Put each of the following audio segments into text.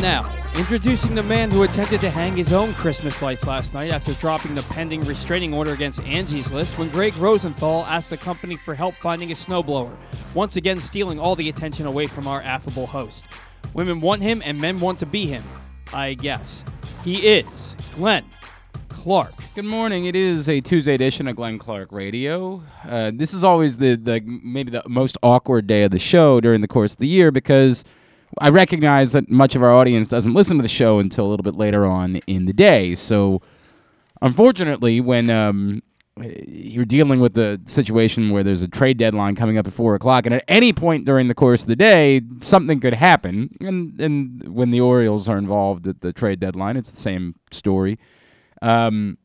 Now, introducing the man who attempted to hang his own Christmas lights last night after dropping the pending restraining order against Angie's List when Greg Rosenthal asked the company for help finding a snowblower, once again stealing all the attention away from our affable host. Women want him and men want to be him, I guess. He is Glenn Clark. Good morning. It is a Tuesday edition of Glenn Clark Radio. Uh, this is always the, the maybe the most awkward day of the show during the course of the year because I recognize that much of our audience doesn't listen to the show until a little bit later on in the day. So, unfortunately, when um, you're dealing with the situation where there's a trade deadline coming up at four o'clock, and at any point during the course of the day, something could happen. And and when the Orioles are involved at the trade deadline, it's the same story. Um,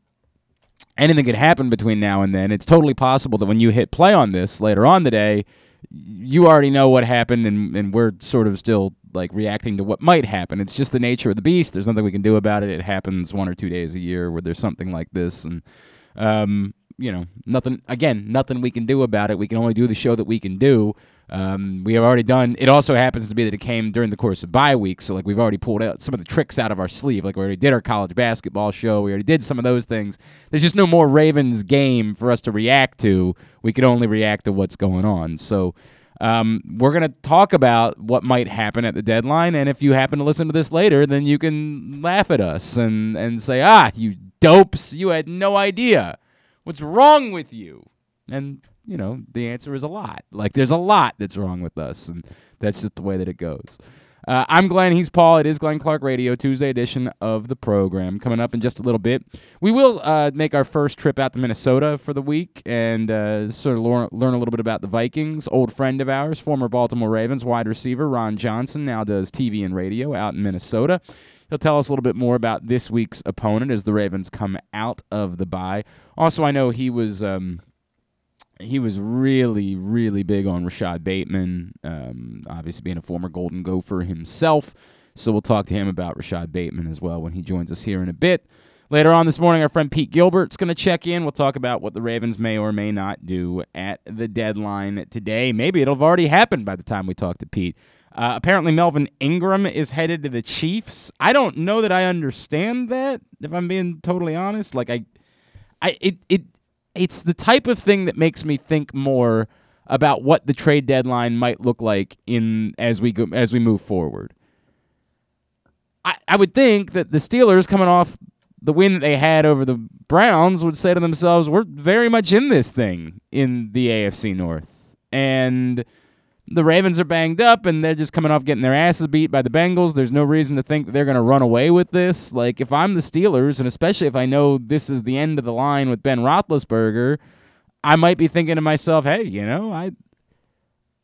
anything could happen between now and then. It's totally possible that when you hit play on this later on the day, you already know what happened, and, and we're sort of still like reacting to what might happen. It's just the nature of the beast. There's nothing we can do about it. It happens one or two days a year where there's something like this, and um, you know, nothing. Again, nothing we can do about it. We can only do the show that we can do. Um, we have already done. It also happens to be that it came during the course of bye week, so like we've already pulled out some of the tricks out of our sleeve. Like we already did our college basketball show. We already did some of those things. There's just no more Ravens game for us to react to. We can only react to what's going on. So. Um, we're to talk about what might happen at the deadline, and if you happen to listen to this later, then you can laugh at us and, and say, "Ah, you dopes! You had no idea. What's wrong with you?" And you know, the answer is a lot. Like there's a lot that's wrong with us, and that's just the way that it goes. Uh, I'm Glenn. He's Paul. It is Glenn Clark Radio, Tuesday edition of the program. Coming up in just a little bit, we will uh, make our first trip out to Minnesota for the week and uh, sort of learn, learn a little bit about the Vikings. Old friend of ours, former Baltimore Ravens wide receiver Ron Johnson, now does TV and radio out in Minnesota. He'll tell us a little bit more about this week's opponent as the Ravens come out of the bye. Also, I know he was. Um, he was really, really big on Rashad Bateman, um, obviously being a former Golden Gopher himself. So we'll talk to him about Rashad Bateman as well when he joins us here in a bit. Later on this morning, our friend Pete Gilbert's going to check in. We'll talk about what the Ravens may or may not do at the deadline today. Maybe it'll have already happened by the time we talk to Pete. Uh, apparently, Melvin Ingram is headed to the Chiefs. I don't know that I understand that. If I'm being totally honest, like I, I it it it's the type of thing that makes me think more about what the trade deadline might look like in as we go as we move forward. I, I would think that the Steelers coming off the win that they had over the Browns would say to themselves, We're very much in this thing in the AFC North. And the Ravens are banged up and they're just coming off getting their asses beat by the Bengals. There's no reason to think that they're going to run away with this. Like, if I'm the Steelers, and especially if I know this is the end of the line with Ben Roethlisberger, I might be thinking to myself, hey, you know, I,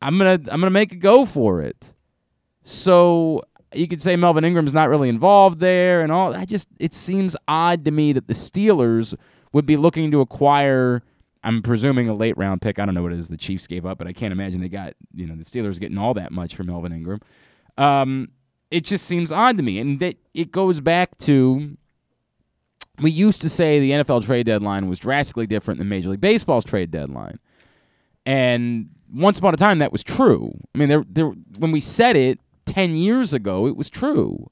I'm gonna I'm gonna make a go for it. So you could say Melvin Ingram's not really involved there and all. I just it seems odd to me that the Steelers would be looking to acquire I'm presuming a late round pick. I don't know what it is the Chiefs gave up, but I can't imagine they got you know the Steelers getting all that much for Melvin Ingram. Um, it just seems odd to me, and that it goes back to we used to say the NFL trade deadline was drastically different than Major League Baseball's trade deadline, and once upon a time that was true. I mean, there, there when we said it ten years ago, it was true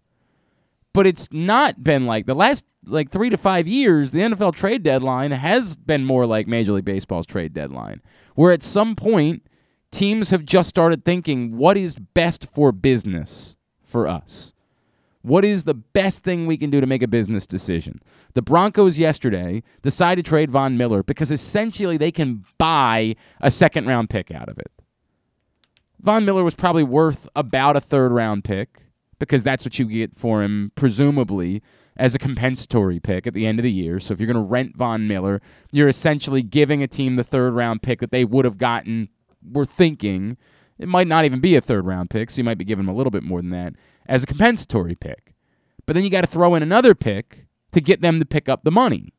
but it's not been like the last like three to five years. The NFL trade deadline has been more like Major League Baseball's trade deadline, where at some point teams have just started thinking, what is best for business for us? What is the best thing we can do to make a business decision? The Broncos yesterday decided to trade Von Miller because essentially they can buy a second round pick out of it. Von Miller was probably worth about a third round pick because that's what you get for him, presumably as a compensatory pick at the end of the year. So if you're going to rent Von Miller, you're essentially giving a team the third round pick that they would have gotten. We're thinking it might not even be a third round pick, so you might be giving them a little bit more than that as a compensatory pick. But then you got to throw in another pick to get them to pick up the money.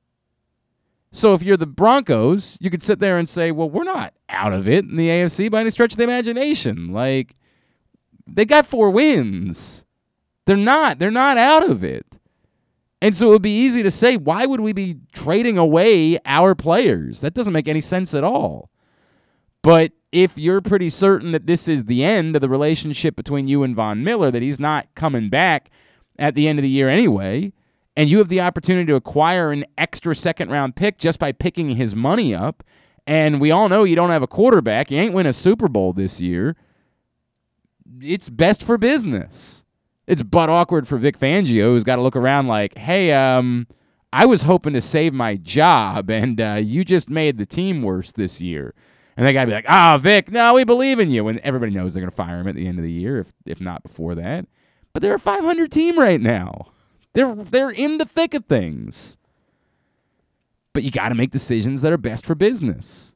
So if you're the Broncos, you could sit there and say, well, we're not out of it in the AFC by any stretch of the imagination. Like, they got four wins. They're not. They're not out of it. And so it would be easy to say, why would we be trading away our players? That doesn't make any sense at all. But if you're pretty certain that this is the end of the relationship between you and Von Miller, that he's not coming back at the end of the year anyway, and you have the opportunity to acquire an extra second round pick just by picking his money up, and we all know you don't have a quarterback, you ain't win a Super Bowl this year, it's best for business. It's butt awkward for Vic Fangio, who's got to look around like, hey, um, I was hoping to save my job, and uh, you just made the team worse this year. And they got to be like, ah, oh, Vic, no, we believe in you. And everybody knows they're going to fire him at the end of the year, if, if not before that. But they're a 500 team right now. They're, they're in the thick of things. But you got to make decisions that are best for business.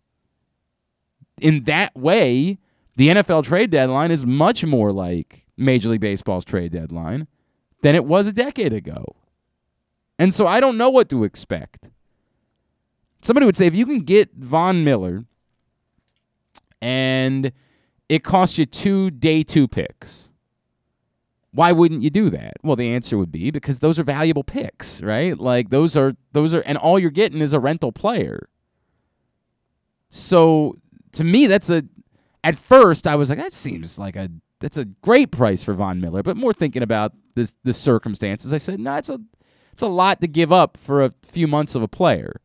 In that way, the NFL trade deadline is much more like Major League Baseball's trade deadline than it was a decade ago. And so I don't know what to expect. Somebody would say if you can get Von Miller and it costs you two day two picks, why wouldn't you do that? Well, the answer would be because those are valuable picks, right? Like those are those are and all you're getting is a rental player. So to me that's a at first I was like that seems like a that's a great price for Von Miller, but more thinking about this the circumstances, I said, no, it's a it's a lot to give up for a few months of a player.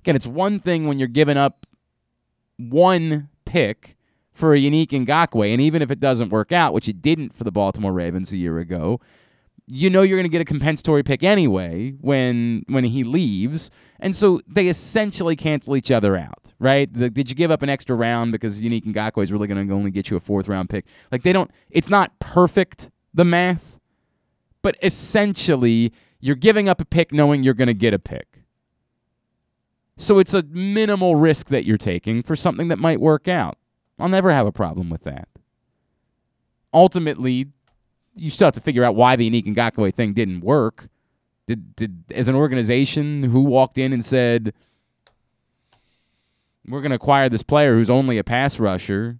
Again, it's one thing when you're giving up one pick for a Yannick Ngakoue, and even if it doesn't work out, which it didn't for the Baltimore Ravens a year ago, you know you're going to get a compensatory pick anyway when when he leaves, and so they essentially cancel each other out, right? The, did you give up an extra round because Yannick Ngakoue is really going to only get you a fourth round pick? Like they don't. It's not perfect the math, but essentially you're giving up a pick knowing you're going to get a pick. So it's a minimal risk that you're taking for something that might work out. I'll never have a problem with that. Ultimately, you still have to figure out why the Yannick Ngakoue thing didn't work. Did, did as an organization who walked in and said, "We're going to acquire this player who's only a pass rusher"?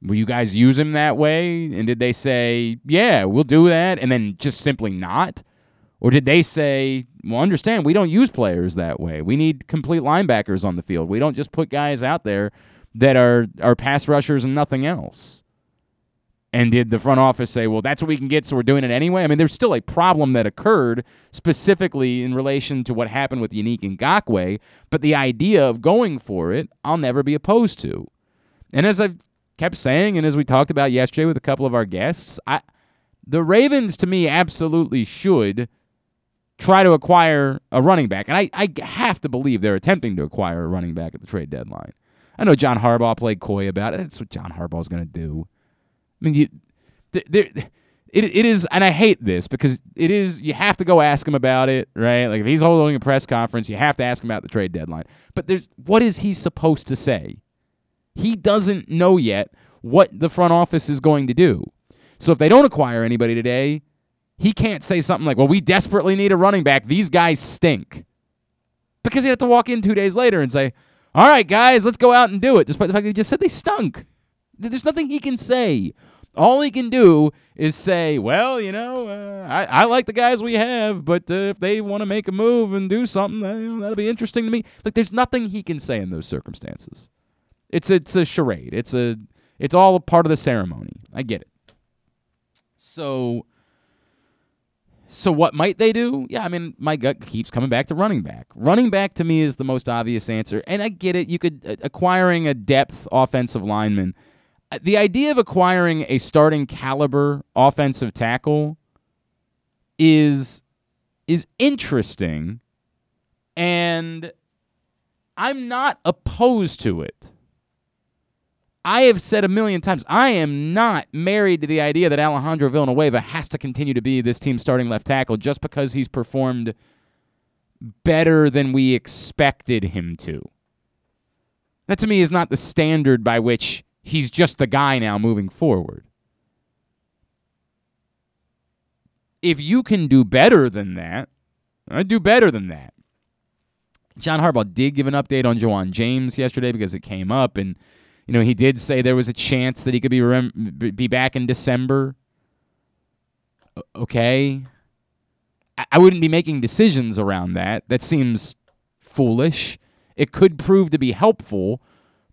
Will you guys use him that way? And did they say, "Yeah, we'll do that," and then just simply not? Or did they say, well, understand, we don't use players that way. We need complete linebackers on the field. We don't just put guys out there that are, are pass rushers and nothing else. And did the front office say, well, that's what we can get, so we're doing it anyway? I mean, there's still a problem that occurred specifically in relation to what happened with Yannick Ngakoue, but the idea of going for it, I'll never be opposed to. And as I've kept saying, and as we talked about yesterday with a couple of our guests, I, the Ravens, to me, absolutely should try to acquire a running back. And I, I have to believe they're attempting to acquire a running back at the trade deadline. I know John Harbaugh played coy about it. That's what John Harbaugh is going to do. I mean, you, there, it, it is, and I hate this because it is, you have to go ask him about it, right? Like if he's holding a press conference, you have to ask him about the trade deadline. But there's, what is he supposed to say? He doesn't know yet what the front office is going to do. So if they don't acquire anybody today, he can't say something like, well, we desperately need a running back. These guys stink. Because he'd have to walk in two days later and say, all right, guys, let's go out and do it, despite the fact that he just said they stunk. There's nothing he can say. All he can do is say, well, you know, uh, I, I like the guys we have, but uh, if they want to make a move and do something, uh, you know, that'll be interesting to me. Like, there's nothing he can say in those circumstances. It's it's a charade. It's a it's all a part of the ceremony. I get it. So so what might they do? Yeah, I mean, my gut keeps coming back to running back. Running back to me is the most obvious answer, and I get it. You could uh, acquiring a depth offensive lineman. The idea of acquiring a starting caliber offensive tackle is is interesting, and I'm not opposed to it. I have said a million times, I am not married to the idea that Alejandro Villanueva has to continue to be this team's starting left tackle just because he's performed better than we expected him to. That to me is not the standard by which he's just the guy now moving forward. If you can do better than that, I do better than that. John Harbaugh did give an update on Ja'Wuan James yesterday because it came up and you know, he did say there was a chance that he could be rem- be back in December. Okay. I-, I wouldn't be making decisions around that. That seems foolish. It could prove to be helpful,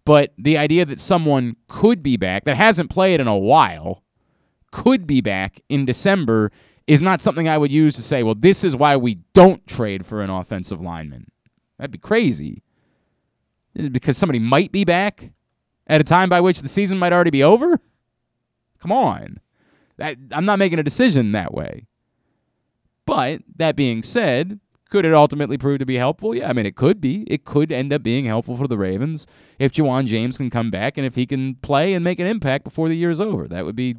But the idea that someone could be back that hasn't played in a while could be back in December is not something I would use to say, well, this is why we don't trade for an offensive lineman. That'd be crazy. Because somebody might be back at a time by which the season might already be over? Come on. That, I'm not making a decision that way. But that being said, could it ultimately prove to be helpful? Yeah, I mean, it could be. It could end up being helpful for the Ravens if Ja'Wuan James can come back and if he can play and make an impact before the year is over. That would be,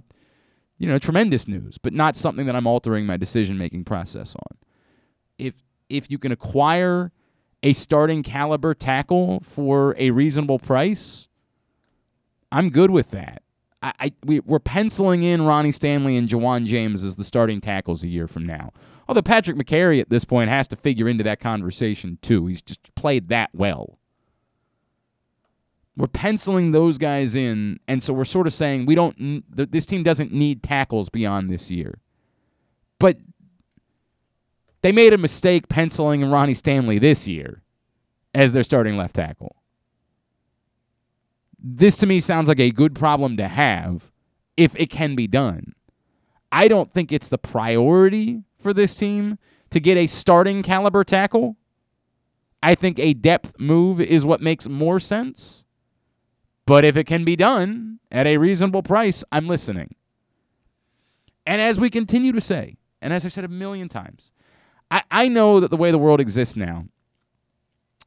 you know, tremendous news, but not something that I'm altering my decision making process on. If if you can acquire a starting caliber tackle for a reasonable price, I'm good with that. I, I we, we're penciling in Ronnie Stanley and Ja'Wuan James as the starting tackles a year from now. Although Patrick Mekari at this point has to figure into that conversation too. He's just played that well. We're penciling those guys in, and so we're sort of saying we don't. This team doesn't need tackles beyond this year. But they made a mistake penciling Ronnie Stanley this year as their starting left tackle. This to me sounds like a good problem to have if it can be done. I don't think it's the priority for this team to get a starting caliber tackle. I think a depth move is what makes more sense. But if it can be done at a reasonable price, I'm listening. And as we continue to say, and as I've said a million times, I, I know that the way the world exists now,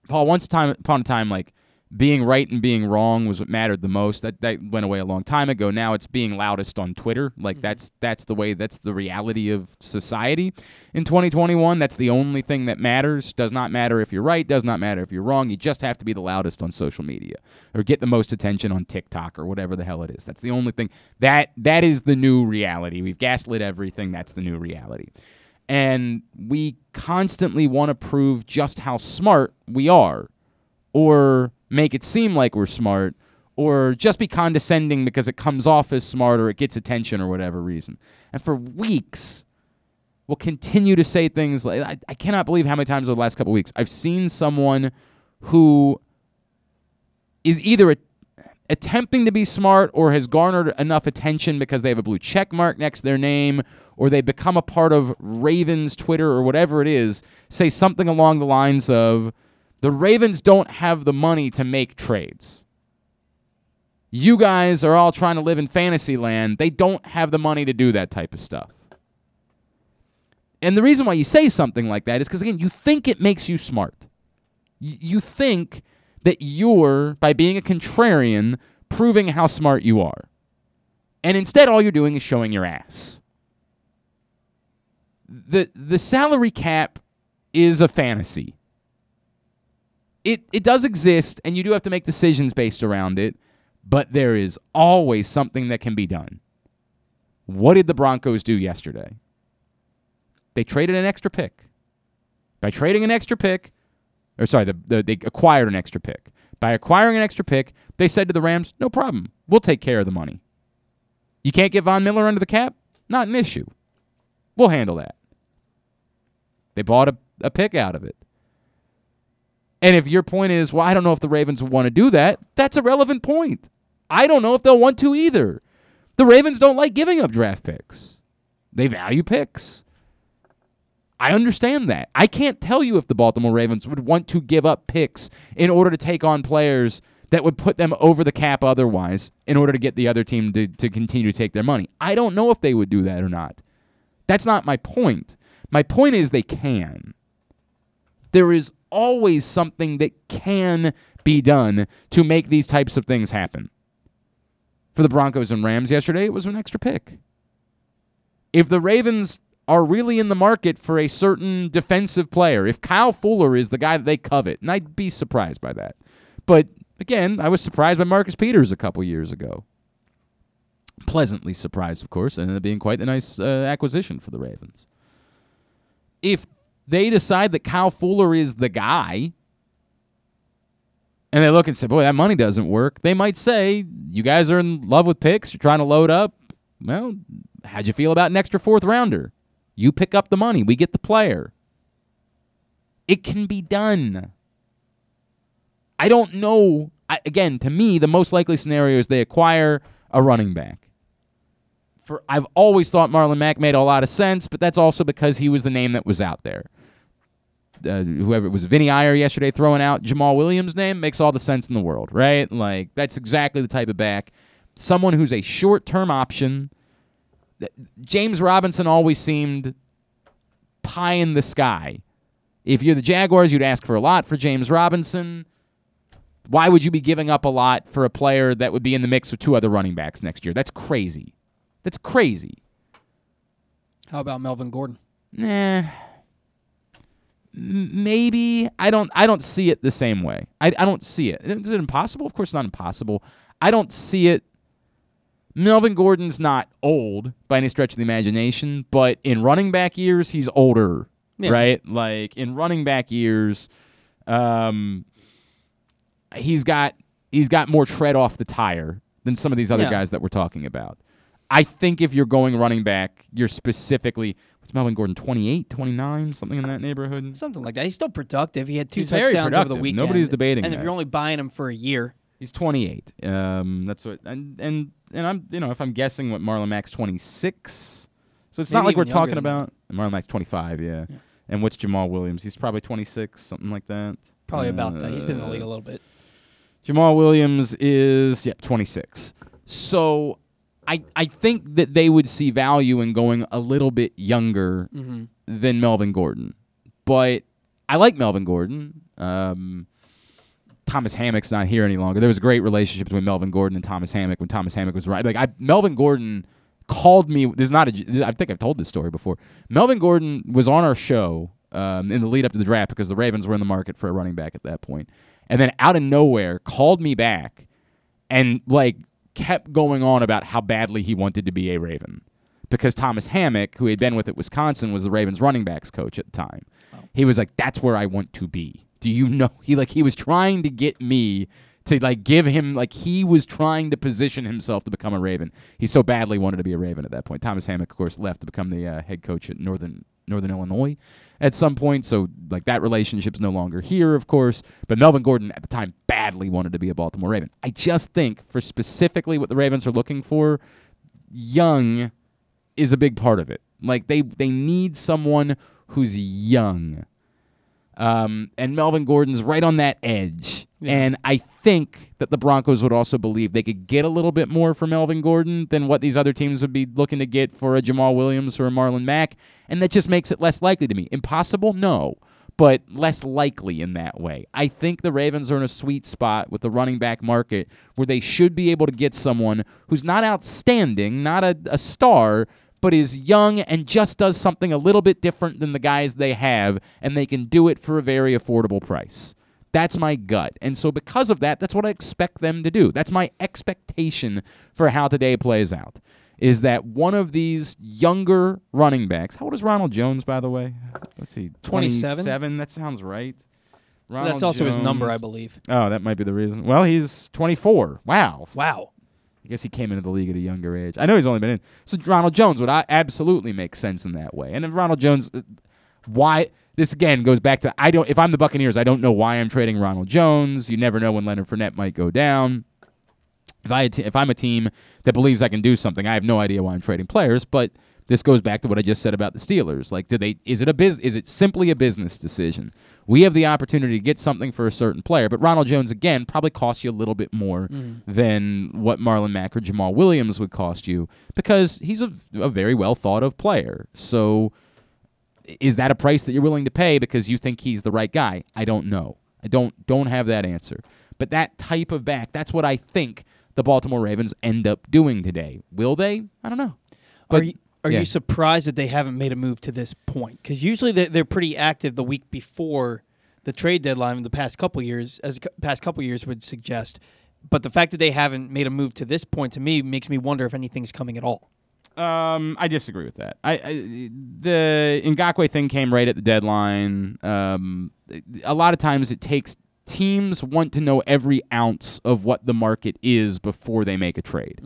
Paul, once time upon a time, like being right and being wrong was what mattered the most. That that went away a long time ago. Now it's being loudest on Twitter. Like mm-hmm. that's that's the way that's the reality of society in 2021. That's the only thing that matters. Does not matter if you're right, does not matter if you're wrong. You just have to be the loudest on social media or get the most attention on TikTok or whatever the hell it is. That's the only thing. That that is the new reality. We've gaslit everything. That's the new reality. And we constantly want to prove just how smart we are or make it seem like we're smart or just be condescending because it comes off as smart or it gets attention or whatever reason. And for weeks, we'll continue to say things like I, I cannot believe how many times over the last couple weeks I've seen someone who is either a, attempting to be smart or has garnered enough attention because they have a blue check mark next to their name or they become a part of Ravens Twitter or whatever it is, say something along the lines of the Ravens don't have the money to make trades. You guys are all trying to live in fantasy land. They don't have the money to do that type of stuff. And the reason why you say something like that is because, again, you think it makes you smart. You think that you're, by being a contrarian, proving how smart you are. And instead, all you're doing is showing your ass. The, the salary cap is a fantasy it it does exist, and you do have to make decisions based around it. But there is always something that can be done. What did the Broncos do yesterday? They traded an extra pick. By trading an extra pick, or sorry, the, the, they acquired an extra pick. By acquiring an extra pick, they said to the Rams, no problem. We'll take care of the money. You can't get Von Miller under the cap? Not an issue. We'll handle that. They bought a, a pick out of it. And if your point is, well, I don't know if the Ravens want to do that, that's a relevant point. I don't know if they'll want to either. The Ravens don't like giving up draft picks, they value picks. I understand that. I can't tell you if the Baltimore Ravens would want to give up picks in order to take on players that would put them over the cap otherwise in order to get the other team to, to continue to take their money. I don't know if they would do that or not. That's not my point. My point is they can. There is always something that can be done to make these types of things happen. For the Broncos and Rams yesterday, it was an extra pick. If the Ravens are really in the market for a certain defensive player, if Kyle Fuller is the guy that they covet, and I'd be surprised by that. But again, I was surprised by Marcus Peters a couple years ago. Pleasantly surprised, of course, and it being quite a nice uh, acquisition for the Ravens. If they decide that Kyle Fuller is the guy, and they look and say, boy, that money doesn't work, they might say, you guys are in love with picks, you're trying to load up. Well, how'd you feel about an extra fourth rounder? You pick up the money, we get the player. It can be done. I don't know I, again, to me, the most likely scenario is they acquire a running back. For I've always thought Marlon Mack made a lot of sense, but that's also because he was the name that was out there. Uh, whoever it was, Vinnie Iyer yesterday throwing out Jamaal Williams' name makes all the sense in the world, right? Like that's exactly the type of back, someone who's a short-term option. James Robinson always seemed pie in the sky. If you're the Jaguars, you'd ask for a lot for James Robinson. Why would you be giving up a lot for a player that would be in the mix with two other running backs next year? That's crazy. That's crazy. How about Melvin Gordon? Nah. Maybe I don't. I don't see it the same way. I, I don't see it. Is it impossible? Of course, not impossible. I don't see it. Melvin Gordon's not old by any stretch of the imagination, but in running back years, he's older, Yeah. right? Like in running back years, um, he's got he's got more tread off the tire than some of these other Yeah. guys that we're talking about. I think if you're going running back, you're specifically what's Melvin Gordon 28, 29, something in that neighborhood. Something like that. He's still productive. He had two He's touchdowns over the weekend. Nobody's debating And if you're only buying him for a year, He's 28. Um, that's what, and and and I'm, you know, if I'm guessing, what Marlon Mack's 26. So it's not like we're talking about Marlon Mack's 25. Yeah. And what's Jamaal Williams? He's probably 26, something like that. probably about that. He's been in the league Uh, a little bit. Jamaal Williams is yeah 26. So I I think that they would see value in going a little bit younger Mm-hmm. than Melvin Gordon, but I like Melvin Gordon. Um, Thomas Hammock's not here any longer. There was a great relationship between Melvin Gordon and Thomas Hammock when Thomas Hammock was right. Like I, Melvin Gordon called me. This is not a. I think I've told this story before. Melvin Gordon was on our show um, in the lead up to the draft because the Ravens were in the market for a running back at that point, and then out of nowhere called me back and like kept going on about how badly he wanted to be a Raven because Thomas Hammock, who had been with at Wisconsin, was the Ravens running backs coach at the time. He was like, "That's where I want to be." Do you know? He like he was trying to get me to like give him like he was trying to position himself to become a Raven. He so badly wanted to be a Raven at that point. Thomas Hammock, of course, left to become the uh, head coach at Northern Northern Illinois at some point. So like that relationship's no longer here, of course. But Melvin Gordon at the time badly wanted to be a Baltimore Raven. I just think for specifically what the Ravens are looking for, young is a big part of it. Like they they need someone who's young. Um, and Melvin Gordon's right on that edge. Yeah. And I think that the Broncos would also believe they could get a little bit more for Melvin Gordon than what these other teams would be looking to get for a Jamaal Williams or a Marlon Mack. And that just makes it less likely to me. Impossible? No. But less likely in that way. I think the Ravens are in a sweet spot with the running back market where they should be able to get someone who's not outstanding, not a, a star, but is young and just does something a little bit different than the guys they have, and they can do it for a very affordable price. That's my gut. And so, because of that, that's what I expect them to do. That's my expectation for how today plays out. Is that one of these younger running backs? How old is Ronald Jones, by the way? Let's see, 27? 27? That sounds right. Ronald That's also his number, I believe. Oh, that might be the reason. Well, he's 24. Wow. Wow. I guess he came into the league at a younger age. I know he's only been in. So Ronald Jones would absolutely make sense in that way. And if Ronald Jones, uh, why? This again goes back to I don't. If I'm the Buccaneers, I don't know why I'm trading Ronald Jones. You never know when Leonard Fournette might go down. If I if I'm a team that believes I can do something, I have no idea why I'm trading players. But this goes back to what I just said about the Steelers. Like, do they? Is it a biz? Is it simply a business decision? We have the opportunity to get something for a certain player, but Ronald Jones again probably costs you a little bit more mm-hmm. than what Marlon Mack or Jamaal Williams would cost you because he's a, a very well thought of player. So, is that a price that you're willing to pay because you think he's the right guy? I don't know. I don't don't have that answer. But that type of back, that's what I think the Baltimore Ravens end up doing today. Will they? I don't know. But you, are yeah. you surprised that they haven't made a move to this point? Because usually they're, they're pretty active the week before the trade deadline. In the past couple years, as the past couple years would suggest, but the fact that they haven't made a move to this point to me makes me wonder if anything's coming at all. Um, I disagree with that. I, I the Ngakoue thing came right at the deadline. Um, a lot of times it takes teams want to know every ounce of what the market is before they make a trade.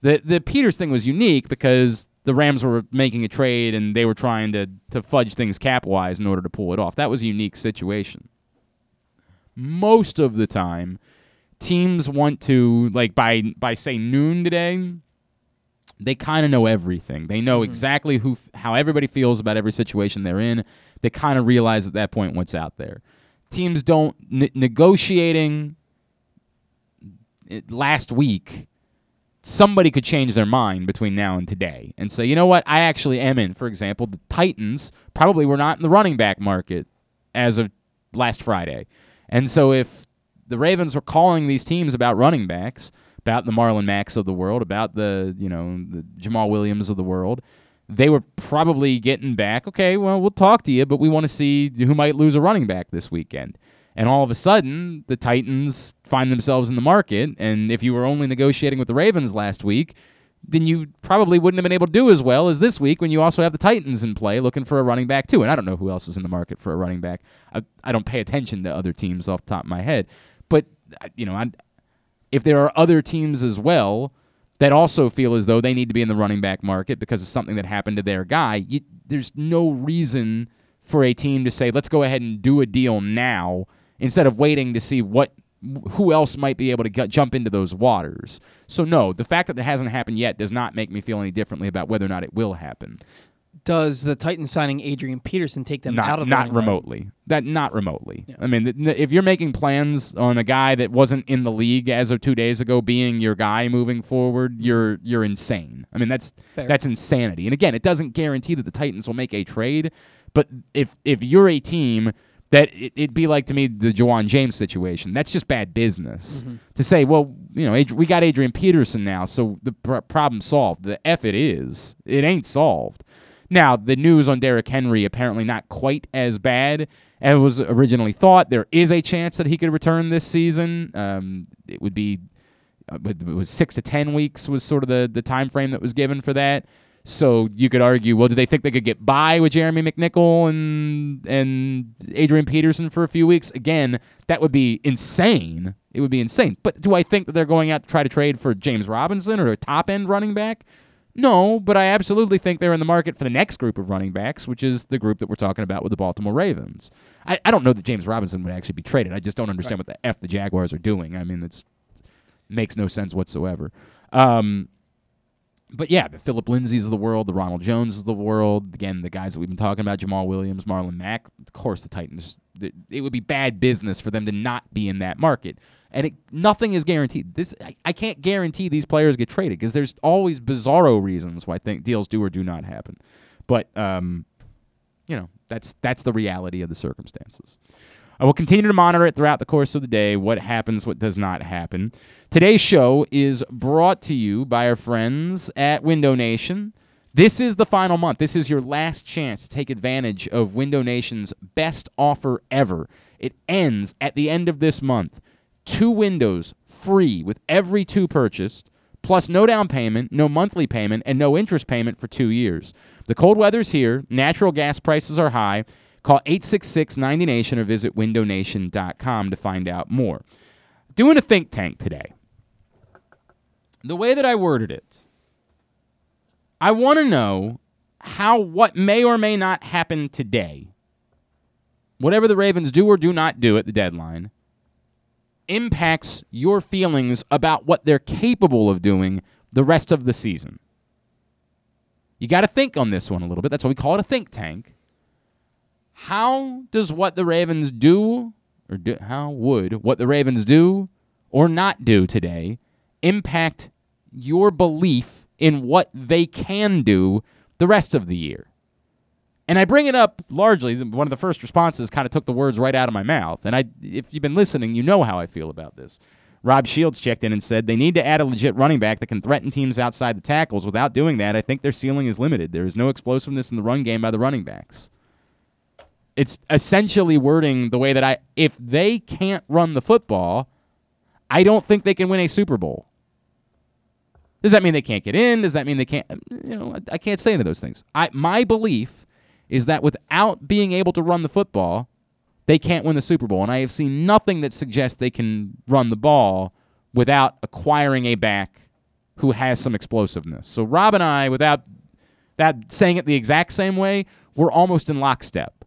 The the Peters thing was unique because the Rams were making a trade and they were trying to to fudge things cap wise in order to pull it off. That was a unique situation. Most of the time, teams want to like by by say noon today they kind of know everything they know mm-hmm. exactly who how everybody feels about every situation they're in they kind of realize at that point what's out there teams don't ne- negotiating it, last week somebody could change their mind between now and today and say, you know what, I actually am in. For example, the Titans probably were not in the running back market as of last Friday. And so if the Ravens were calling these teams about running backs, about the Marlon Macks of the world, about the, you know, the Jamaal Williams of the world, they were probably getting back, okay, well, we'll talk to you, but we want to see who might lose a running back this weekend. And all of a sudden, the Titans find themselves in the market. And if you were only negotiating with the Ravens last week, then you probably wouldn't have been able to do as well as this week when you also have the Titans in play looking for a running back, too. And I don't know who else is in the market for a running back. I, I don't pay attention to other teams off the top of my head. But, you know, I, if there are other teams as well that also feel as though they need to be in the running back market because of something that happened to their guy, you, there's no reason for a team to say, let's go ahead and do a deal now instead of waiting to see what who else might be able to get, jump into those waters. So no, the fact that it hasn't happened yet does not make me feel any differently about whether or not it will happen. Does the Titans signing Adrian Peterson take them not out of not remotely. That not remotely. Yeah. I mean, th- th- if you're making plans on a guy that wasn't in the league as of two days ago being your guy moving forward, you're you're insane. I mean, that's Fair. that's insanity. And again, it doesn't guarantee that the Titans will make a trade, but if if you're a team that it, it'd be like to me the Ja'Wuan James situation. That's just bad business to say. Well, you know, Ad- we got Adrian Peterson now, so the pr- problem solved. The f it is. It ain't solved. Now the news on Derrick Henry apparently not quite as bad as was originally thought. There is a chance that he could return this season. Um, it would be uh, it was six to ten weeks was sort of the the time frame that was given for that. So you could argue, well, do they think they could get by with Jeremy McNichols and and Adrian Peterson for a few weeks? Again, that would be insane. It would be insane. But do I think that they're going out to try to trade for James Robinson or a top end running back? No, but I absolutely think they're in the market for the next group of running backs, which is the group that we're talking about with the Baltimore Ravens. I, I don't know that James Robinson would actually be traded. I just don't understand what the F the Jaguars are doing. I mean, it's makes no sense whatsoever. Um, but yeah, the Phillip Lindsays of the world, the Ronald Jones of the world, again, the guys that we've been talking about, Jamaal Williams, Marlon Mack. Of course, the Titans. It would be bad business for them to not be in that market, and it, nothing is guaranteed. This I, I can't guarantee these players get traded because there's always bizarro reasons why think deals do or do not happen. But um, you know, that's that's the reality of the circumstances. I will continue to monitor it throughout the course of the day, what happens, what does not happen. Today's show is brought to you by our friends at Window Nation. This is the final month. This is your last chance to take advantage of Window Nation's best offer ever. It ends at the end of this month. Two windows free with every two purchased plus no down payment, no monthly payment, and no interest payment for two years. The cold weather's here, natural gas prices are high. Call 866 90 Nation or visit windownation.com to find out more. Doing a think tank today. The way that I worded it, I want to know how what may or may not happen today, whatever the Ravens do or do not do at the deadline, impacts your feelings about what they're capable of doing the rest of the season. You got to think on this one a little bit. That's why we call it a think tank. How does what the Ravens do, or do, how would what the Ravens do or not do today impact your belief in what they can do the rest of the year? And I bring it up largely. One of the first responses kind of took the words right out of my mouth. And I, if you've been listening, you know how I feel about this. Rob Shields checked in and said they need to add a legit running back that can threaten teams outside the tackles. Without doing that, I think their ceiling is limited. There is no explosiveness in the run game by the running backs. It's essentially wording the way that I, if they can't run the football, I don't think they can win a Super Bowl. Does that mean they can't get in? Does that mean they can't? You know, I, I can't say any of those things. I my belief is that without being able to run the football, they can't win the Super Bowl. And I have seen nothing that suggests they can run the ball without acquiring a back who has some explosiveness. So Rob and I, without that saying it the exact same way, we're almost in lockstep.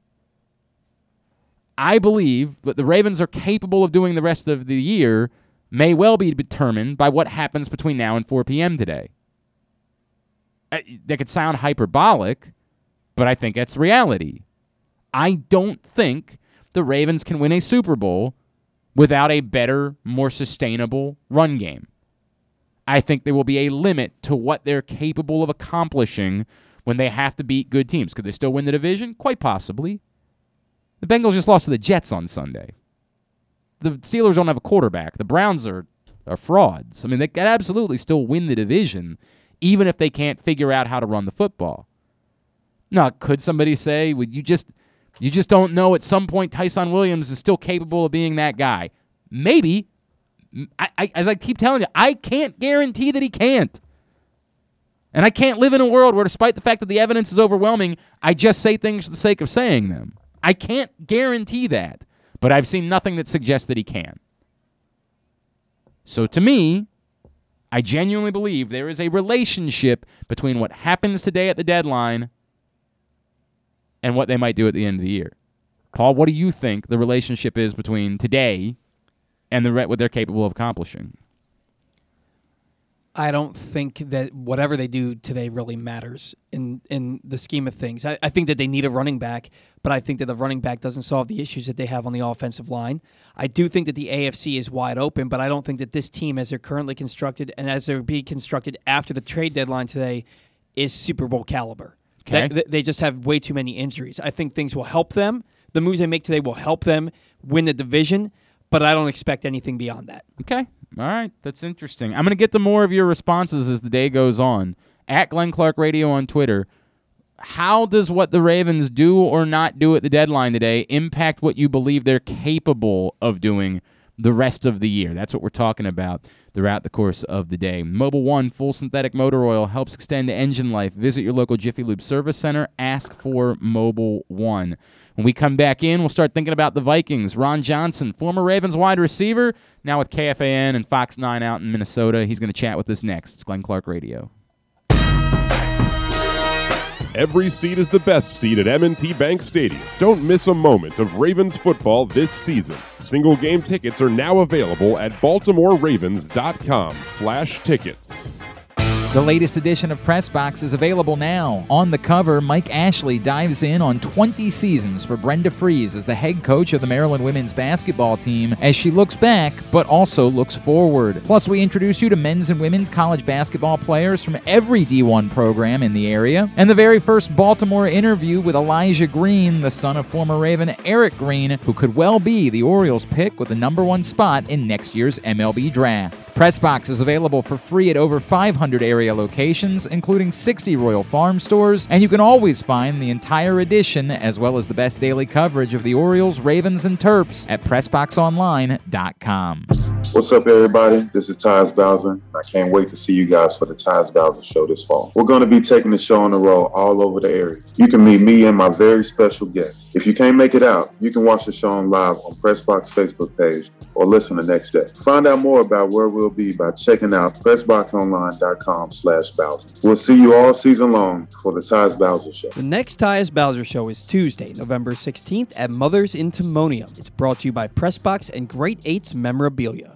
I believe that the Ravens are capable of doing the rest of the year may well be determined by what happens between now and 4 p.m. today. Uh, That could sound hyperbolic, but I think that's reality. I don't think the Ravens can win a Super Bowl without a better, more sustainable run game. I think there will be a limit to what they're capable of accomplishing when they have to beat good teams. Could they still win the division? Quite possibly. The Bengals just lost to the Jets on Sunday. The Steelers don't have a quarterback. The Browns are, are frauds. I mean, they could absolutely still win the division, even if they can't figure out how to run the football. Now, could somebody say, "Would you just you just don't know at some point Ty'Son Williams is still capable of being that guy?" Maybe. I, I, as I keep telling you, I can't guarantee that he can't. And I can't live in a world where, despite the fact that the evidence is overwhelming, I just say things for the sake of saying them. I can't guarantee that, but I've seen nothing that suggests that he can. So to me, I genuinely believe there is a relationship between what happens today at the deadline and what they might do at the end of the year. Paul, what do you think the relationship is between today and the what they're capable of accomplishing? I don't think that whatever they do today really matters in in the scheme of things. I, I think that they need a running back, but I think that the running back doesn't solve the issues that they have on the offensive line. I do think that the AFC is wide open, but I don't think that this team, as they're currently constructed and as they're being constructed after the trade deadline today, is Super Bowl caliber. Okay. They, they just have way too many injuries. I think things will help them. The moves they make today will help them win the division, but I don't expect anything beyond that. Okay. All right. That's interesting. I'm going to get to more of your responses as the day goes on. At Glenn Clark Radio on Twitter. How does what the Ravens do or not do at the deadline today impact what you believe they're capable of doing the rest of the year? That's what we're talking about throughout the course of the day. Mobil One full synthetic motor oil helps extend engine life. Visit your local Jiffy Lube service center. Ask for Mobil One. When we come back in, we'll start thinking about the Vikings. Ron Johnson, former Ravens wide receiver, now with KFAN and Fox 9 out in Minnesota. He's going to chat with us next. It's Glenn Clark Radio. Every seat is the best seat at M&T Bank Stadium. Don't miss a moment of Ravens football this season. Single game tickets are now available at baltimoreravens.com/tickets. The latest edition of Press Box is available now. On the cover, Mike Ashley dives in on 20 seasons for Brenda Frese as the head coach of the Maryland women's basketball team as she looks back but also looks forward. Plus, we introduce you to men's and women's college basketball players from every D1 program in the area, and the very first Baltimore interview with Elijah Green, the son of former Raven Eric Green, who could well be the Orioles pick with the number one spot in next year's MLB draft. Pressbox is available for free at over 500 area locations, including 60 Royal Farm stores, and you can always find the entire edition as well as the best daily coverage of the Orioles, Ravens, and Terps at PressBoxOnline.com. What's up, everybody? This is Tyus Bowser. I can't wait to see you guys for the Tyus Bowser Show this fall. We're going to be taking the show on the road all over the area. You can meet me and my very special guests. If you can't make it out, you can watch the show on live on Pressbox Facebook page or listen the next day. Find out more about where we'll be by checking out PressBoxOnline.com slash Bowser. We'll see you all season long for the Tyus Bowser Show. The next Tyus Bowser Show is Tuesday, November 16th at Mother's in Timonium. It's brought to you by Pressbox and Great Eights Memorabilia.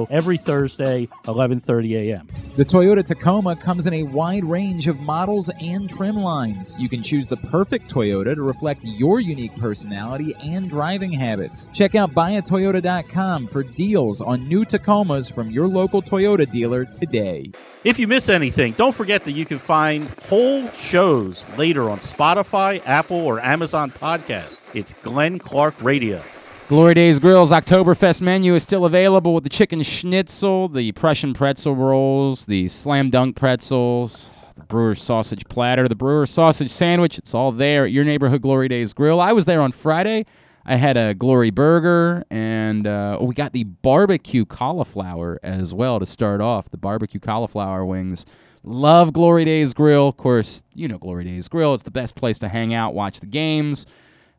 every Thursday, 11:30 a.m. The Toyota Tacoma comes in a wide range of models and trim lines. You can choose the perfect Toyota to reflect your unique personality and driving habits. Check out buyatoyota.com for deals on new Tacomas from your local Toyota dealer today. If you miss anything, don't forget that you can find whole shows later on Spotify, Apple, or Amazon Podcast. It's Glenn Clark Radio. Glory Days Grill's Oktoberfest menu is still available with the chicken schnitzel, the Prussian pretzel rolls, the slam dunk pretzels, the brewer's sausage platter, the brewer's sausage sandwich. It's all there at your neighborhood Glory Days Grill. I was there on Friday. I had a glory burger, and uh, we got the barbecue cauliflower as well to start off. The barbecue cauliflower wings. Love Glory Days Grill. Of course, you know Glory Days Grill. It's the best place to hang out, watch the games,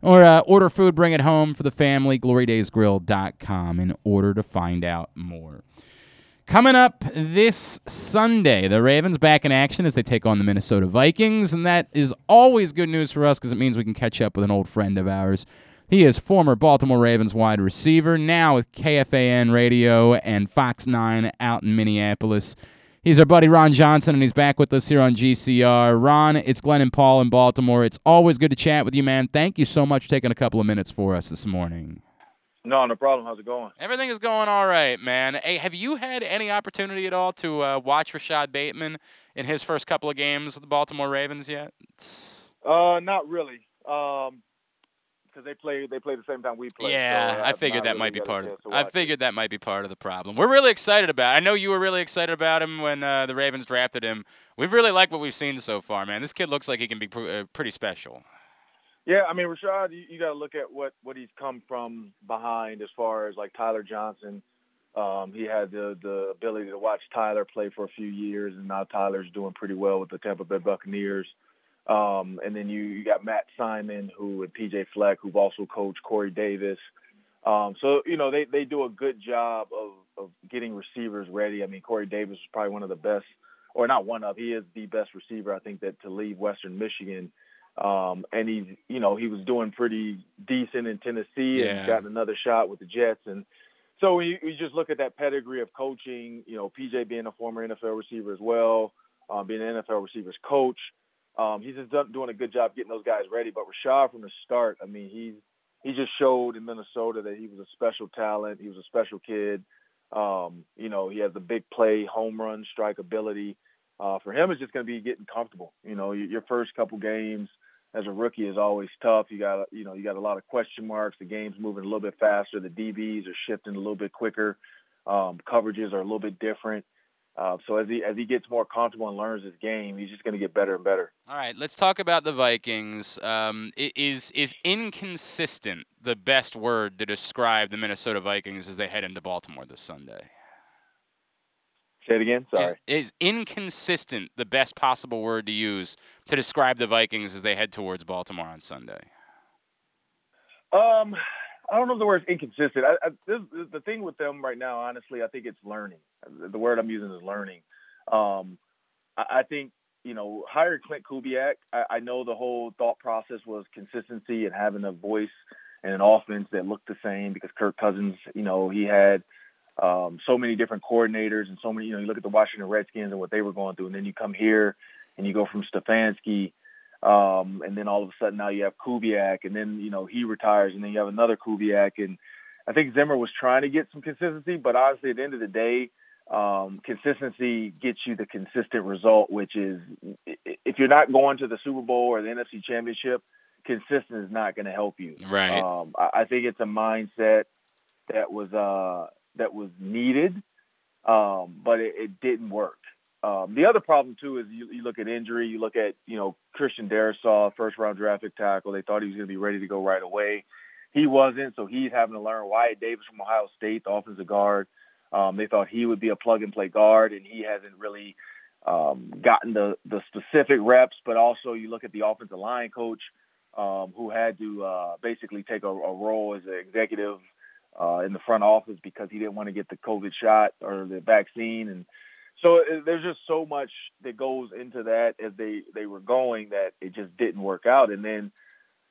or uh, order food, bring it home for the family. GloryDaysGrill.com in order to find out more. Coming up this Sunday, the Ravens back in action as they take on the Minnesota Vikings, and that is always good news for us because it means we can catch up with an old friend of ours. He is former Baltimore Ravens wide receiver, now with KFAN Radio and Fox 9 out in Minneapolis. He's our buddy Ron Johnson, and he's back with us here on GCR. Ron, it's Glenn and Paul in Baltimore. It's always good to chat with you, man. Thank you so much for taking a couple of minutes for us this morning. No, no problem. How's it going? Everything is going all right, man. Hey, have you had any opportunity at all to uh, watch Rashod Bateman in his first couple of games with the Baltimore Ravens yet? It's... Uh, not really. Um, because they play they play the same time we play. Yeah, so I figured that really might be part of. I figured that might be part of the problem. We're really excited about. It. I know you were really excited about him when uh, the Ravens drafted him. We've really liked what we've seen so far, man. This kid looks like he can be pr- uh, pretty special. Yeah, I mean Rashod, you, you got to look at what what he's come from behind as far as like Tyler Johnson. Um, he had the the ability to watch Tyler play for a few years, and now Tyler's doing pretty well with the Tampa Bay Buccaneers. Um, and then you, you got Matt Simon, who and PJ Fleck, who've also coached Corey Davis. Um, so you know they they do a good job of of getting receivers ready. I mean Corey Davis is probably one of the best, or not one of, he is the best receiver I think that to leave Western Michigan. Um, and he's you know he was doing pretty decent in Tennessee Yeah. and gotten another shot with the Jets and. So you just look at that pedigree of coaching, you know, PJ being a former NFL receiver as well, um, being an NFL receivers coach, um, he's just done, doing a good job getting those guys ready. But Rashad from the start, I mean, he's he just showed in Minnesota that he was a special talent. He was a special kid. Um, you know, he has the big play, home run, strike ability. Uh, for him, it's just going to be getting comfortable. You know, your, your first couple games as a rookie is always tough. You got, you know, you got a lot of question marks. The game's moving a little bit faster. The DBs are shifting a little bit quicker. Um, coverages are a little bit different. Uh, so as he as he gets more comfortable and learns his game, he's just going to get better and better. All right, let's talk about the Vikings. Um, is is inconsistent the best word to describe the Minnesota Vikings as they head into Baltimore this Sunday? Say it again. Sorry. Is, is inconsistent the best possible word to use to describe the Vikings as they head towards Baltimore on Sunday? Um, I don't know if the word's inconsistent. I, I, this, the thing with them right now, honestly, I think it's learning. The word I'm using is learning. Um, I, I think you know, hire Klint Kubiak. I, I know the whole thought process was consistency and having a voice and an offense that looked the same because Kirk Cousins, you know, he had um, so many different coordinators and so many. You know, you look at the Washington Redskins and what they were going through, and then you come here and you go from Stefanski um, and then all of a sudden now you have Kubiak, and then you know he retires, and then you have another Kubiak, and I think Zimmer was trying to get some consistency, but honestly, at the end of the day, um, consistency gets you the consistent result, which is if you're not going to the Super Bowl or the NFC Championship, consistent is not going to help you. Right. Um, I, I think it's a mindset that was uh, that was needed, um, but it, it didn't work. Um, the other problem too is you, you look at injury. You look at you know Christian Darrisaw, first round draft pick tackle. They thought he was going to be ready to go right away. He wasn't, so he's having to learn. Wyatt Davis from Ohio State, the offensive guard. Um, they thought he would be a plug and play guard, and he hasn't really um, gotten the the specific reps. But also, you look at the offensive line coach um, who had to uh, basically take a, a role as an executive uh, in the front office because he didn't want to get the COVID shot or the vaccine, and so uh, there's just so much that goes into that as they they were going that it just didn't work out, and then.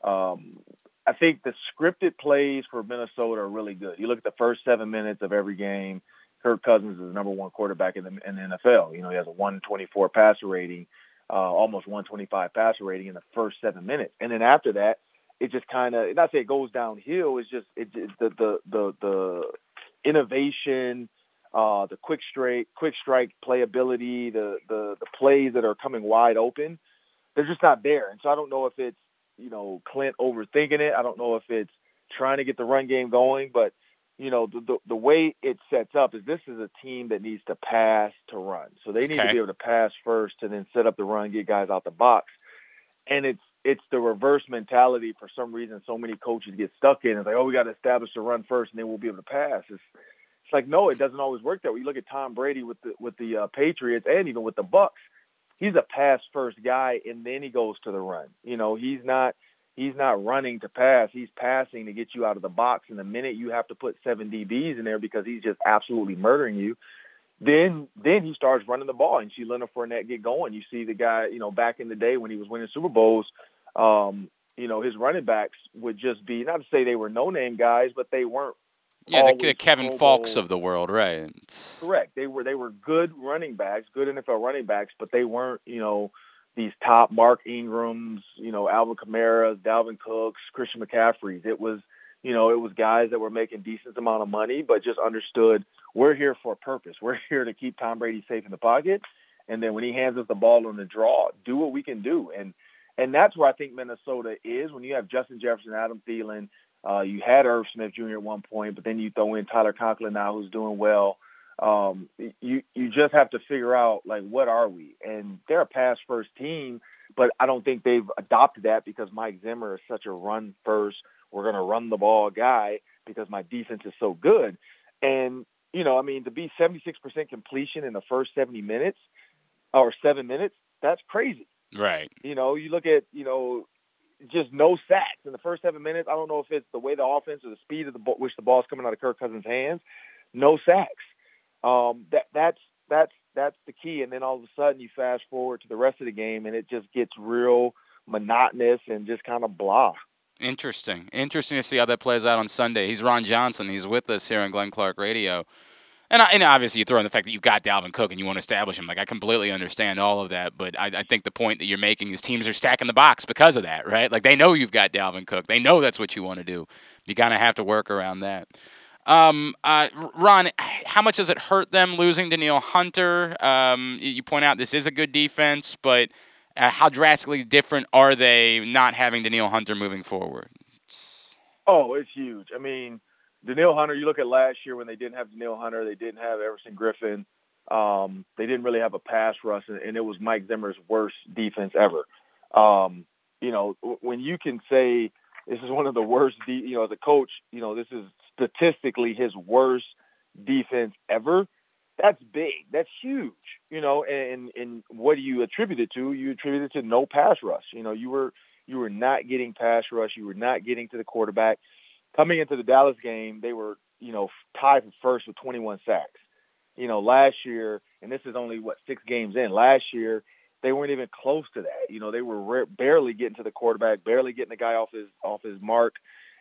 Um, I think the scripted plays for Minnesota are really good. You look at the first seven minutes of every game. Kirk Cousins is the number one quarterback in the, in the NFL. You know, he has a 124 passer rating, uh, almost 125 passer rating in the first seven minutes, and then after that, it just kind of not say it goes downhill. It's just it, it the the the the innovation, uh, the quick straight quick strike playability, the the the plays that are coming wide open, they're just not there. And so I don't know if it's you know Klint overthinking it. I don't know if it's trying to get the run game going, but you know the, the, the way it sets up is this is a team that needs to pass to run. So they need Okay. to be able to pass first and then set up the run, get guys out the box. And it's it's the reverse mentality for some reason so many coaches get stuck in. It's like, oh, we got to establish the run first and then we'll be able to pass. It's it's like no, it doesn't always work that way. You look at Tom Brady with the with the uh, Patriots and even with the Bucs. He's a pass first guy and then he goes to the run. You know, he's not he's not running to pass. He's passing to get you out of the box. And the minute you have to put seven DBs in there because he's just absolutely murdering you, then then he starts running the ball. And you see Leonard Fournette get going. You see the guy, you know, back in the day when he was winning Super Bowls, um, you know, his running backs would just be not to say they were no name guys, but they weren't Yeah, the, the Kevin Faulks of the world, right? It's- Correct. They were they were good running backs, good NFL running backs, but they weren't, you know, these top Mark Ingrams, you know, Alvin Kamara's, Dalvin Cooks, Christian McCaffrey's. It was, you know, it was guys that were making decent amount of money, but just understood we're here for a purpose. We're here to keep Tom Brady safe in the pocket, and then when he hands us the ball on the draw, do what we can do. And and that's where I think Minnesota is when you have Justin Jefferson, Adam Thielen. Uh, you had Irv Smith Jr. at one point, but then you throw in Tyler Conklin now, who's doing well um, you you just have to figure out like what are we? And they're a pass first team, but I don't think they've adopted that because Mike Zimmer is such a run first. We're gonna run the ball guy because my defense is so good. And you know, I mean, to be 76% completion in the first 70 minutes or seven minutes, that's crazy. Right. You know, you look at you know just no sacks in the first seven minutes. I don't know if it's the way the offense or the speed of the ball, which the ball's coming out of Kirk Cousins' hands. No sacks. Um, that that's that's that's the key. And then all of a sudden, you fast forward to the rest of the game, and it just gets real monotonous and just kind of blah. Interesting. Interesting to see how that plays out on Sunday. He's Ron Johnson. He's with us here on Glenn Clark Radio. And, I, and obviously, you throw in the fact that you've got Dalvin Cook and you want to establish him. Like, I completely understand all of that. But I, I think the point that you're making is teams are stacking the box because of that, right? Like, they know you've got Dalvin Cook. They know that's what you want to do. You kind of have to work around that. Um, uh, Ron, how much does it hurt them losing Danielle Hunter? Um, you point out this is a good defense, but uh, how drastically different are they not having Danielle Hunter moving forward? Oh, it's huge. I mean, Danielle Hunter, you look at last year when they didn't have Danielle Hunter, they didn't have Everson Griffen. Um, they didn't really have a pass rush, and, and it was Mike Zimmer's worst defense ever. Um, you know, when you can say this is one of the worst, de- you know, as a coach, you know, this is statistically his worst defense ever. That's big. That's huge. You know, and and what do you attribute it to? You attribute it to no pass rush. You know, you were you were not getting pass rush. You were not getting to the quarterback. Coming into the Dallas game, they were, you know, tied for first with 21 sacks. You know, last year, and this is only what six games in. Last year, they weren't even close to that. You know, they were re- barely getting to the quarterback, barely getting the guy off his off his mark,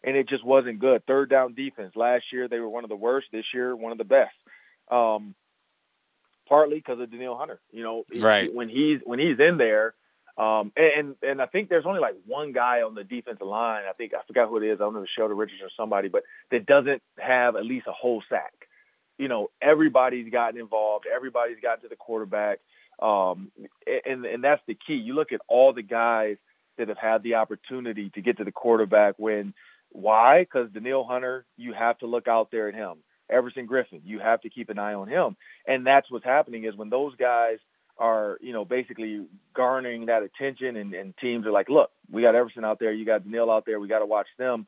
and it just wasn't good. Third down defense. Last year, they were one of the worst. This year, one of the best. Um, partly because of Danielle Hunter. You know, Right. when he's when he's in there, um, and and I think there's only like one guy on the defensive line. I think I forgot who it is. I don't know if it's Sheldon Richards or somebody, but that doesn't have at least a whole sack. You know, everybody's gotten involved. Everybody's gotten to the quarterback, um, and and that's the key. You look at all the guys that have had the opportunity to get to the quarterback. When why? Because Danielle Hunter, you have to look out there at him. Everson Griffen, you have to keep an eye on him. And that's what's happening is when those guys are, you know, basically garnering that attention and, and teams are like, look, we got Everson out there, you got Danielle out there, we got to watch them.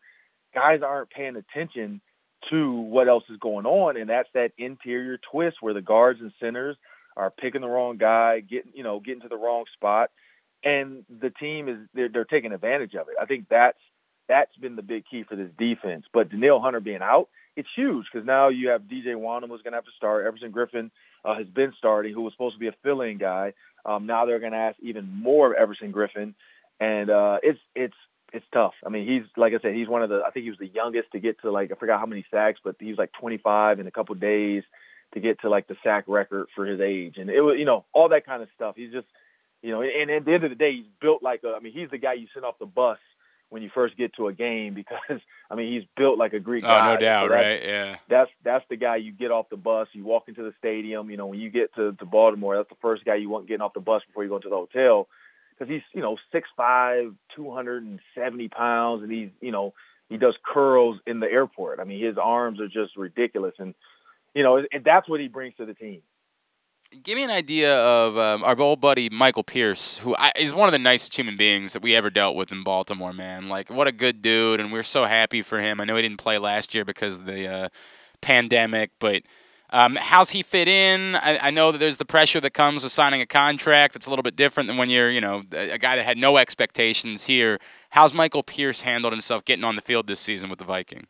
Guys aren't paying attention to what else is going on, and that's that interior twist where the guards and centers are picking the wrong guy, getting you know getting to the wrong spot, and the team is they're, they're taking advantage of it. I think that's that's been the big key for this defense. But Danielle Hunter being out, it's huge because now you have DJ who's going to have to start. Everson Griffen uh, has been starting, who was supposed to be a fill-in guy. Um, now they're going to ask even more of Everson Griffen, and uh, it's it's it's tough. I mean, he's like I said, he's one of the. I think he was the youngest to get to like I forgot how many sacks, but he was like 25 in a couple days to get to like the sack record for his age, and it was you know all that kind of stuff. He's just you know, and at the end of the day, he's built like a. I mean, he's the guy you send off the bus when you first get to a game because I mean he's built like a Greek. Oh, guy. no doubt, so right? Yeah. That's that's the guy you get off the bus. You walk into the stadium. You know, when you get to, to Baltimore, that's the first guy you want getting off the bus before you go into the hotel because he's you know six five, two hundred and seventy pounds, and he's you know he does curls in the airport. I mean, his arms are just ridiculous, and you know, and that's what he brings to the team. Give me an idea of um, our old buddy Michael Pierce, who I, is one of the nicest human beings that we ever dealt with in Baltimore. Man, like what a good dude, and we're so happy for him. I know he didn't play last year because of the uh, pandemic, but um, how's he fit in? I, I, know that there's the pressure that comes with signing a contract. That's a little bit different than when you're, you know, a guy that had no expectations here. How's Michael Pierce handled himself getting on the field this season with the Vikings?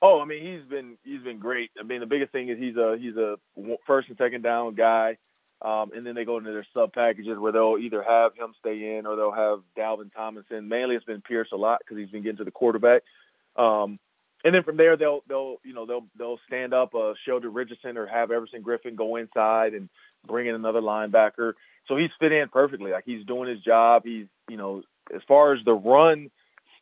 Oh, I mean, he's been he's been great. I mean, the biggest thing is he's a he's a first and second down guy, um, and then they go into their sub packages where they'll either have him stay in or they'll have Dalvin Tomlinson. Mainly, it's been Pierce a lot because he's been getting to the quarterback. Um, and then from there, they'll they'll you know they'll they'll stand up uh, Sheldon Richardson or have Everson Griffen go inside and bring in another linebacker. So he's fit in perfectly. Like he's doing his job. He's you know as far as the run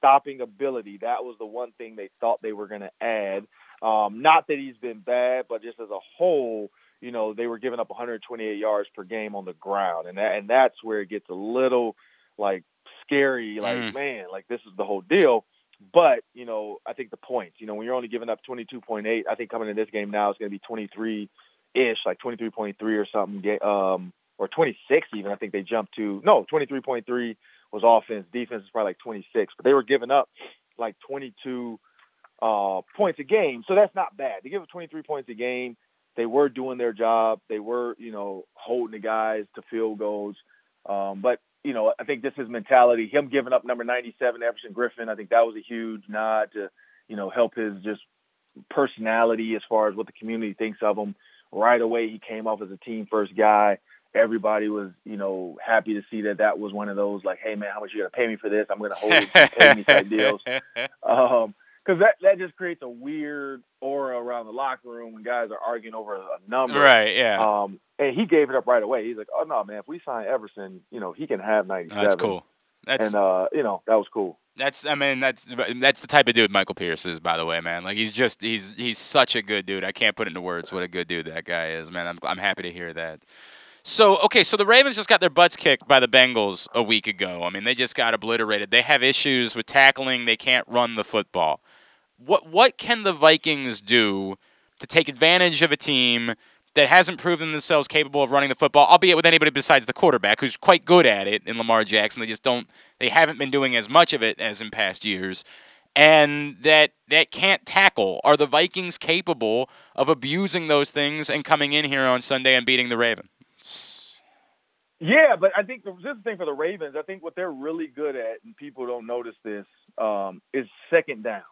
stopping ability, that was the one thing they thought they were going to add. Um, not that he's been bad, but just as a whole, you know, they were giving up 128 yards per game on the ground, and that, and that's where it gets a little like scary. Like, mm. man, like this is the whole deal. But you know, I think the points. You know, when you're only giving up 22.8, I think coming in this game now it's going to be 23 ish, like 23.3 or something, um, or 26 even. I think they jumped to no 23.3 was offense. Defense is probably like 26, but they were giving up like 22 uh, points a game. So that's not bad. They give up 23 points a game. They were doing their job. They were, you know, holding the guys to field goals. Um, but, you know, I think this is mentality. Him giving up number 97, Everson Griffen, I think that was a huge nod to, you know, help his just personality as far as what the community thinks of him. Right away, he came off as a team first guy everybody was, you know, happy to see that that was one of those like, hey man, how much you gonna pay me for this? I'm gonna hold it, pay me type deals. Um, because that that just creates a weird aura around the locker room when guys are arguing over a number. Right. Yeah. Um, and he gave it up right away. He's like, oh no, man, if we sign Everson, you know, he can have 97. That's cool. That's and uh, you know, that was cool. That's I mean that's that's the type of dude Michael Pierce is by the way man like he's just he's he's such a good dude I can't put it into words what a good dude that guy is man I'm I'm happy to hear that. So, okay, so the Ravens just got their butts kicked by the Bengals a week ago. I mean, they just got obliterated. They have issues with tackling. They can't run the football. What what can the Vikings do to take advantage of a team that hasn't proven themselves capable of running the football, albeit with anybody besides the quarterback, who's quite good at it in Lamar Jackson. They just don't they haven't been doing as much of it as in past years. And that that can't tackle. Are the Vikings capable of abusing those things and coming in here on Sunday and beating the Ravens? Yeah, but I think the, this is the thing for the Ravens. I think what they're really good at, and people don't notice this, um, is second down.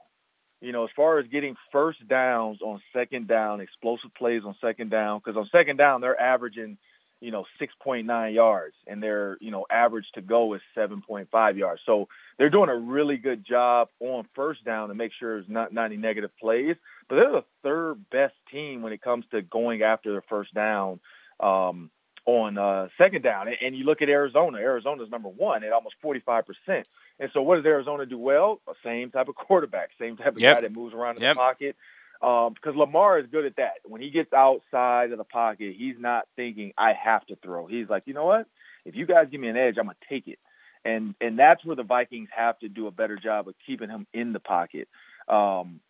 You know, as far as getting first downs on second down, explosive plays on second down, because on second down they're averaging, you know, 6.9 yards, and their you know average to go is 7.5 yards. So they're doing a really good job on first down to make sure there's not, not any negative plays. But they're the third best team when it comes to going after the first down um, on uh, second down. And, and you look at Arizona. Arizona's number one at almost 45%. And so what does Arizona do well? Same type of quarterback, same type of yep. guy that moves around in yep. the pocket. Um, because Lamar is good at that. When he gets outside of the pocket, he's not thinking, I have to throw. He's like, you know what? If you guys give me an edge, I'm going to take it. And and that's where the Vikings have to do a better job of keeping him in the pocket. Um,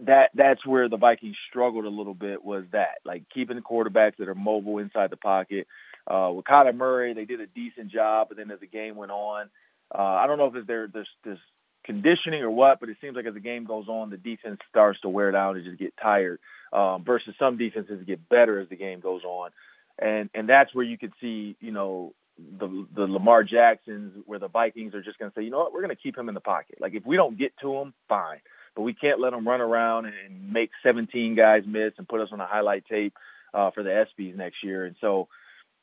that that's where the Vikings struggled a little bit was that like keeping the quarterbacks that are mobile inside the pocket. Uh, with Kyler Murray, they did a decent job, but then as the game went on, uh, I don't know if it's their this this conditioning or what, but it seems like as the game goes on, the defense starts to wear down and just get tired. Um, versus some defenses get better as the game goes on, and and that's where you could see, you know, the the Lamar Jacksons, where the Vikings are just going to say, you know what, we're going to keep him in the pocket. Like if we don't get to him, fine, but we can't let him run around and make 17 guys miss and put us on a highlight tape uh, for the ESPYS next year. And so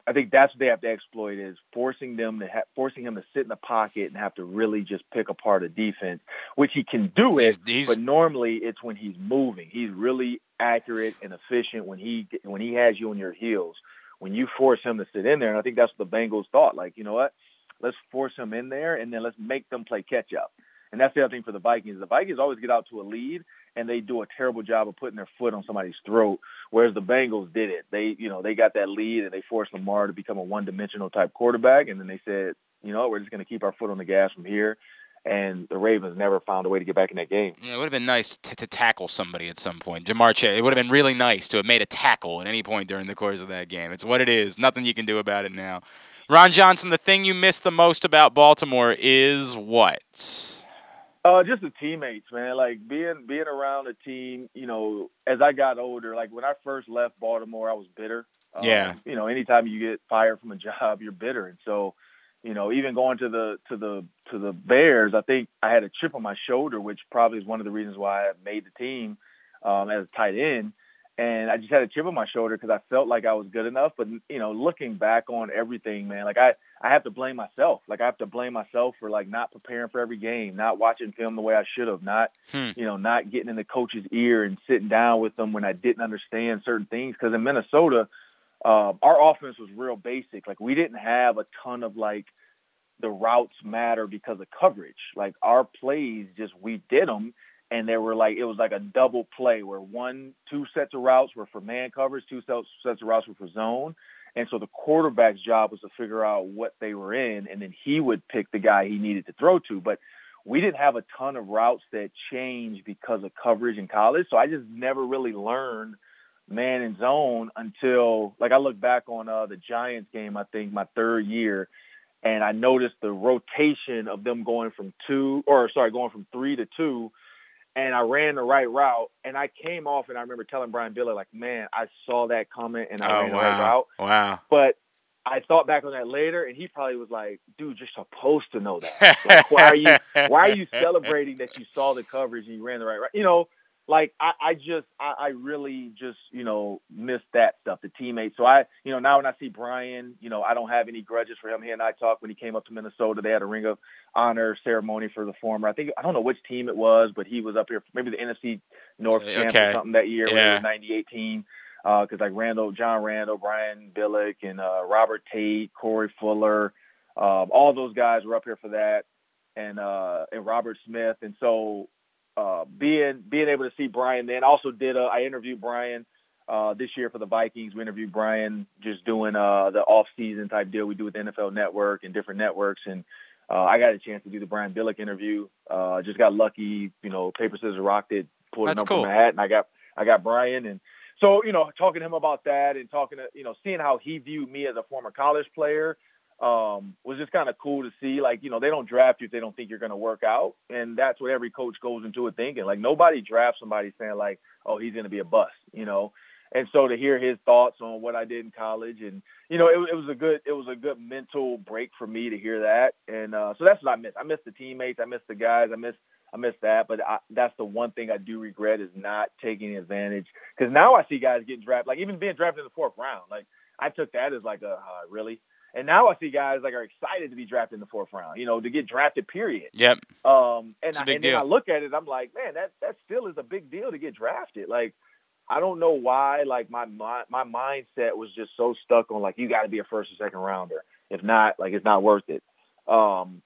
I think that's what they have to exploit is forcing them to ha- forcing him to sit in the pocket and have to really just pick apart a defense, which he can do it. He's- he's- but normally it's when he's moving. He's really accurate and efficient when he when he has you on your heels. When you force him to sit in there, and I think that's what the Bengals thought. Like, you know what? Let's force him in there, and then let's make them play catch up. And that's the other thing for the Vikings. The Vikings always get out to a lead, and they do a terrible job of putting their foot on somebody's throat. Whereas the Bengals did it. They, you know, they got that lead, and they forced Lamar to become a one-dimensional type quarterback. And then they said, you know, we're just going to keep our foot on the gas from here. And the Ravens never found a way to get back in that game. Yeah, it would have been nice to, to tackle somebody at some point. Ja'Marr Chase, it would have been really nice to have made a tackle at any point during the course of that game. It's what it is. Nothing you can do about it now. Ron Johnson, the thing you miss the most about Baltimore is what? Uh, just the teammates, man. Like being being around a team. You know, as I got older, like when I first left Baltimore, I was bitter. Um, Yeah. You know, anytime you get fired from a job, you're bitter, and so, you know, even going to the to the to the Bears, I think I had a chip on my shoulder, which probably is one of the reasons why I made the team um, as a tight end. And I just had a chip on my shoulder because I felt like I was good enough. But you know, looking back on everything, man, like I I have to blame myself. Like I have to blame myself for like not preparing for every game, not watching film the way I should have, not Hmm. you know, not getting in the coach's ear and sitting down with them when I didn't understand certain things. Because in Minnesota, uh, our offense was real basic. Like we didn't have a ton of like the routes matter because of coverage. Like our plays, just we did them, and there were like it was like a double play where one, two sets of routes were for man coverage, two sets sets of routes were for zone. And so the quarterback's job was to figure out what they were in, and then he would pick the guy he needed to throw to. But we didn't have a ton of routes that changed because of coverage in college. So I just never really learned man and zone until like I look back on uh, the Giants game, I think my third year, and I noticed the rotation of them going from two or sorry, going from three to two. And I ran the right route, and I came off, and I remember telling Brian Billick, like, "Man, I saw that comment and I Oh, ran the right route." Wow. But I thought back on that later, and he probably was like, "Dude, you're supposed to know that. Like, why are you why are you celebrating that you saw the coverage and you ran the right route? You know, like I, I just I, I really just you know miss that stuff, the teammates. So I you know now when I see Brian, you know I don't have any grudges for him. He and I talked when he came up to Minnesota. They had a ring of honor ceremony for the former. I think I don't know which team it was, but he was up here, maybe the NFC North Uh, okay. or something that year Yeah. was 98 because like Randle, John Randle, Brian Billick, and uh, Robert Tate, Corey Fuller, um, all those guys were up here for that, and uh, and Robert Smith, and so uh, being being able to see Brian then also did a, I interviewed Brian uh, this year for the Vikings. We interviewed Brian just doing uh, the off season type deal we do with the NFL Network and different networks, and uh, I got a chance to do the Brian Billick interview. Uh, just got lucky, you know, paper scissors rocked it, pulled That's a number cool. from my hat, and I got I got Brian and. So, you know, talking to him about that and talking to, you know, seeing how he viewed me as a former college player um, was just kind of cool to see. Like, you know, they don't draft you if they don't think you're going to work out. And that's what every coach goes into it thinking. Like, nobody drafts somebody saying, like, oh, he's going to be a bust, you know? And so to hear his thoughts on what I did in college and, you know, it, it was a good, it was a good mental break for me to hear that. And uh, so that's what I miss. I miss the teammates. I miss the guys. I miss, I miss that. But I, that's the one thing I do regret is not taking advantage. Because now I see guys getting drafted, like even being drafted in the fourth round. Like I took that as like a, uh, really? And now I see guys like are excited to be drafted in the fourth round, you know, to get drafted, period. Yep. Um, and, I, and then I look at it, I'm like, man, that that still is a big deal to get drafted. Like, I don't know why. Like my my, my mindset was just so stuck on like you got to be a first or second rounder. If not, like it's not worth it. Um,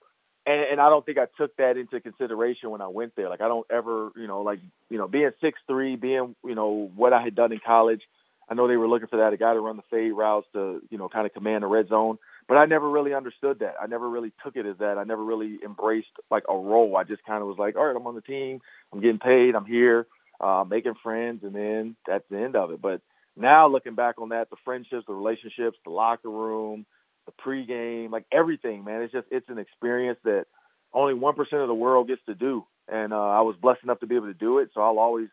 and, and I don't think I took that into consideration when I went there. Like I don't ever, you know, like you know, being six three, being you know what I had done in college. I know they were looking for that a guy to run the fade routes to you know kind of command the red zone. But I never really understood that. I never really took it as that. I never really embraced like a role. I just kind of was like, all right, I'm on the team. I'm getting paid. I'm here, uh, making friends, and then that's the end of it. But now looking back on that, the friendships, the relationships, the locker room, the pregame, like everything, man, it's just it's an experience that only one percent of the world gets to do, and uh, I was blessed enough to be able to do it. So I'll always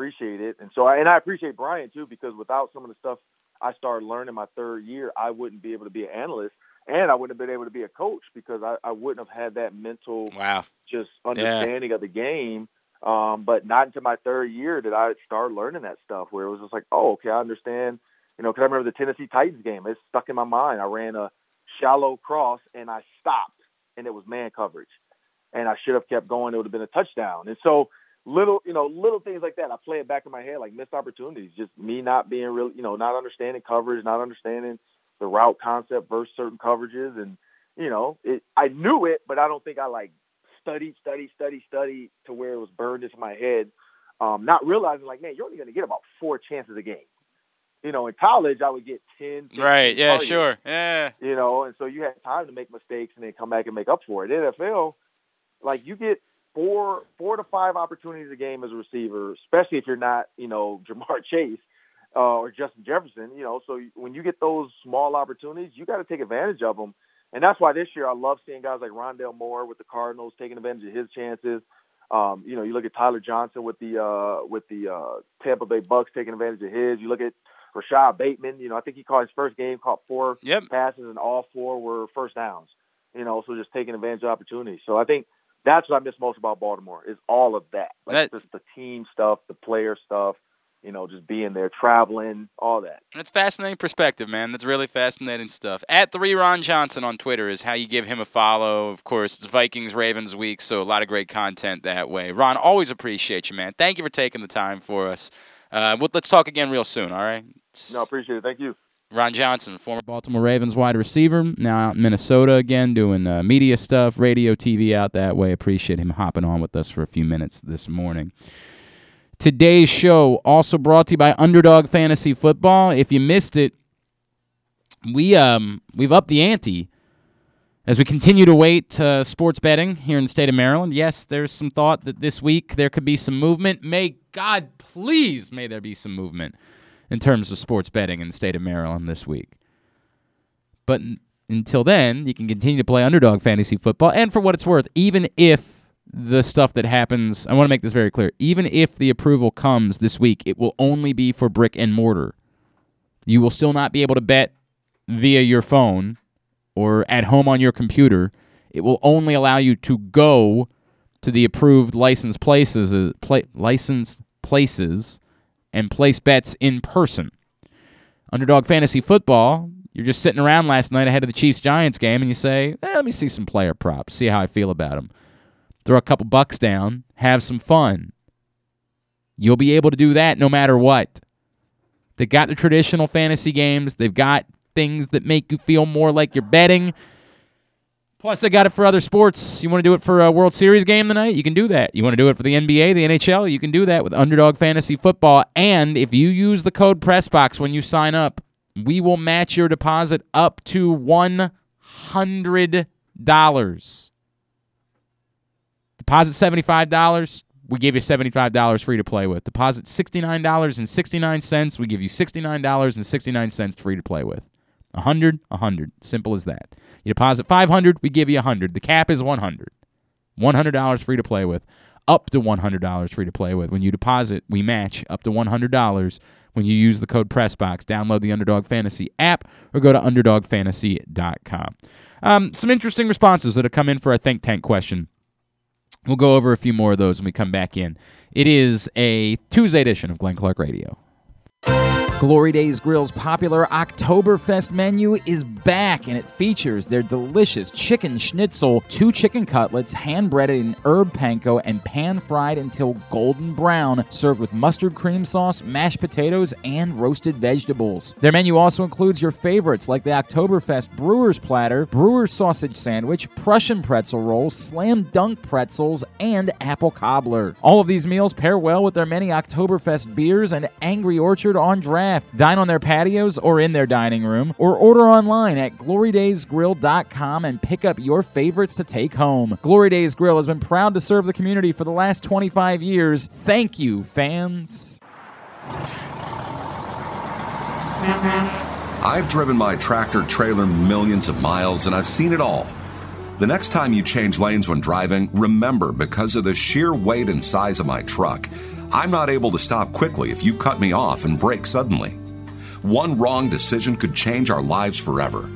appreciate it, and so I, and I appreciate Brian too because without some of the stuff I started learning my third year, I wouldn't be able to be an analyst, and I wouldn't have been able to be a coach because I, I wouldn't have had that mental wow just understanding yeah. of the game. Um, but not until my third year did I start learning that stuff where it was just like, oh, okay, I understand. You know, because I remember the Tennessee Titans game. It's stuck in my mind. I ran a shallow cross and I stopped, and it was man coverage, and I should have kept going. It would have been a touchdown. And so little, you know, little things like that. I play it back in my head like missed opportunities. Just me not being real, you know, not understanding coverage, not understanding the route concept versus certain coverages, and you know, it, I knew it, but I don't think I like studied, studied, studied, studied to where it was burned into my head. Um, not realizing like, man, you're only going to get about four chances a game. You know, in college, I would get 10. Right. Yeah, targets, sure. Yeah. You know, and so you had time to make mistakes and then come back and make up for it. In NFL, like you get four, four to five opportunities a game as a receiver, especially if you're not, you know, Ja'Marr Chase uh, or Justin Jefferson. You know, so when you get those small opportunities, you got to take advantage of them. And that's why this year I love seeing guys like Rondale Moore with the Cardinals taking advantage of his chances. Um, you know, you look at Tyler Johnson with the uh, with the uh, Tampa Bay Bucs taking advantage of his. You look at Rashod Bateman. You know, I think he caught his first game, caught four yep. passes, and all four were first downs. You know, so just taking advantage of opportunities. So I think that's what I miss most about Baltimore is all of that, like that, just the team stuff, the player stuff, you know, just being there, traveling, all that. That's fascinating perspective, man. That's really fascinating stuff. At three Ron Johnson on Twitter is how you give him a follow. Of course, it's Vikings Ravens week, so a lot of great content that way. Ron, always appreciate you, man. Thank you for taking the time for us. Uh, let's talk again real soon. All right. No, appreciate it. Thank you. Ron Johnson, former Baltimore Ravens wide receiver, now out in Minnesota again, doing uh, media stuff, radio, TV out that way. Appreciate him hopping on with us for a few minutes this morning. Today's show also brought to you by Underdog Fantasy Football. If you missed it, we um we've upped the ante as we continue to wait uh, sports betting here in the state of Maryland. Yes, there's some thought that this week there could be some movement. May God please may there be some movement in terms of sports betting in the state of Maryland this week. But n- until then, you can continue to play Underdog Fantasy Football, and for what it's worth, even if the stuff that happens, I want to make this very clear. Even if the approval comes this week, it will only be for brick and mortar. You will still not be able to bet via your phone or at home on your computer. It will only allow you to go to the approved licensed places, uh, pla- licensed places, and place bets in person. Underdog Fantasy Football, you're just sitting around last night ahead of the Chiefs Giants game, and you say, eh, "Let me see some player props, see how I feel about them." throw a couple bucks down, have some fun. You'll be able to do that no matter what. They've got the traditional fantasy games, they've got things that make you feel more like you're betting. Plus, they got it for other sports. You want to do it for a World Series game tonight? You can do that. You want to do it for the NBA, the NHL? You can do that with Underdog Fantasy Football. And if you use the code PRESSBOX when you sign up, we will match your deposit up to $100. Deposit $75, we give you $75 free to play with. Deposit $69.69, we give you $69.69 free to play with. 100, 100. Simple as that. You deposit 500, we give you 100. The cap is 100. $100 free to play with. Up to $100 free to play with. When you deposit, we match up to $100 when you use the code PRESSBOX. Download the Underdog Fantasy app or go to UnderdogFantasy.com. Um, some interesting responses that have come in for our think tank question We'll go over a few more of those when we come back in. It is a Tuesday edition of Glenn Clark Radio. Glory Days Grill's popular Oktoberfest menu is back and it features their delicious chicken schnitzel, two chicken cutlets, hand breaded in herb panko and pan fried until golden brown, served with mustard cream sauce, mashed potatoes, and roasted vegetables. Their menu also includes your favorites like the Oktoberfest Brewer's Platter, Brewer's Sausage Sandwich, Prussian Pretzel Roll, Slam Dunk Pretzels, and Apple Cobbler. All of these meals pair well with their many Oktoberfest beers and Angry Orchard on draft Dine on their patios or in their dining room, or order online at glorydaysgrill.com and pick up your favorites to take home. Glory Days Grill has been proud to serve the community for the last 25 years. Thank you, fans. I've driven my tractor trailer millions of miles and I've seen it all The next time you change lanes when driving, remember because of the sheer weight and size of my truck, I'm not able to stop quickly if you cut me off and brake suddenly. One wrong decision could change our lives forever.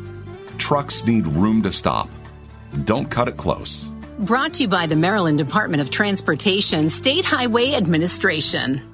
Trucks need room to stop. Don't cut it close. Brought to you by the Maryland Department of Transportation State Highway Administration.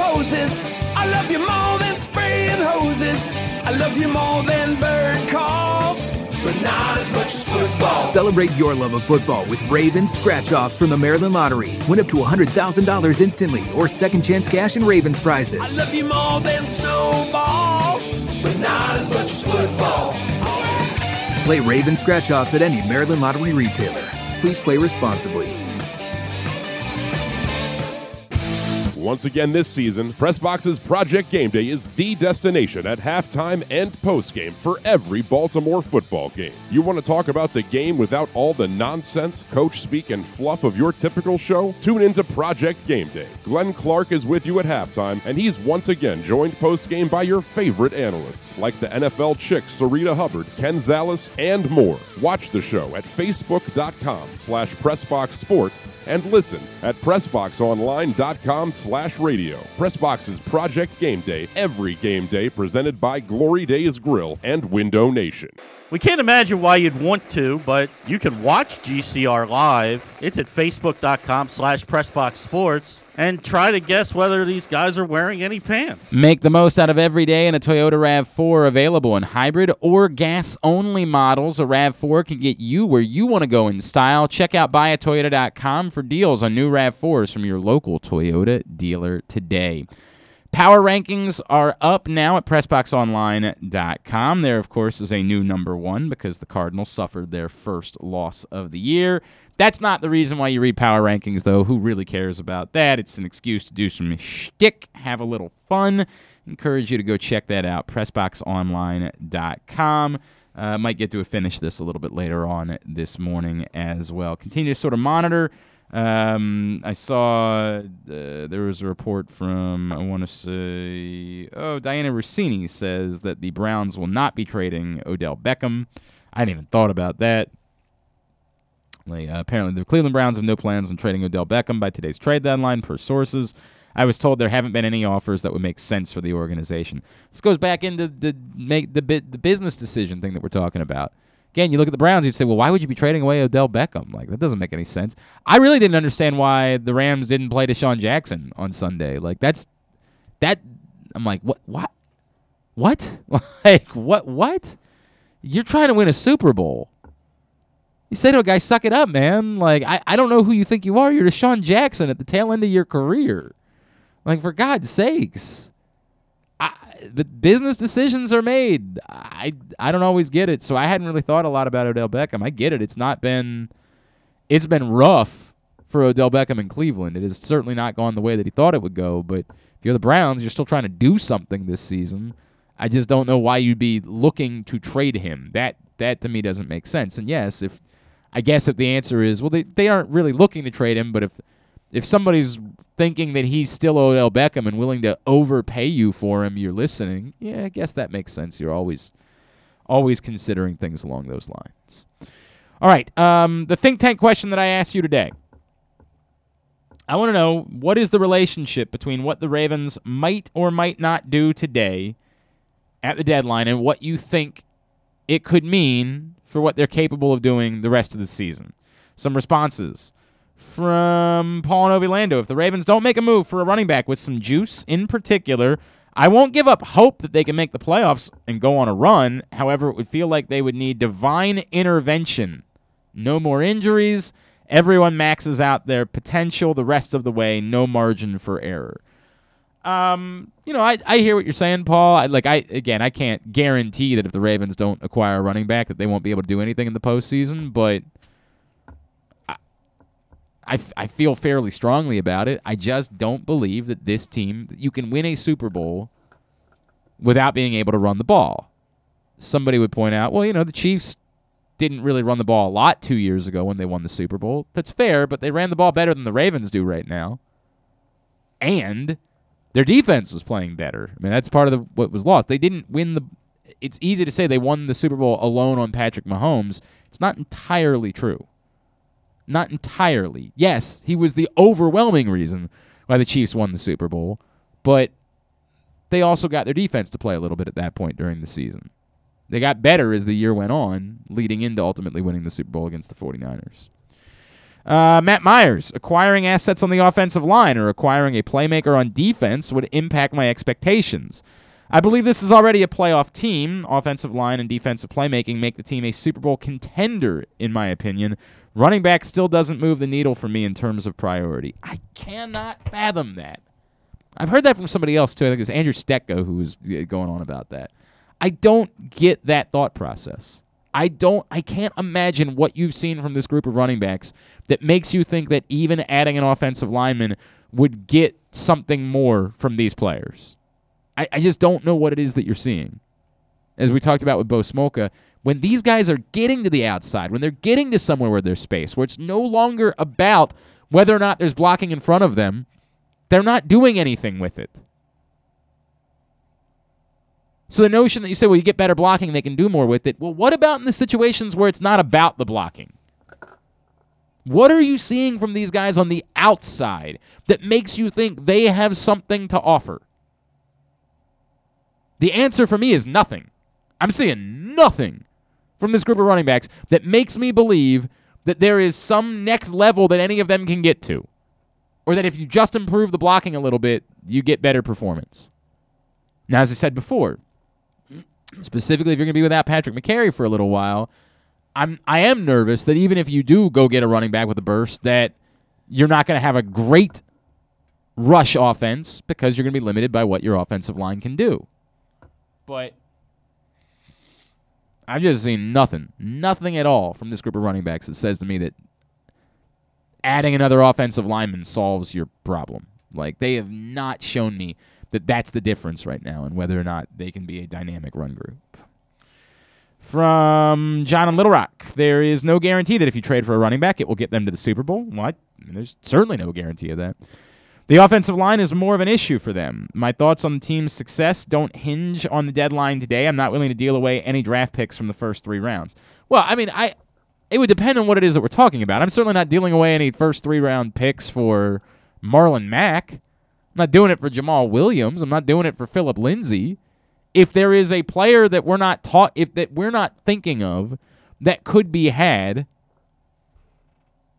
poses. I love you more than spraying hoses. I love you more than bird calls, but not as much as football. Celebrate your love of football with Raven scratch offs from the Maryland Lottery. Win up to $100,000 instantly or second chance cash and Ravens prizes. I love you more than snowballs, but not as much as football. Play Raven scratch offs at any Maryland Lottery retailer. Please play responsibly. Once again this season, Pressbox's Project Game Day is the destination at halftime and postgame for every Baltimore football game. You want to talk about the game without all the nonsense, coach speak, and fluff of your typical show? Tune into Project Game Day. Glenn Clark is with you at halftime, and he's once again joined postgame by your favorite analysts like the NFL chick Sarita Hubbard, Ken Zales, and more. Watch the show at facebook.com slash pressboxsports and listen at pressboxonline.com slash radio. Pressbox's Project Game Day, every game day presented by Glory Days Grill and Window Nation. We can't imagine why you'd want to, but you can watch GCR live. It's at facebook.com slash pressboxsports and try to guess whether these guys are wearing any pants. Make the most out of every day in a Toyota RAV4 available in hybrid or gas only models. A RAV4 can get you where you want to go in style. Check out buyatoyota.com for deals on new RAV4s from your local Toyota dealer today. Power rankings are up now at PressBoxOnline.com. There, of course, is a new number one because the Cardinals suffered their first loss of the year. That's not the reason why you read power rankings, though. Who really cares about that? It's an excuse to do some shtick, have a little fun. Encourage you to go check that out. PressBoxOnline.com. Uh, might get to finish this a little bit later on this morning as well. Continue to sort of monitor. Um, I saw uh, there was a report from I want to say oh Dianna Russini says that the Browns will not be trading Odell Beckham. I hadn't even thought about that. Like, uh, apparently, the Cleveland Browns have no plans on trading Odell Beckham by today's trade deadline, per sources. I was told there haven't been any offers that would make sense for the organization. This goes back into the make the the business decision thing that we're talking about. Again, you look at the Browns, you'd say, well, why would you be trading away Odell Beckham? Like, that doesn't make any sense. I really didn't understand why the Rams didn't play DeSean Jackson on Sunday. Like, that's that. I'm like, what? What? What? like, what? What? You're trying to win a Super Bowl. You say to a guy, suck it up, man. Like, I, I don't know who you think you are. You're DeSean Jackson at the tail end of your career. Like, for God's sakes. The business decisions are made. I I don't always get it, so I hadn't really thought a lot about Odell Beckham. I get it. It's not been it's been rough for Odell Beckham in Cleveland. It has certainly not gone the way that he thought it would go, but if you're the Browns, you're still trying to do something this season. I just don't know why you'd be looking to trade him. That that to me doesn't make sense. And yes, if I guess if the answer is well they, they aren't really looking to trade him, but if if somebody's thinking that he's still Odell Beckham and willing to overpay you for him, you're listening. Yeah, I guess that makes sense. You're always always considering things along those lines. All right, um, the think tank question that I asked you today. I want to know what is the relationship between what the Ravens might or might not do today at the deadline and what you think it could mean for what they're capable of doing the rest of the season. Some responses from Paul and Ovilando. If the Ravens don't make a move for a running back with some juice in particular, I won't give up hope that they can make the playoffs and go on a run. However, it would feel like they would need divine intervention. No more injuries. Everyone maxes out their potential the rest of the way. No margin for error. Um, you know, I, I hear what you're saying, Paul. I, like I again, I can't guarantee that if the Ravens don't acquire a running back, that they won't be able to do anything in the postseason. But I, f- I feel fairly strongly about it. I just don't believe that this team you can win a Super Bowl without being able to run the ball. Somebody would point out, well, you know, the Chiefs didn't really run the ball a lot two years ago when they won the Super Bowl. That's fair, but they ran the ball better than the Ravens do right now. And their defense was playing better. I mean, that's part of the, what was lost. They didn't win the. It's easy to say they won the Super Bowl alone on Patrick Mahomes. It's not entirely true. Not entirely. Yes, he was the overwhelming reason why the Chiefs won the Super Bowl, but they also got their defense to play a little bit at that point during the season. They got better as the year went on, leading into ultimately winning the Super Bowl against the 49ers. Uh, Matt Myers, acquiring assets on the offensive line or acquiring a playmaker on defense would impact my expectations. I believe this is already a playoff team. Offensive line and defensive playmaking make the team a Super Bowl contender, in my opinion. Running back still doesn't move the needle for me in terms of priority. I cannot fathom that. I've heard that from somebody else too. I think it was Andrew Stecko who was uh, going on about that. I don't get that thought process. I don't I can't imagine what you've seen from this group of running backs that makes you think that even adding an offensive lineman would get something more from these players. I, I just don't know what it is that you're seeing. As we talked about with Bo Smolka, when these guys are getting to the outside, when they're getting to somewhere where there's space, where it's no longer about whether or not there's blocking in front of them, they're not doing anything with it. So the notion that you say, well, you get better blocking, they can do more with it. Well, what about in the situations where it's not about the blocking? What are you seeing from these guys on the outside that makes you think they have something to offer? The answer for me is nothing. I'm seeing nothing from this group of running backs that makes me believe that there is some next level that any of them can get to. Or that if you just improve the blocking a little bit, you get better performance. Now, as I said before, specifically if you're going to be without Patrick Mekari for a little while, I'm I am nervous that even if you do go get a running back with a burst, that you're not going to have a great rush offense because you're going to be limited by what your offensive line can do. But I've just seen nothing, nothing at all from this group of running backs that says to me that adding another offensive lineman solves your problem. Like they have not shown me that that's the difference right now and whether or not they can be a dynamic run group. From John and Little Rock, there is no guarantee that if you trade for a running back, it will get them to the Super Bowl. What? I mean, there's certainly no guarantee of that. The offensive line is more of an issue for them. My thoughts on the team's success don't hinge on the deadline today. I'm not willing to deal away any draft picks from the first three rounds. Well, I mean, I it would depend on what it is that we're talking about. I'm certainly not dealing away any first three round picks for Marlon Mack. I'm not doing it for Jamaal Williams. I'm not doing it for Phillip Lindsay. If there is a player that we're not taught, if that we're not thinking of that could be had,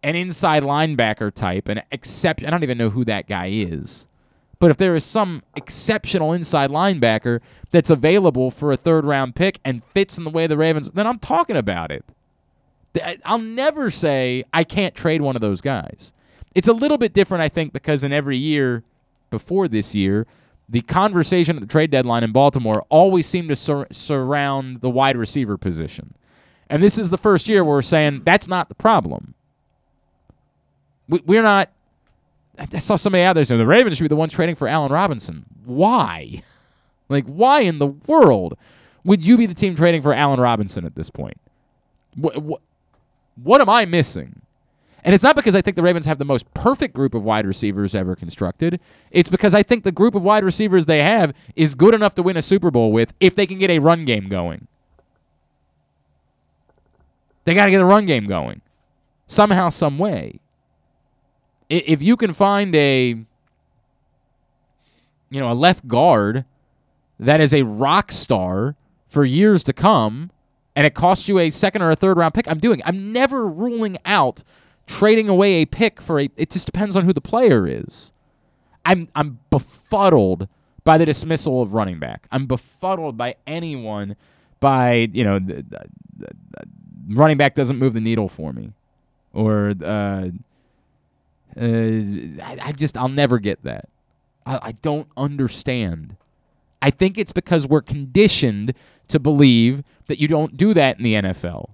an inside linebacker type, an except I don't even know who that guy is. But if there is some exceptional inside linebacker that's available for a third round pick and fits in the way the Ravens, then I'm talking about it. I'll never say I can't trade one of those guys. It's a little bit different, I think, because in every year before this year, the conversation at the trade deadline in Baltimore always seemed to sur- surround the wide receiver position. And this is the first year where we're saying that's not the problem. We, we're not. I saw somebody out there saying the Ravens should be the ones trading for Allen Robinson. Why? Like, why in the world would you be the team trading for Allen Robinson at this point? What, what, what am I missing? And it's not because I think the Ravens have the most perfect group of wide receivers ever constructed. It's because I think the group of wide receivers they have is good enough to win a Super Bowl with if they can get a run game going. They got to get a run game going somehow, some way. If you can find a you know, a left guard that is a rock star for years to come and it costs you a second or a third round pick, I'm doing. I'm never ruling out trading away a pick for a it just depends on who the player is. I'm I'm befuddled by the dismissal of running back. I'm befuddled by anyone by, you know, the, the, the, running back doesn't move the needle for me. Or uh, uh, I, I just I'll never get that. I, I don't understand. I think it's because we're conditioned to believe that you don't do that in the NFL.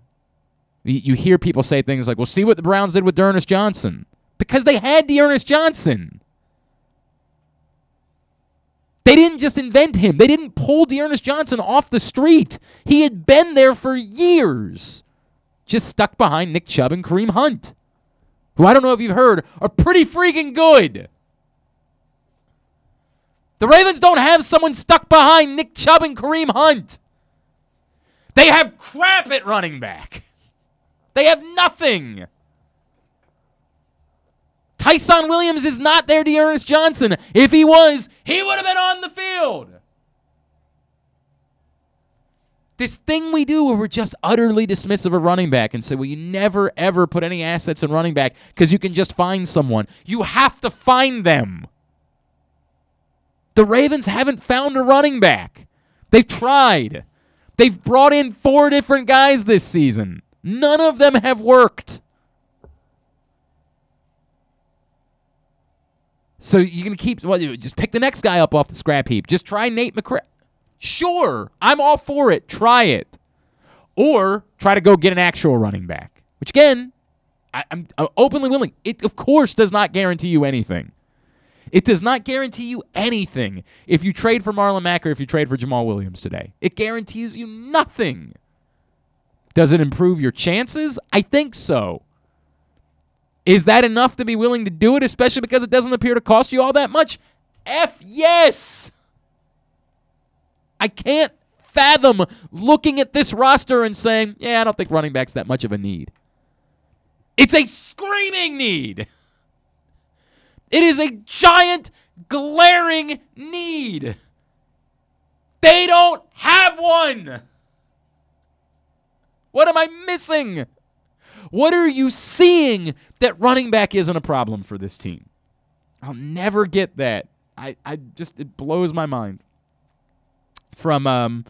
You, you hear people say things like, "Well, see what the Browns did with D'Ernest Johnson," because they had D'Ernest Johnson. They didn't just invent him. They didn't pull D'Ernest Johnson off the street. He had been there for years, just stuck behind Nick Chubb and Kareem Hunt, who I don't know if you've heard are pretty freaking good. The Ravens don't have someone stuck behind Nick Chubb and Kareem Hunt. They have crap at running back. They have nothing. Ty'Son Williams is not there D'Ernest Johnson. If he was, he would have been on the field. This thing we do where we're just utterly dismissive of running back and say, well, you never ever put any assets in running back because you can just find someone. You have to find them. The Ravens haven't found a running back. They've tried. They've brought in four different guys this season. None of them have worked. So you're gonna keep well, just pick the next guy up off the scrap heap. Just try Nate McCrary. Sure, I'm all for it. Try it, or try to go get an actual running back. Which again, I, am openly willing. It of course does not guarantee you anything. It does not guarantee you anything if you trade for Marlon Mack or if you trade for Jamaal Williams today. It guarantees you nothing. Does it improve your chances? I think so. Is that enough to be willing to do it, especially because it doesn't appear to cost you all that much? F yes. I can't fathom looking at this roster and saying, yeah, I don't think running back's that much of a need. It's a screaming need. It is a giant, glaring need. They don't have one. What am I missing? What are you seeing that running back isn't a problem for this team? I'll never get that. I, I just it blows my mind. From um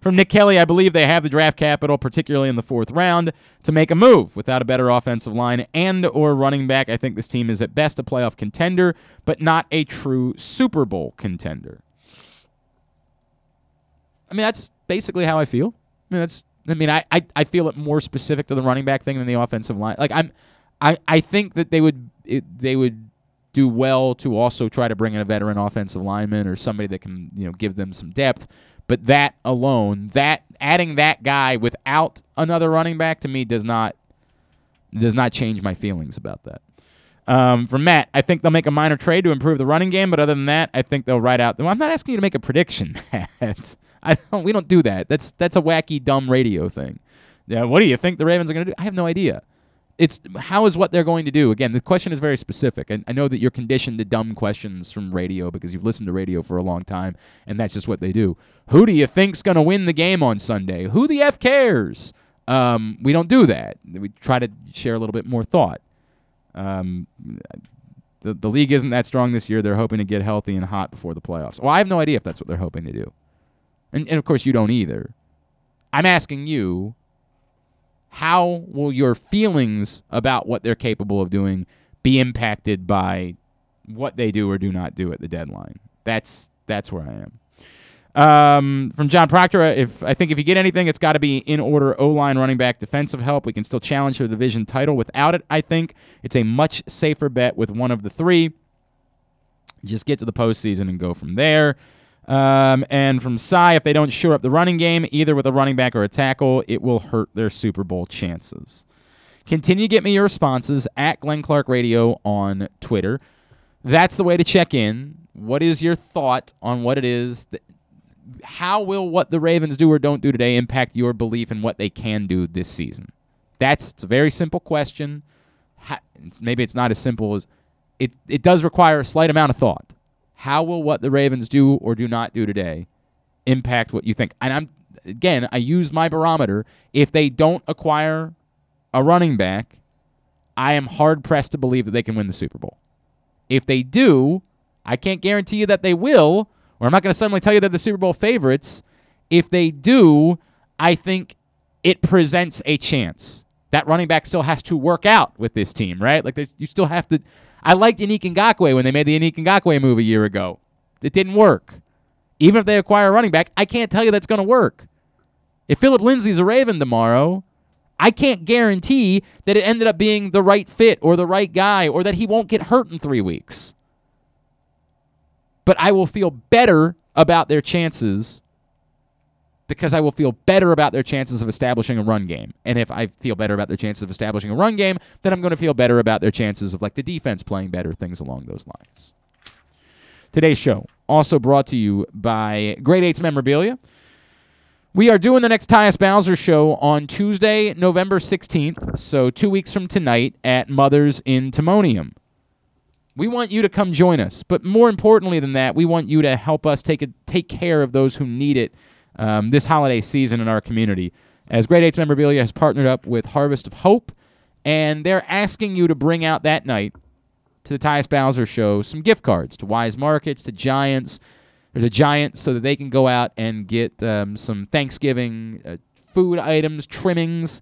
from Nick Kelly, I believe they have the draft capital, particularly in the fourth round, to make a move. Without a better offensive line and or running back, I think this team is at best a playoff contender, but not a true Super Bowl contender. I mean, that's basically how I feel. I mean, that's I mean, I, I, I feel it more specific to the running back thing than the offensive line. Like I'm, I, I think that they would it, they would do well to also try to bring in a veteran offensive lineman or somebody that can you know give them some depth. But that alone, that adding that guy without another running back to me does not does not change my feelings about that. Um, from Matt, I think they'll make a minor trade to improve the running game, but other than that, I think they'll write out. Well, I'm not asking you to make a prediction, Matt. I don't. We don't do that. That's that's a wacky, dumb radio thing. Yeah. What do you think the Ravens are going to do? I have no idea. It's how is what they're going to do. Again, the question is very specific, and I know that you're conditioned to dumb questions from radio because you've listened to radio for a long time, and that's just what they do. Who do you think's going to win the game on Sunday? Who the f cares? Um, we don't do that. We try to share a little bit more thought. Um, the, the league isn't that strong this year. They're hoping to get healthy and hot before the playoffs. Well, I have no idea if that's what they're hoping to do. And, and of course, you don't either. I'm asking you, how will your feelings about what they're capable of doing be impacted by what they do or do not do at the deadline? That's that's where I am. Um, from John Proctor, if I think if you get anything, it's got to be in order O line, running back, defensive help. We can still challenge for the division title without it. I think it's a much safer bet with one of the three. Just get to the postseason and go from there. Um, and from Cy, if they don't shore up the running game, either with a running back or a tackle, it will hurt their Super Bowl chances. Continue to get me your responses at Glenn Clark Radio on Twitter. That's the way to check in. What is your thought on what it is that, how will what the Ravens do or don't do today impact your belief in what they can do this season? That's it's a very simple question. maybe it's not as simple as it. It does require a slight amount of thought. How will what the Ravens do or do not do today impact what you think? And I'm again, I use my barometer. If they don't acquire a running back, I am hard pressed to believe that they can win the Super Bowl. If they do, I can't guarantee you that they will or I'm not going to suddenly tell you they're the Super Bowl favorites. If they do, I think it presents a chance. That running back still has to work out with this team, right? Like you still have to. I liked Yannick Ngakoue when they made the Yannick Ngakoue move a year ago. It didn't work. Even if they acquire a running back, I can't tell you that's going to work. If Phillip Lindsay's a Raven tomorrow, I can't guarantee that it ended up being the right fit or the right guy or that he won't get hurt in three weeks. But I will feel better about their chances because I will feel better about their chances of establishing a run game. And if I feel better about their chances of establishing a run game, then I'm going to feel better about their chances of like the defense playing better, things along those lines. Today's show also brought to you by Great Eights Memorabilia. We are doing the next Tyus Bowser show on Tuesday, November 16th, so two weeks from tonight at Mother's in Timonium. We want you to come join us, but more importantly than that, we want you to help us take a, take care of those who need it um, this holiday season in our community. As Great Eights Memorabilia has partnered up with Harvest of Hope, and they're asking you to bring out that night to the Tyus Bowser show some gift cards to Weis Markets, to Giants, or to Giants, so that they can go out and get um, some Thanksgiving uh, food items, trimmings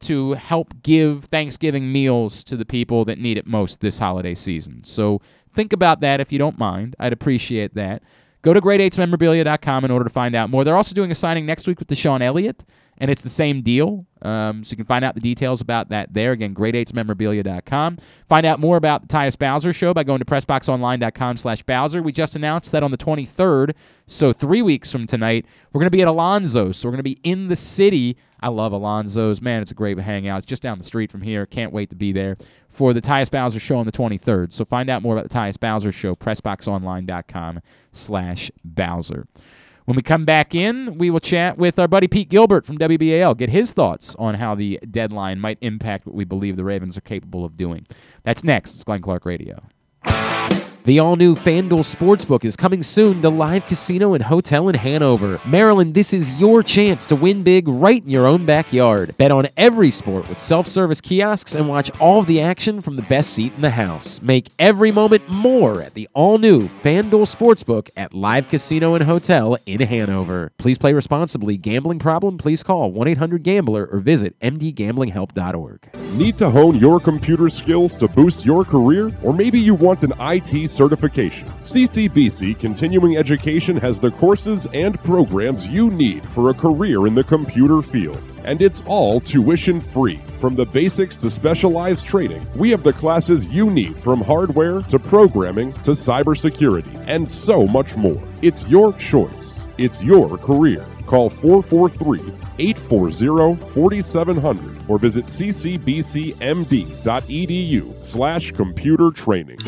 to help give Thanksgiving meals to the people that need it most this holiday season. So think about that if you don't mind. I'd appreciate that. Go to great8smemorabilia.com in order to find out more. They're also doing a signing next week with DeShon Elliott, and it's the same deal. Um, so you can find out the details about that there. Again, great8smemorabilia.com. Find out more about the Tyus Bowser Show by going to pressboxonline.com slash Bowser. We just announced that on the 23rd, so three weeks from tonight, we're going to be at Alonso's. So we're going to be in the city. I love Alonso's. Man, it's a great hangout. It's just down the street from here. Can't wait to be there for the Tyus Bowser Show on the 23rd. So find out more about the Tyus Bowser Show, pressboxonline.com slash Bowser. When we come back in, we will chat with our buddy Pete Gilbert from WBAL, get his thoughts on how the deadline might impact what we believe the Ravens are capable of doing. That's next. It's Glenn Clark Radio. The all new FanDuel Sportsbook is coming soon to Live Casino and Hotel in Hanover. Maryland, this is your chance to win big right in your own backyard. Bet on every sport with self service kiosks and watch all the action from the best seat in the house. Make every moment more at the all new FanDuel Sportsbook at Live Casino and Hotel in Hanover. Please play responsibly. Gambling problem? Please call 1 800 Gambler or visit mdgamblinghelp.org. Need to hone your computer skills to boost your career? Or maybe you want an IT certification. CCBC Continuing Education has the courses and programs you need for a career in the computer field. And it's all tuition free. From the basics to specialized training, we have the classes you need from hardware to programming to cybersecurity and so much more. It's your choice. It's your career. Call 443 840 4700 or visit ccbcmd.edu slash computer training.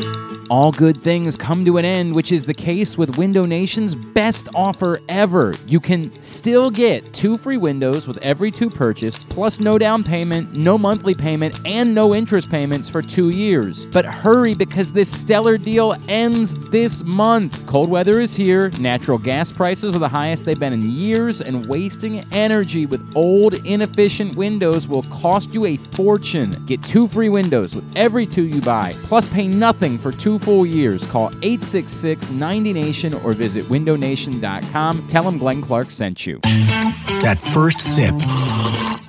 All good things come to an end, which is the case with Window Nation's best offer ever. You can still get two free windows with every two purchased, plus no down payment, no monthly payment, and no interest payments for two years. But hurry because this stellar deal ends this month. Cold weather is here, natural gas prices are the highest they've been in years, and wasting energy with old, inefficient windows will cost you a fortune. Get two free windows with every two you buy, plus pay nothing for two full years. Call 866 90 Nation or visit windownation.com. Tell them Glenn Clark sent you. That first sip.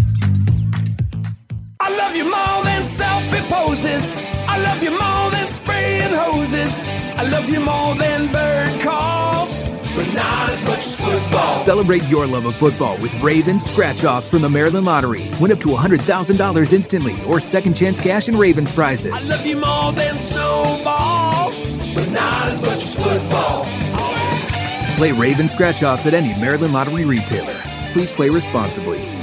I love you more than selfie poses. I love you more than spraying hoses. I love you more than bird calls, but not as much as football. Celebrate your love of football with Raven scratch offs from the Maryland Lottery. Win up to $100,000 instantly or second chance cash and Ravens prizes. I love you more than snowballs, but not as much as football. Play Raven scratch offs at any Maryland Lottery retailer. Please play responsibly.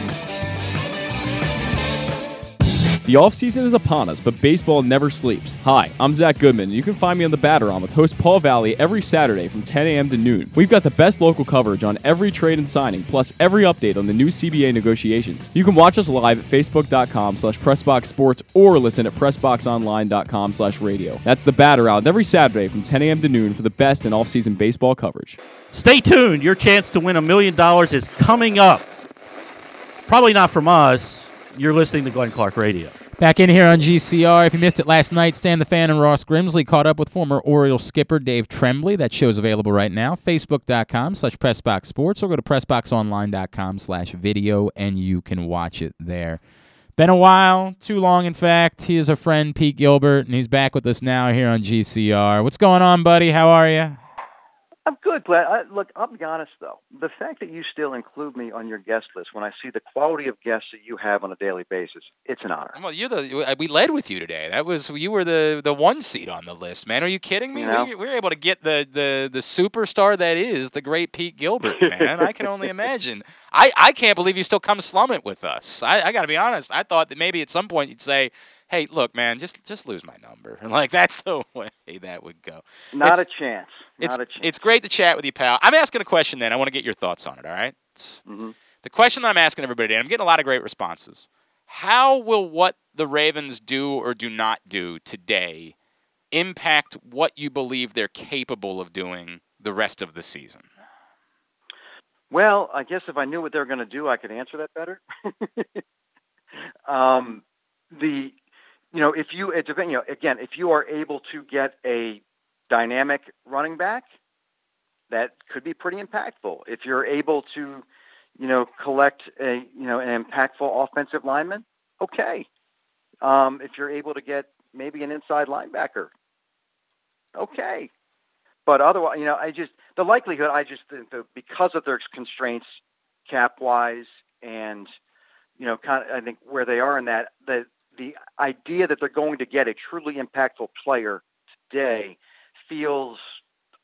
The offseason is upon us, but baseball never sleeps. Hi, I'm Zach Goodman, and you can find me on the Batteron with host Paul Valley every Saturday from 10 a.m. to noon. We've got the best local coverage on every trade and signing, plus every update on the new CBA negotiations. You can watch us live at facebook.com slash pressboxsports or listen at pressboxonline.com slash radio. That's the Batteron every Saturday from 10 a.m. to noon for the best in offseason baseball coverage. Stay tuned. Your chance to win a million dollars is coming up. Probably not from us. You're listening to Glenn Clark Radio. Back in here on GCR. If you missed it last night, Stan the Fan and Ross Grimsley caught up with former Oriole skipper Dave Trembley. That show's available right now. Facebook.com slash PressBoxSports or go to PressBoxOnline.com slash video and you can watch it there. Been a while, too long in fact. He is a friend, Pete Gilbert, and he's back with us now here on GCR. What's going on, buddy? How are you? I'm good, Glenn. I, look, I'll be honest though. The fact that you still include me on your guest list when I see the quality of guests that you have on a daily basis, it's an honor. Well, you're the uh, we led with you today. That was you were the the one seat on the list, man. Are you kidding me? You know? we, we were able to get the the the superstar that is the great Pete Gilbert, man. I can only imagine. I I can't believe you still come slum it with us. I, I got to be honest. I thought that maybe at some point you'd say. Hey, look, man, just just lose my number. and Like that's the way that would go. Not It's- a chance. It's, it's great to chat with you, pal. I'm asking a question then. I want to get your thoughts on it, all right? Mm-hmm. The question that I'm asking everybody, and I'm getting a lot of great responses. How will what the Ravens do or do not do today impact what you believe they're capable of doing the rest of the season? Well, I guess if I knew what they were going to do, I could answer that better. um, the, you know, if you, it depends, you know, again, if you are able to get a dynamic running back, that could be pretty impactful. If you're able to, you know, collect a, you know, an impactful offensive lineman, okay. Um, if you're able to get maybe an inside linebacker, okay. But otherwise, you know, I just the likelihood I just think that because of their constraints, cap wise, and you know, kind of I think where they are in that the the idea that they're going to get a truly impactful player today feels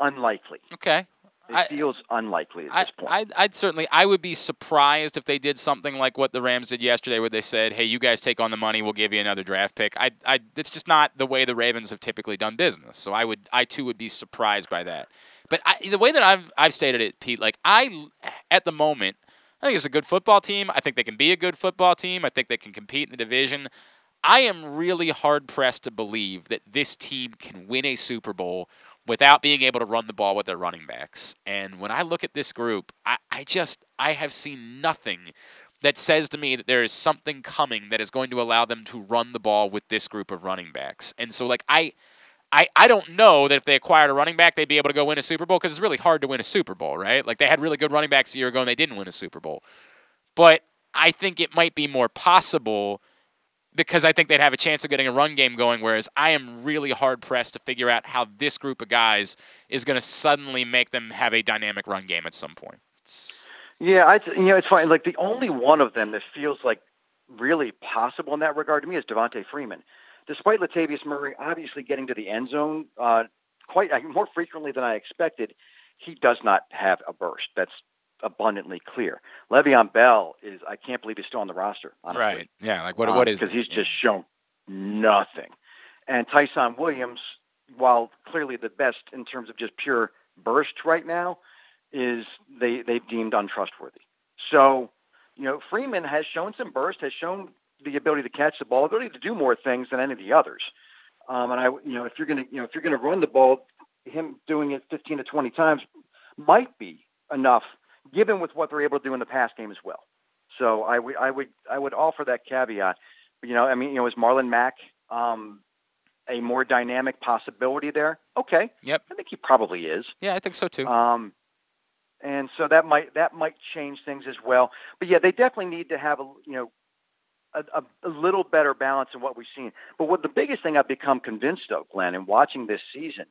unlikely. Okay. It feels unlikely at I, this point. I'd, I'd certainly, I would be surprised if they did something like what the Rams did yesterday, where they said, "Hey, you guys take on the money, we'll give you another draft pick." I, I, it's just not the way the Ravens have typically done business. So I would, I too would be surprised by that. But I, the way that I've, I've stated it, Pete, like I, at the moment, I think it's a good football team. I think they can be a good football team. I think they can compete in the division. I am really hard pressed to believe that this team can win a Super Bowl without being able to run the ball with their running backs. And when I look at this group, I, I just I have seen nothing that says to me that there is something coming that is going to allow them to run the ball with this group of running backs. And so like I I, I don't know that if they acquired a running back, they'd be able to go win a Super Bowl because it's really hard to win a Super Bowl, right? Like they had really good running backs a year ago and they didn't win a Super Bowl. But I think it might be more possible because I think they'd have a chance of getting a run game going. Whereas I am really hard pressed to figure out how this group of guys is going to suddenly make them have a dynamic run game at some point. Yeah, I, you know, it's funny. Like the only one of them that feels like really possible in that regard to me is Devonta Freeman. Despite Latavius Murray obviously getting to the end zone uh, quite uh, more frequently than I expected, he does not have a burst. That's abundantly clear. Le'Veon Bell is I can't believe he's still on the roster. Honestly. Right. Yeah. Like what? what is? because he's just shown nothing. And Ty'Son Williams, while clearly the best in terms of just pure burst right now, is they they've deemed untrustworthy. So, you know, Freeman has shown some burst, has shown the ability to catch the ball, ability to do more things than any of the others. Um, and I, you know, if you're gonna, you know, if you're gonna run the ball, him doing it 15 to 20 times might be enough, given with what they're able to do in the pass game as well. So I would, I would, I would offer that caveat. You know, I mean, you know, is Marlon Mack um, a more dynamic possibility there? Okay. Yep. I think he probably is. Yeah, I think so too. Um, and so that might that might change things as well. But yeah, they definitely need to have a you know a, a, a little better balance in what we've seen. But what the biggest thing I've become convinced of, Glenn, in watching this season,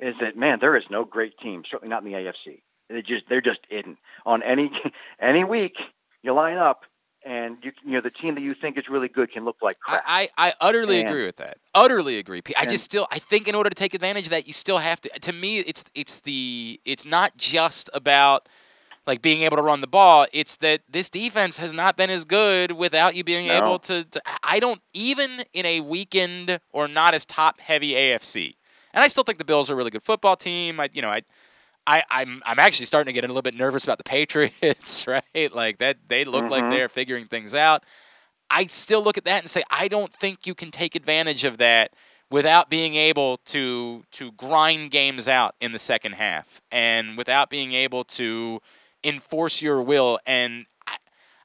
is that man, there is no great team, certainly not in the AFC. They just they're just hidden on any any week. You line up, and you you know the team that you think is really good can look like crap. I, I utterly And- agree with that. Utterly agree. I just still I think in order to take advantage of that, you still have to. To me, it's it's the it's not just about like being able to run the ball. It's that this defense has not been as good without you being No. able to, to. I don't even in a weakened or not as top heavy AFC, and I still think the Bills are a really good football team. I, you know, I. I, I'm I'm actually starting to get a little bit nervous about the Patriots, right? Like that they look like Mhm. they're figuring things out. I still look at that and say I don't think you can take advantage of that without being able to to grind games out in the second half and without being able to enforce your will and I,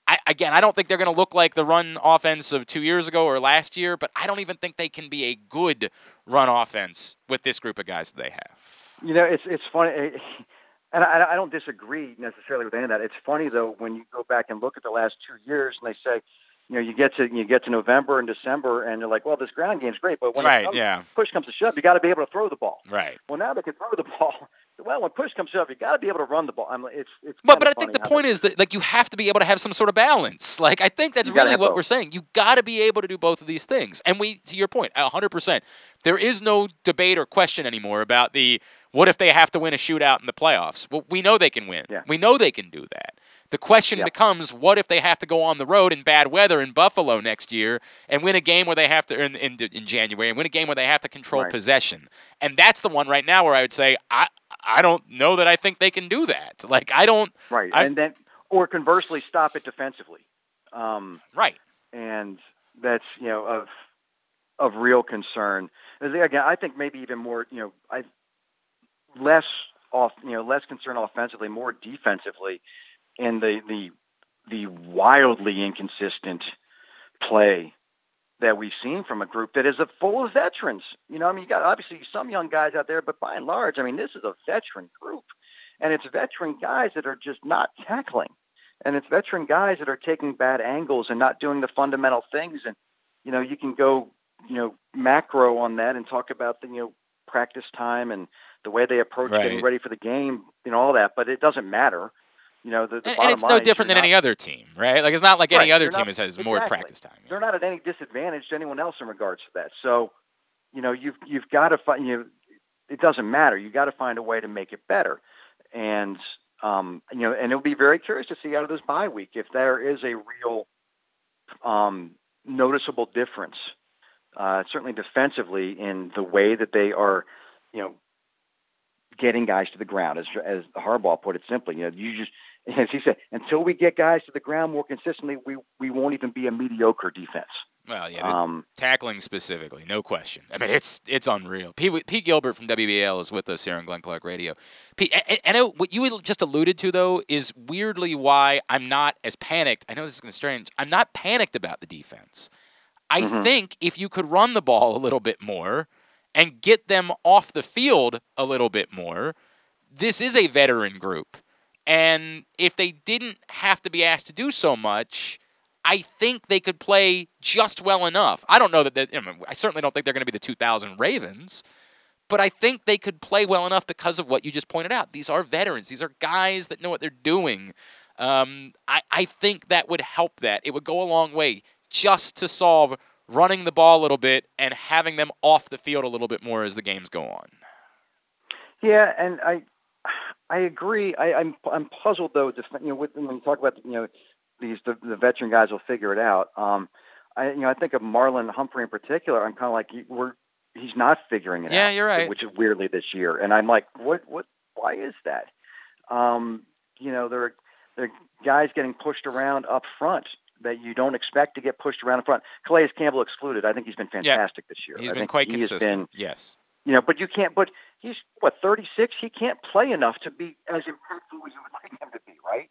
I again I don't think they're going to look like the run offense of 2 years ago or last year but I don't even think they can be a good run offense with this group of guys that they have. You know, it's it's funny, eh, and I, I don't disagree necessarily with any of that. It's funny though when you go back and look at the last two years, and they say, you know, you get to you get to November and December, and you're like, well, this ground game's great, but when Right, comes- yeah. push comes to shove, you got to be able to throw the ball. Right. Well, now they can throw the ball. Well, when push comes to shove, you got to be able to run the ball. I'm, like, it's it's. But but I think the point is that like you have to be able to have some sort of balance. Like I think that's really what both. we're saying. You got to be able to do both of these things. And we to your point, 100%. There is no debate or question anymore about the what if they have to win a shootout in the playoffs? Well, we know they can win. Yeah. We know they can do that. The question becomes what if they have to go on the road in bad weather in Buffalo next year and win a game where they have to in in, in January and win a game where they have to control Right. possession. And that's the one right now where I would say I I don't know that I think they can do that. Like I don't Right, I- and then or conversely, stop it defensively. Um, right. and that's you know of of real concern. Again, I think maybe even more you know I less off you know less concern offensively, more defensively, and the the the wildly inconsistent play that we've seen from a group that is a full of veterans. You know, I mean, you got obviously some young guys out there, but by and large, I mean, this is a veteran group, and it's veteran guys that are just not tackling, and it's veteran guys that are taking bad angles and not doing the fundamental things. And you know, you can go, you know, macro on that and talk about the you know practice time and the way they approach getting ready for the game, you know, all that. But it doesn't matter. You know, the, the And, and it's no different than not- any other team, right? Like it's not like any other team not- has more practice time. They're not at any disadvantage to anyone else in regards to that. So, you know, you've you've got to find you. Know, it doesn't matter. You got to find a way to make it better, and um, you know, and it'll be very curious to see out of this bye week if there is a real um, noticeable difference, uh, certainly defensively in the way that they are, you know, getting guys to the ground. As as Harbaugh put it simply, you know, you just as he said, until we get guys to the ground more consistently, we we won't even be a mediocre defense. Well, yeah, Um, tackling specifically, no question. I mean, it's it's unreal. Pete, Pete Gilbert from WBL is with us here on Glenn Clark Radio. Pete, and, and I- what you just alluded to though is weirdly why I'm not as panicked. I know this is going to strange. I'm not panicked about the defense. I Mhm. think if you could run the ball a little bit more and get them off the field a little bit more, this is a veteran group. And if they didn't have to be asked to do so much, I think they could play just well enough. I don't know that. they- I, mean, I certainly don't think they're going to be the 2000 Ravens, but I think they could play well enough because of what you just pointed out. These are veterans. These are guys that know what they're doing. Um, I, I think that would help that. It would go a long way just to solve running the ball a little bit and having them off the field a little bit more as the games go on. Yeah, and I I agree. I, I'm I'm puzzled though. Def- you know, with, when you talk about you know these the, the veteran guys will figure it out. Um, I you know I think of Marlon Humphrey in particular. I'm kind of like we're he's not figuring it out. Yeah, you're right. Which is weirdly this year, and I'm like, what what why is that? Um, you know, there are there are guys getting pushed around up front that you don't expect to get pushed around up front. Calais Campbell excluded. I think he's been fantastic this year. He's I been quite he consistent. been- yes. you know, but you can't. But he's what 36. He can't play enough to be as impactful as you would like him to be, right?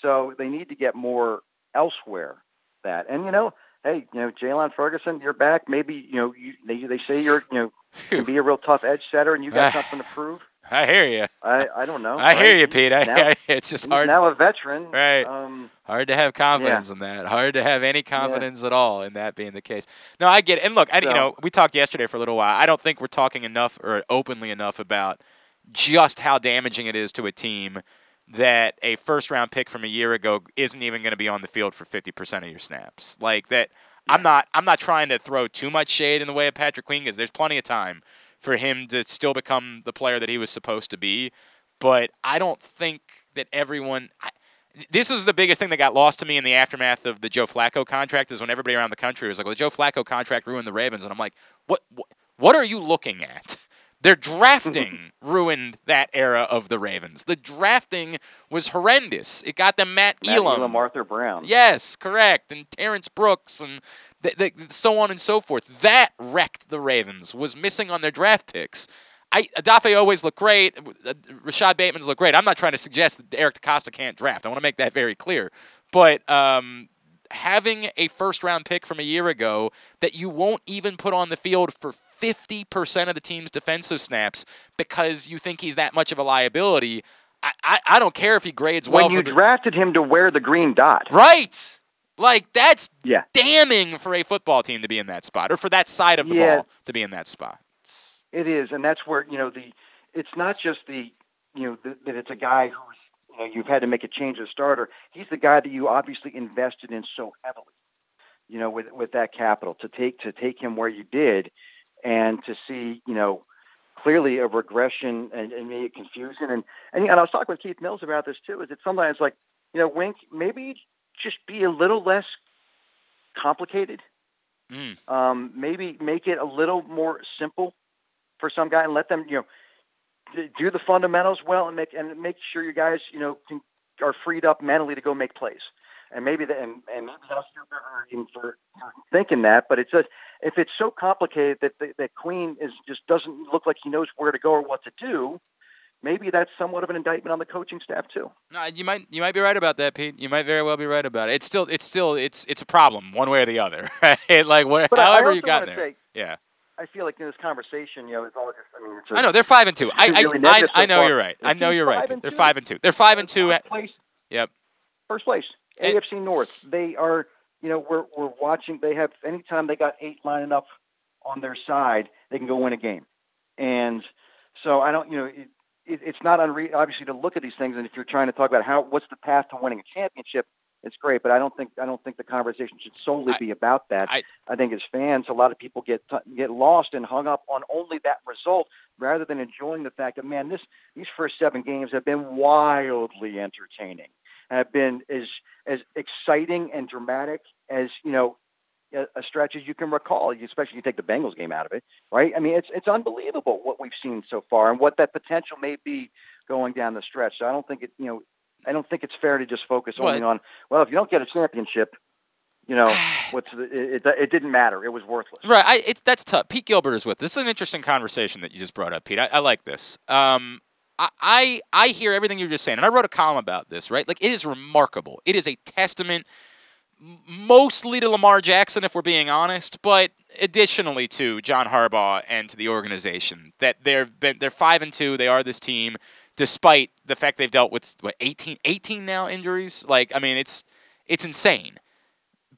So they need to get more elsewhere. That and you know, hey, you know, Jaylon Ferguson, you're back. Maybe you know, you, they they say you're you know can be a real tough edge setter, and you got ah. something to prove. I hear you. I I don't know. I hear you, Pete. I, Now- it's just hard. now a veteran, Right. Um, Hard to have confidence in that. Hard to have any confidence at all in that being the case. No, I get it. And look, I, you know, we talked yesterday for a little while. I don't think we're talking enough or openly enough about just how damaging it is to a team that a first round pick from a year ago isn't even going to be on the field for 50% of your snaps. Like that I'm not I'm not trying to throw too much shade in the way of Patrick Queen because there's plenty of time for him to still become the player that he was supposed to be. but I don't think that everyone. I, this is the biggest thing that got lost to me in the aftermath of the Joe Flacco contract is when everybody around the country was like, "Well, the Joe Flacco contract ruined the Ravens," and I'm like, "What? What, what are you looking at?" Their drafting ruined that era of the Ravens. The drafting was horrendous. It got them Matt, Matt Elam, Elam, Arthur Brown. Yes, correct. And Terrence Brooks and th- th- so on and so forth. That wrecked the Ravens. Was missing on their draft picks. I Odafe always looked great. Uh, Rashod Bateman's look great. I'm not trying to suggest that Eric DeCosta can't draft. I want to make that very clear. But um, having a first round pick from a year ago that you won't even put on the field for 50% of the team's defensive snaps because you think he's that much of a liability. I, I, I don't care if he grades well. When you the, drafted him to wear the green dot. Right. Like that's yeah. damning for a football team to be in that spot or for that side of the Yeah. ball to be in that spot. It's- It is, and that's where you know the. It's not just the you know the, that it's a guy who's you know you've had to make a change as starter. He's the guy that you obviously invested in so heavily. You know, with with that capital to take to take him where you did, and to see you know clearly a regression and, and maybe confusion and and, and I was talking with Keith Mills about this too. Is that sometimes like you know Wink maybe just be a little less complicated Mm. um, maybe make it a little more simple for some guy and let them, you know, do the fundamentals well and make and make sure you guys, you know, can, are freed up mentally to go make plays. And maybe that, and, and maybe that's stupid for for thinking that, but it's just if it's so complicated that that, that Queen is just doesn't look like he knows where to go or what to do. Maybe that's somewhat of an indictment on the coaching staff too. No, you might you might be right about that, Pete. You might very well be right about it. It's still it's still it's it's a problem one way or the other. Right? like what, But however you got there. say- yeah. I feel like in this conversation, you know, it's all just. I mean, it's a, I know they're five and two. I I, really I, I know you're right. I know you're right. five Pete. and They're two, five and two. They're five and two. at- place, Yep. first place, AFC North. They are, you know, we're we're watching. They have anytime they got eight lining up on their side, they can go win a game. And so I don't, you know, it, it's not unre- obviously to look at these things. And if you're trying to talk about how what's the path to winning a championship, it's great. But I don't think I don't think the conversation should solely be about that. I, think as fans, a lot of people get get lost and hung up on only that result rather than enjoying the fact that man, this these first seven games have been wildly entertaining, have been as as exciting and dramatic as you know a, stretch as you can recall. Especially if you take the Bengals game out of it, right? I mean, it's it's unbelievable what we've seen so far and what that potential may be going down the stretch. So I don't think it, you know, I don't think it's fair to just focus only on well, if you don't get a championship, you know, what's the, it, it, it didn't matter. It was worthless. Right. I, it's that's tough. Pete Gilbert is with. This is an interesting conversation that you just brought up, Pete. I, I like this. Um, I, I I hear everything you're just saying, and I wrote a column about this. Right. Like it is remarkable. It is a testament, mostly to Lamar Jackson, if we're being honest, but additionally to John Harbaugh and to the organization that they're been they're five and two. They are this team, despite the fact they've dealt with what 18, 18 now injuries. Like I mean, it's it's insane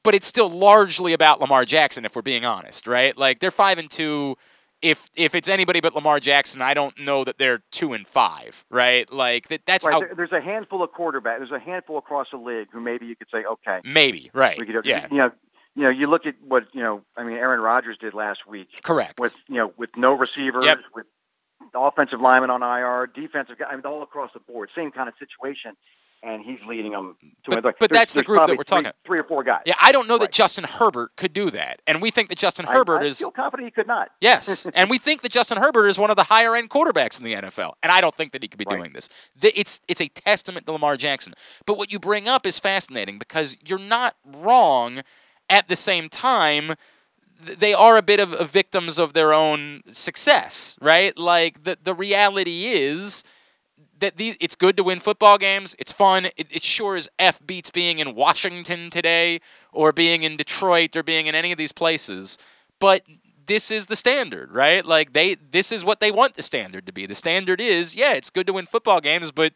but it's still largely about Lamar Jackson if we're being honest, right? Like they're 5 and 2 if if it's anybody but Lamar Jackson, I don't know that they're 2 and 5, right? Like that that's right, how there's a handful of quarterbacks. There's a handful across the league who maybe you could say, okay, maybe, right. we could, yeah. you know, you know, you look at what you know. I mean, Aaron Rodgers did last week. Correct. With you know, with no receivers, Yep. with offensive linemen on IR, defensive guy, I mean, all across the board, same kind of situation, and he's leading them to But-. Like, but that's the group that we're three- talking- Three or four guys. Yeah, I don't know that Justin Herbert could do that. And we think that Justin I- Herbert I is feel confident he could not. Yes, and we think that Justin Herbert is one of the higher end quarterbacks in the NFL, and I don't think that he could be doing this. It's it's a testament to Lamar Jackson. But what you bring up is fascinating because you're not wrong. At the same time, they are a bit of of victims of their own success, right? Like the the reality is that these it's good to win football games. It's fun. It, it sure as f beats being in Washington today, or being in Detroit, or being in any of these places. But this is the standard, right? Like they, this is what they want the standard to be. The standard is, yeah, it's good to win football games, but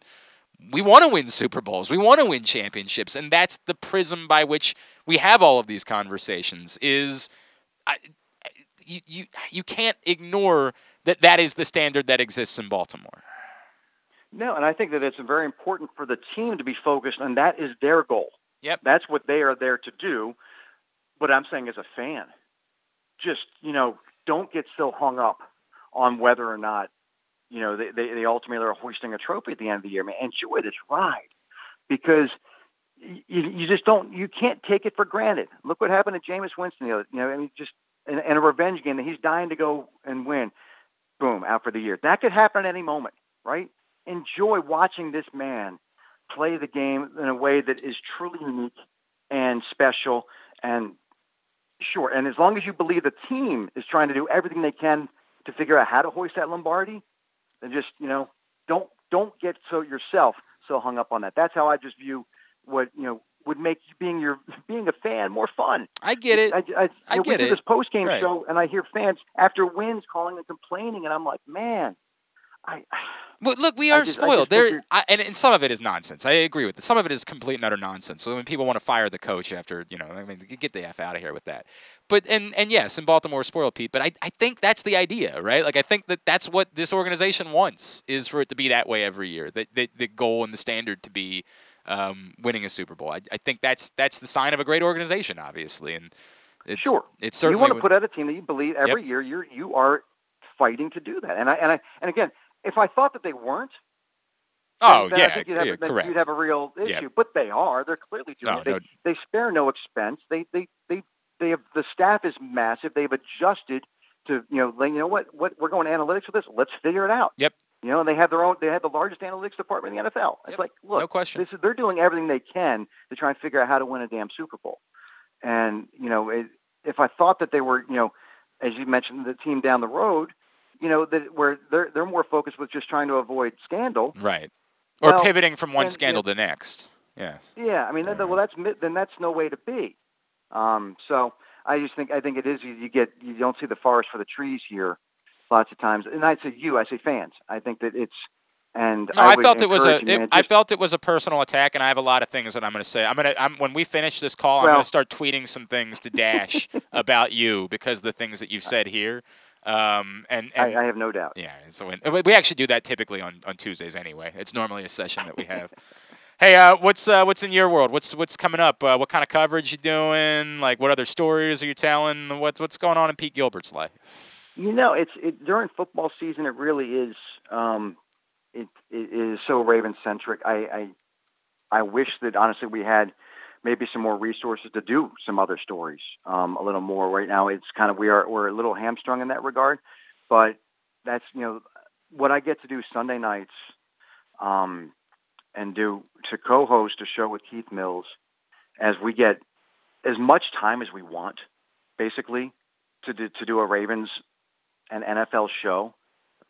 we want to win Super Bowls. We want to win championships, and that's the prism by which we have all of these conversations. Is I, you you you can't ignore that that is the standard that exists in Baltimore. No, and I think that it's very important for the team to be focused, and that is their goal. Yep. That's what they are there to do. But I'm saying as a fan, just, you know, don't get so hung up on whether or not you know, they, they, they ultimately are hoisting a trophy at the end of the year. Man, enjoy this ride because you, you just don't, you can't take it for granted. Look what happened to Jameis Winston the other, you know, I mean, just in, in a revenge game that he's dying to go and win. Boom, out for the year. That could happen at any moment, right? Enjoy watching this man play the game in a way that is truly unique and special and sure. And as long as you believe the team is trying to do everything they can to figure out how to hoist that Lombardi, then just, you know, don't don't get so yourself so hung up on that. That's how I just view what, you know, would make being your being a fan more fun. I get it. I, I, I you know, get we do it. this post game Right. show, and I hear fans after wins calling and complaining, and I'm like, man, I. But look, we are just- spoiled. There, I, and, and some of it is nonsense. I agree with this. Some of it is complete and utter nonsense. So when people want to fire the coach after, you know, I mean, get the f out of here with that. But and and yes, in Baltimore, spoiled Pete. But I, I think that's the idea, right? Like I think that that's what this organization wants is for it to be that way every year. That the, the goal and the standard to be um, winning a Super Bowl. I, I think that's that's the sign of a great organization, obviously. And it's sure. it's certainly you want to put out a team that you believe every year you're you are fighting to do that. And I and I and again, if I thought that they weren't, Oh yeah, think you'd have, yeah, correct. you'd have a real issue. Yeah. But they are. They're clearly doing No, it. They, no- they spare no expense. They they they they have the staff is massive. They've adjusted to you know you know what what we're going analytics with this. Let's figure it out. Yep. You know, and they have their own. They have the largest analytics department in the NFL. It's like, look, no question. This is, they're doing everything they can to try and figure out how to win a damn Super Bowl. And you know, it, if I thought that they were, you know, as you mentioned, the team down the road, you know, that where they're they're more focused with just trying to avoid scandal. right. Or Well, pivoting from one then, scandal yeah. to the next. Yes. Yeah, I mean, then, well, that's then that's no way to be. Um, so I just think I think it is. You, you get you don't see the forest for the trees here, lots of times. And I say you, I say fans. I think that it's and No, I, would felt it was a. It, man, I felt it was a personal attack, and I have a lot of things that I'm going to say. I'm going to. I'm when we finish this call, I'm going to start tweeting some things to Dash about you because of the things that you've said here. Um, and, and I, I have no doubt. yeah, so when, we- actually do that typically on, on Tuesdays anyway. It's normally a session that we have. hey, uh, what's uh, what's in your world? What's what's coming up? Uh, what kind of coverage you doing? Like, what other stories are you telling? What's what's going on in Pete Gilbert's life? You know, it's it, during football season. It really is. Um, it, it is so Raven centric. I, I I wish that honestly we had maybe some more resources to do some other stories um, a little more. Right now, it's kind of we are we're a little hamstrung in that regard. But that's you know what I get to do Sunday nights, um, and do to co-host a show with Keith Mills as we get as much time as we want, basically, to do, to do a Ravens and NFL show.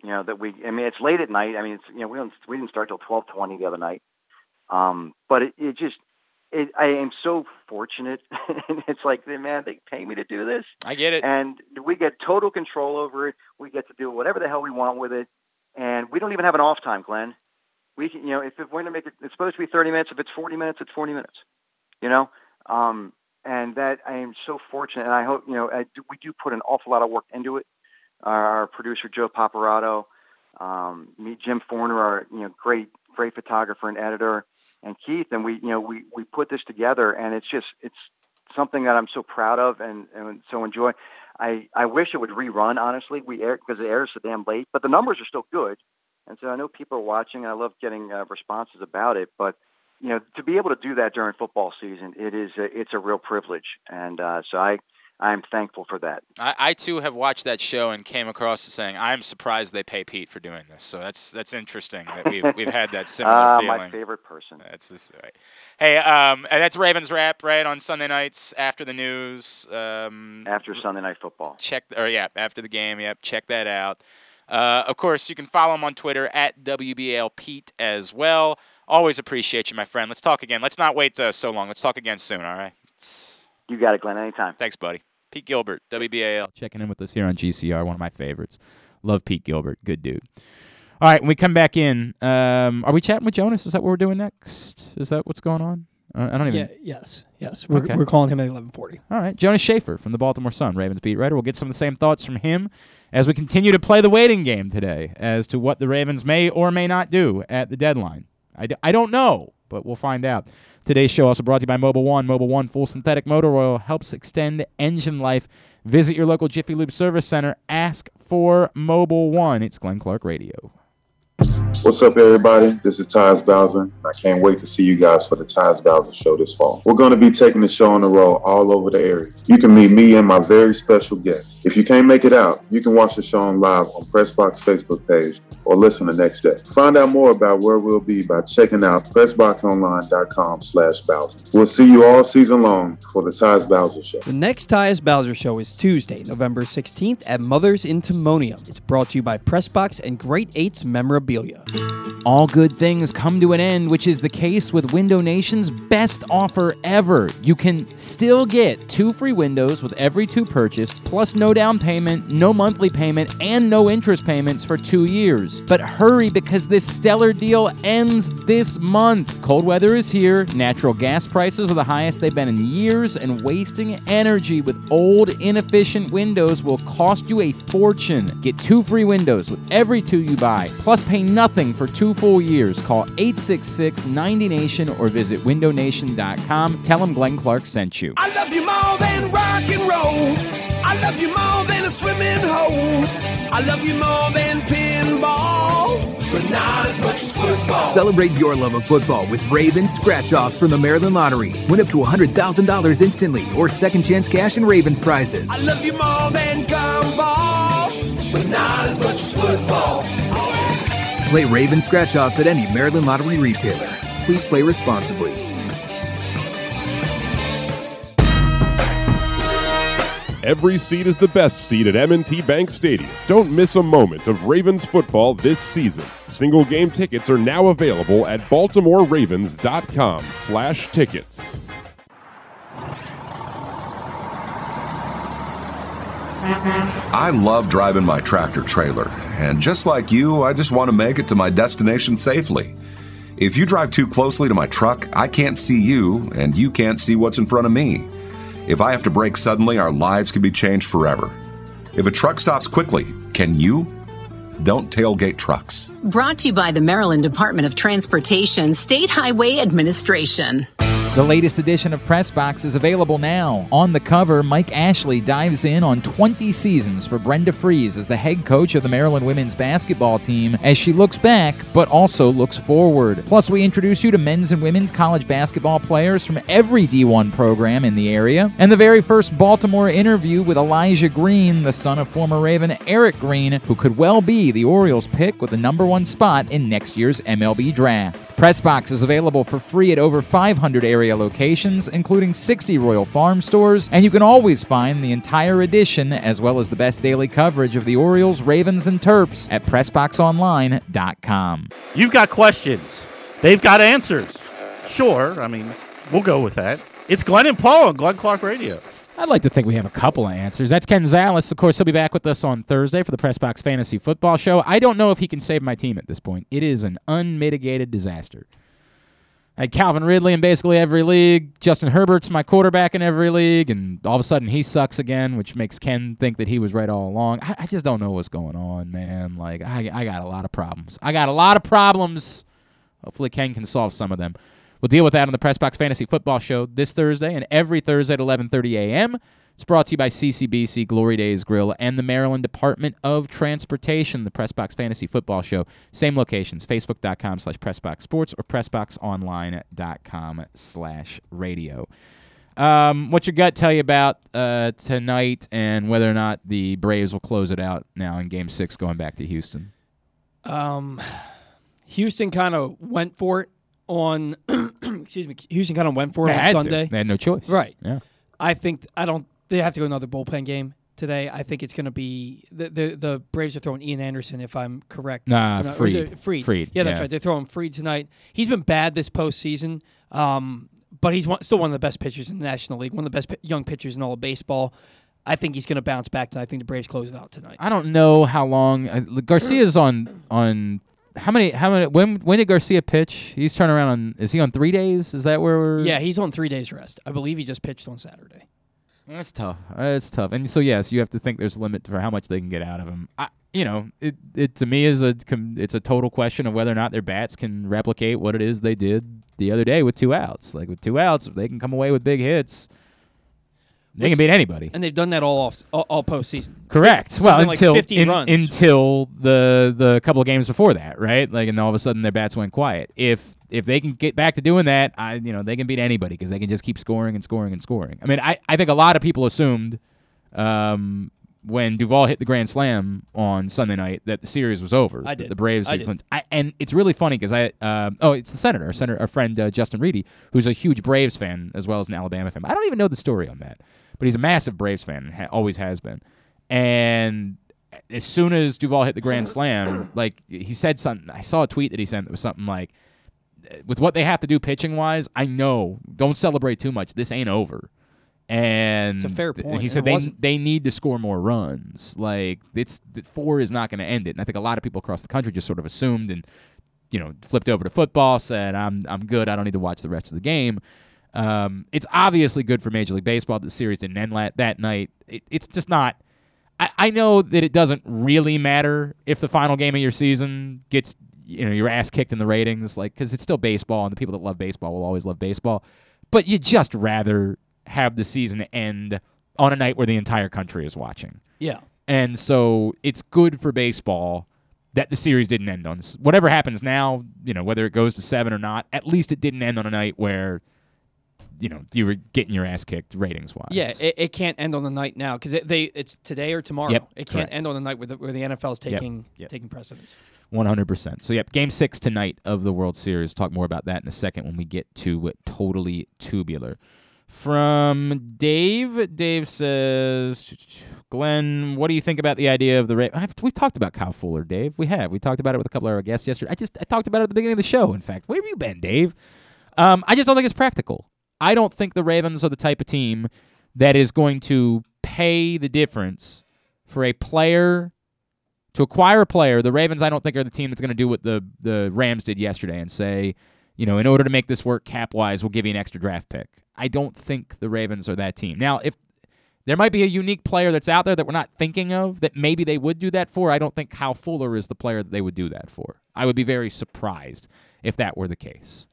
You know that we. I mean, it's late at night. I mean, it's you know we don't we didn't start till twelve twenty the other night. Um, but it, it just it, I am so fortunate. and it's like, man, they pay me to do this. I get it. And we get total control over it. We get to do whatever the hell we want with it, and we don't even have an off time, Glenn. We can, you know, if we're going to make it, it's supposed to be 30 minutes. If it's 40 minutes, it's 40 minutes. You know, um, and that I am so fortunate, and I hope you know I do, we do put an awful lot of work into it. Our, our producer Joe Paparato, um, me, Jim Forner, our you know great great photographer and editor, and Keith, and we you know we we put this together, and it's just it's something that I'm so proud of and, and so enjoy. I, I wish it would rerun, honestly. We air because it airs so damn late, but the numbers are still good, and so I know people are watching. I love getting uh, responses about it, but you know to be able to do that during football season, it is a, it's a real privilege, and uh, so I I'm thankful for that. I, I too have watched that show and came across as saying I'm surprised they pay Pete for doing this. So that's that's interesting that we've we've had that similar Ah, feeling. my favorite person. That's this. Right. Hey, um, that's Ravens Wrap right on Sunday nights after the news. Um, After Sunday Night Football. check or yeah after the game. Yep, check that out. Uh, of course, you can follow him on Twitter at WBAL Pete as well. Always appreciate you, my friend. Let's talk again. Let's not wait uh, so long. Let's talk again soon. All right. It's- You got it, Glenn. Anytime. Thanks, buddy. Pete Gilbert, WBAL. Checking in with us here on GCR, one of my favorites. Love Pete Gilbert, good dude. All right, when we come back in, um, are we chatting with Jonas? Is that what we're doing next? Is that what's going on? I don't even. Yeah, yes, yes. We're, Okay. we're calling him at 11:40. All right, Jonas Shaffer from the Baltimore Sun, Ravens beat writer. We'll get some of the same thoughts from him as we continue to play the waiting game today as to what the Ravens may or may not do at the deadline. I, d- I don't know, but we'll find out. Today's show also brought to you by Mobil One. Mobil One full synthetic motor oil helps extend engine life. Visit your local Jiffy Lube service center. Ask for Mobil One. It's Glenn Clark Radio. What's up, everybody? This is Tyus Bowser, and I can't wait to see you guys for the Tyus Bowser Show this fall. We're going to be taking the show on the road all over the area. You can meet me and my very special guests. If you can't make it out, you can watch the show on live on Pressbox Facebook page or listen the next day. Find out more about where we'll be by checking out PressBoxOnline.com slash Bowser. We'll see you all season long for the Tyus Bowser Show. The next Tyus Bowser Show is Tuesday, November 16th at Mother's in Timonium. It's brought to you by Pressbox and Great Eights Memorabilia. All good things come to an end, which is the case with Window Nation's best offer ever. You can still get two free windows with every two purchased, plus no down payment, no monthly payment, and no interest payments for two years. But hurry because this stellar deal ends this month. Cold weather is here, natural gas prices are the highest they've been in years, and wasting energy with old, inefficient windows will cost you a fortune. Get two free windows with every two you buy, plus pay nothing for two full years. Call 866 90 Nation or visit windownation.com. Tell them Glenn Clark sent you. I love you more than rock and roll. I love you more than a swimming hole. I love you more than pinball, but not as much as football. Celebrate your love of football with Ravens scratch offs from the Maryland Lottery. Win up to $100,000 instantly or second chance cash and Ravens prizes. I love you more than gumballs, but not as much as football. Play Raven scratch offs at any Maryland Lottery retailer. Please play responsibly. Every seat is the best seat at M&T Bank Stadium. Don't miss a moment of Ravens football this season. Single game tickets are now available at baltimoreravens.com slash tickets. I love driving my tractor trailer, and just like you, I just want to make it to my destination safely. If you drive too closely to my truck, I can't see you, and you can't see what's in front of me. If I have to brake suddenly, our lives could be changed forever. If a truck stops quickly, can you? Don't tailgate trucks. Brought to you by the Maryland Department of Transportation State Highway Administration. The latest edition of Press Box is available now. On the cover, Mike Ashley dives in on 20 seasons for Brenda Frese as the head coach of the Maryland women's basketball team as she looks back but also looks forward. Plus, we introduce you to men's and women's college basketball players from every D1 program in the area. And the very first Baltimore interview with Elijah Green, the son of former Raven Eric Green, who could well be the Orioles pick with the number one spot in next year's MLB draft. Pressbox is available for free at over 500 area locations, including 60 Royal Farm stores, and you can always find the entire edition as well as the best daily coverage of the Orioles, Ravens, and Terps at PressBoxOnline.com. You've got questions. They've got answers. Sure. I mean, we'll go with that. It's Glenn and Paul on Glenn Clark Radio. I'd like to think we have a couple of answers. That's Ken Zales. Of course, he'll be back with us on Thursday for the Press Box Fantasy Football Show. I don't know if he can save my team at this point. It is an unmitigated disaster. Had Calvin Ridley in basically every league. Justin Herbert's my quarterback in every league, and all of a sudden he sucks again, which makes Ken think that he was right all along. I, I just don't know what's going on, man. Like I, I got a lot of problems. I got a lot of problems. Hopefully Ken can solve some of them. We'll deal with that on the Press Box Fantasy Football Show this Thursday and every Thursday at 11:30 a.m. It's brought to you by CCBC, Glory Days Grill, and the Maryland Department of Transportation. The Pressbox Fantasy Football Show, same locations: facebook.com slash Pressbox Sports or PressboxOnline.com slash Radio. Um, what's your gut tell you about uh, tonight and whether or not the Braves will close it out now in Game Six, going back to Houston? Um, Houston kind of went for it on. excuse me. Houston kind of went for it They on had to. Sunday. They had no choice. Right. Yeah. I think I don't. They have to go another bullpen game today. I think it's going to be the, the the Braves are throwing Ian Anderson, if I'm correct. Nah, tonight. Or is Fried. it Fried. Fried, Yeah, that's yeah. right. They're throwing Fried tonight. He's been bad this postseason, um, but he's one, still one of the best pitchers in the National League. One of the best pi- young pitchers in all of baseball. I think he's going to bounce back tonight. I think the Braves close it out tonight. I don't know how long uh, Garcia's on on how many how many when when did Garcia pitch? He's turning around on is he on three days? Is that where we're Yeah, he's on three days rest. I believe he just pitched on Saturday. That's tough. That's tough. And so yes, you have to think there's a limit for how much they can get out of him. I, you know, it it to me is a it's a total question of whether or not their bats can replicate what it is they did the other day with two outs. Like with two outs, if they can come away with big hits. They can beat anybody. and they've done that all off all, all postseason. Correct. Something Well, like until 15 in- runs. until the the couple of games before that, right? Like, and all of a sudden their bats went quiet. If if they can get back to doing that, I you know they can beat anybody because they can just keep scoring and scoring and scoring. I mean, I I think a lot of people assumed um, when Duvall hit the grand slam on Sunday night that the series was over. I did. The Braves. I did. I, and it's really funny because I um, oh it's the senator, our senator, our friend uh, Justin Ready, who's a huge Braves fan as well as an Alabama fan. I don't even know the story on that, but he's a massive Braves fan and ha- always has been. And as soon as Duvall hit the grand slam, like he said something, I saw a tweet that he sent that was something like, "With what they have to do pitching wise, I know don't celebrate too much. This ain't over." And It's a fair point, He said they wasn't. they need to score more runs. Like it's the four is not going to end it. And I think a lot of people across the country just sort of assumed and you know flipped over to football, said I'm I'm good. I don't need to watch the rest of the game. Um, it's obviously good for Major League Baseball that the series didn't end la- that night. It, it's just not. I, I know that it doesn't really matter if the final game of your season gets you know your ass kicked in the ratings, like because it's still baseball and the people that love baseball will always love baseball. But you just rather have the season end on a night where the entire country is watching. Yeah. And so it's good for baseball that the series didn't end on whatever happens now, you know, whether it goes to 7 or not, at least it didn't end on a night where you know, you were getting your ass kicked ratings wise. Yeah, it, it can't end on the night now because it, they it's today or tomorrow. Yep, it can't correct. end on the night where the, where the NFL is taking yep. taking precedence. One hundred percent. So yep, game six tonight of the World Series. Talk more about that in a second when we get to totally tubular. From Dave, Dave says, Glenn, what do you think about the idea of the Ra- We've talked about Kyle Fuller, Dave. We have. We talked about it with a couple of our guests yesterday. I just I talked about it at the beginning of the show. In fact, where have you been, Dave? Um, I just don't think it's practical. I don't think the Ravens are the type of team that is going to pay the difference for a player to acquire a player, the Ravens I don't think are the team that's going to do what the the Rams did yesterday and say, you know, in order to make this work cap wise, we'll give you an extra draft pick. I don't think the Ravens are that team. Now, if there might be a unique player that's out there that we're not thinking of that maybe they would do that for, I don't think Kyle Fuller is the player that they would do that for. I would be very surprised if that were the case.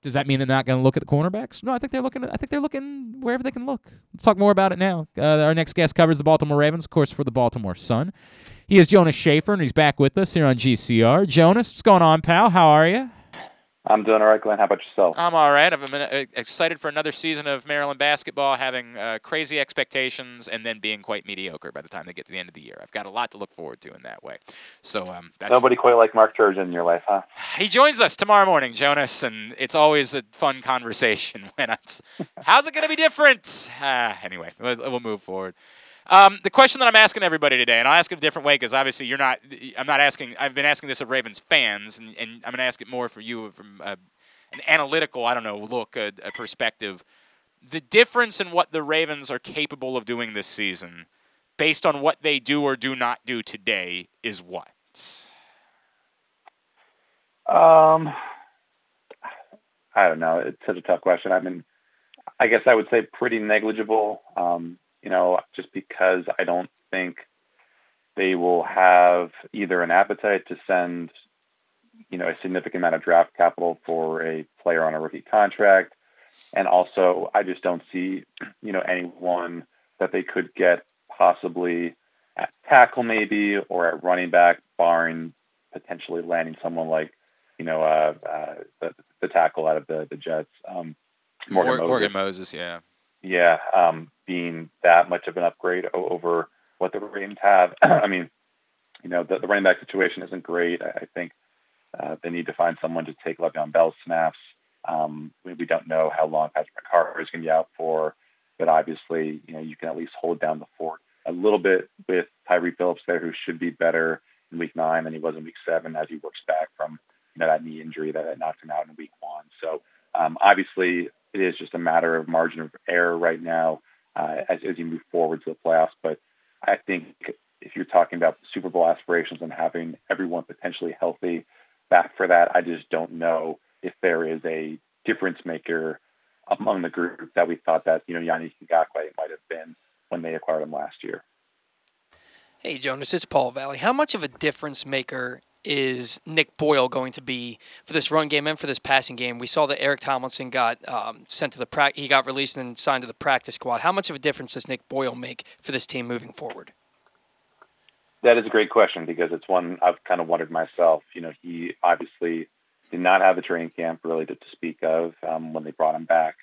Does that mean they're not going to look at the cornerbacks? No, I think they're looking. At, I think they're looking wherever they can look. Let's talk more about it now. Uh, our next guest covers the Baltimore Ravens, of course, for the Baltimore Sun. He is Jonas Shaffer, and he's back with us here on GCR. Jonas, what's going on, pal? How are you? I'm doing all right, Glenn. How about yourself? I'm all right. I'm uh, excited for another season of Maryland basketball, having uh, crazy expectations and then being quite mediocre by the time they get to the end of the year. I've got a lot to look forward to in that way. So um, that's Nobody quite like Mark Turgeon in your life, huh? He joins us tomorrow morning, Jonas, and it's always a fun conversation when it's how's it going to be different. Ah, anyway, we'll, we'll move forward. Um, the question that I'm asking everybody today, and I'll ask it a different way because obviously you're not. I'm not asking. I've been asking this of Ravens fans, and, and I'm going to ask it more for you from uh, an analytical, I don't know, look, a, a perspective. The difference in what the Ravens are capable of doing this season, based on what they do or do not do today, is what? Um, I don't know. It's such a tough question. I mean, I guess I would say pretty negligible. Um, you know, just because I don't think they will have either an appetite to send, you know, a significant amount of draft capital for a player on a rookie contract. And also, I just don't see, you know, anyone that they could get possibly at tackle maybe or at running back, barring potentially landing someone like, you know, uh, uh, the, the tackle out of the, the Jets. Um, Morgan Mor- Moses Morgan Moses, yeah. Yeah, um, being that much of an upgrade over what the Ravens have. I mean, you know, the, the running back situation isn't great. I, I think uh, they need to find someone to take Le'Veon Bell snaps. Um, we, we don't know how long Patrick Mekari is going to be out for, but obviously, you know, you can at least hold down the fort a little bit with Tyre Phillips there, who should be better in week nine than he was in week seven as he works back from you know, that knee injury that, that knocked him out in week one. So um, obviously, it is just a matter of margin of error right now uh, as, as you move forward to the playoffs. But I think if you're talking about Super Bowl aspirations and having everyone potentially healthy back for that, I just don't know if there is a difference maker among the group that we thought that, you know, Yannick Ngakoue might have been when they acquired him last year. Hey, Jonas, it's Paul Valley. How much of a difference maker is Nick Boyle going to be for this run game and for this passing game? We saw that Eric Tomlinson got um, sent to the pra- he got released and signed to the practice squad. How much of a difference does Nick Boyle make for this team moving forward? That is a great question because it's one I've kind of wondered myself. You know, he obviously did not have a training camp really to, to speak of um, when they brought him back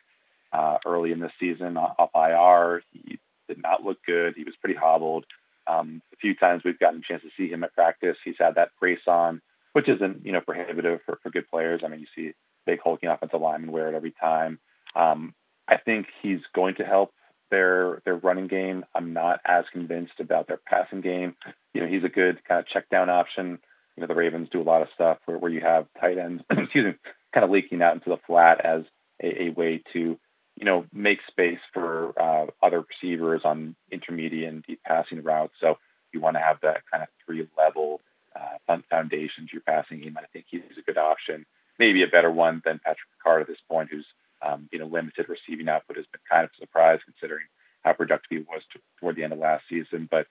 uh, early in the season off IR. He did not look good. He was pretty hobbled. Um, a few times we've gotten a chance to see him at practice. He's had that brace on, which isn't you know prohibitive for, for good players. I mean, you see big hulking offensive linemen wear it every time. Um, I think he's going to help their their running game. I'm not as convinced about their passing game. You know, he's a good kind of check down option. You know, the Ravens do a lot of stuff where, where you have tight ends, excuse me, kind of leaking out into the flat as a, a way to you know, make space for uh, other receivers on intermediate and deep passing routes. So you want to have that kind of three-level uh, foundation to your passing game. I think he's a good option, maybe a better one than Patrick Ricard at this point, who's um, you know limited receiving output has been kind of a surprise considering how productive he was to, toward the end of last season. But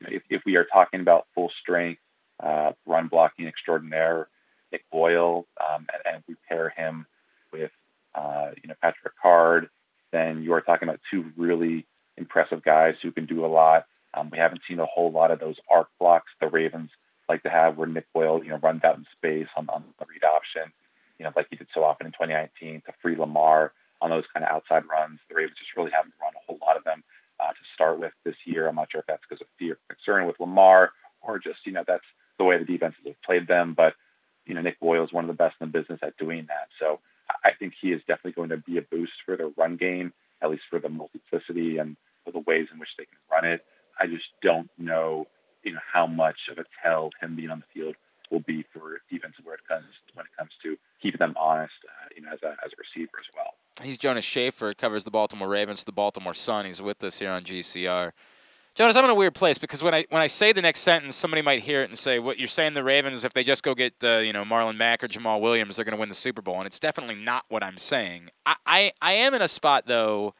if, if we are talking about full strength uh, run blocking extraordinaire, Nick Boyle, um, and, and we pair him with uh, you know, Patrick Ricard, then you are talking about two really impressive guys who can do a lot. Um, we haven't seen a whole lot of those arc blocks the Ravens like to have where Nick Boyle, you know, runs out in space on, on the read option, you know, like he did so often in 2019 to free Lamar on those kind of outside runs. The Ravens just really haven't run a whole lot of them uh, to start with this year. I'm not sure if that's because of fear, concern with Lamar or just, you know, that's the way the defenses have played them. But, you know, Nick Boyle is one of the best in the business at doing that. So I think he is definitely going to be a boost for their run game, at least for the multiplicity and for the ways in which they can run it. I just don't know, you know, how much of a tell him being on the field will be for defense where it comes when it comes to keeping them honest, uh, you know, as a as a receiver as well. He's Jonas Shaffer, covers the Baltimore Ravens, the Baltimore Sun. He's with us here on GCR. Jonas, I'm in a weird place because when I when I say the next sentence, somebody might hear it and say, "What you're saying? The Ravens, if they just go get uh, you know Marlon Mack or Jamaal Williams, they're going to win the Super Bowl." And it's definitely not what I'm saying. I, I, I am in a spot though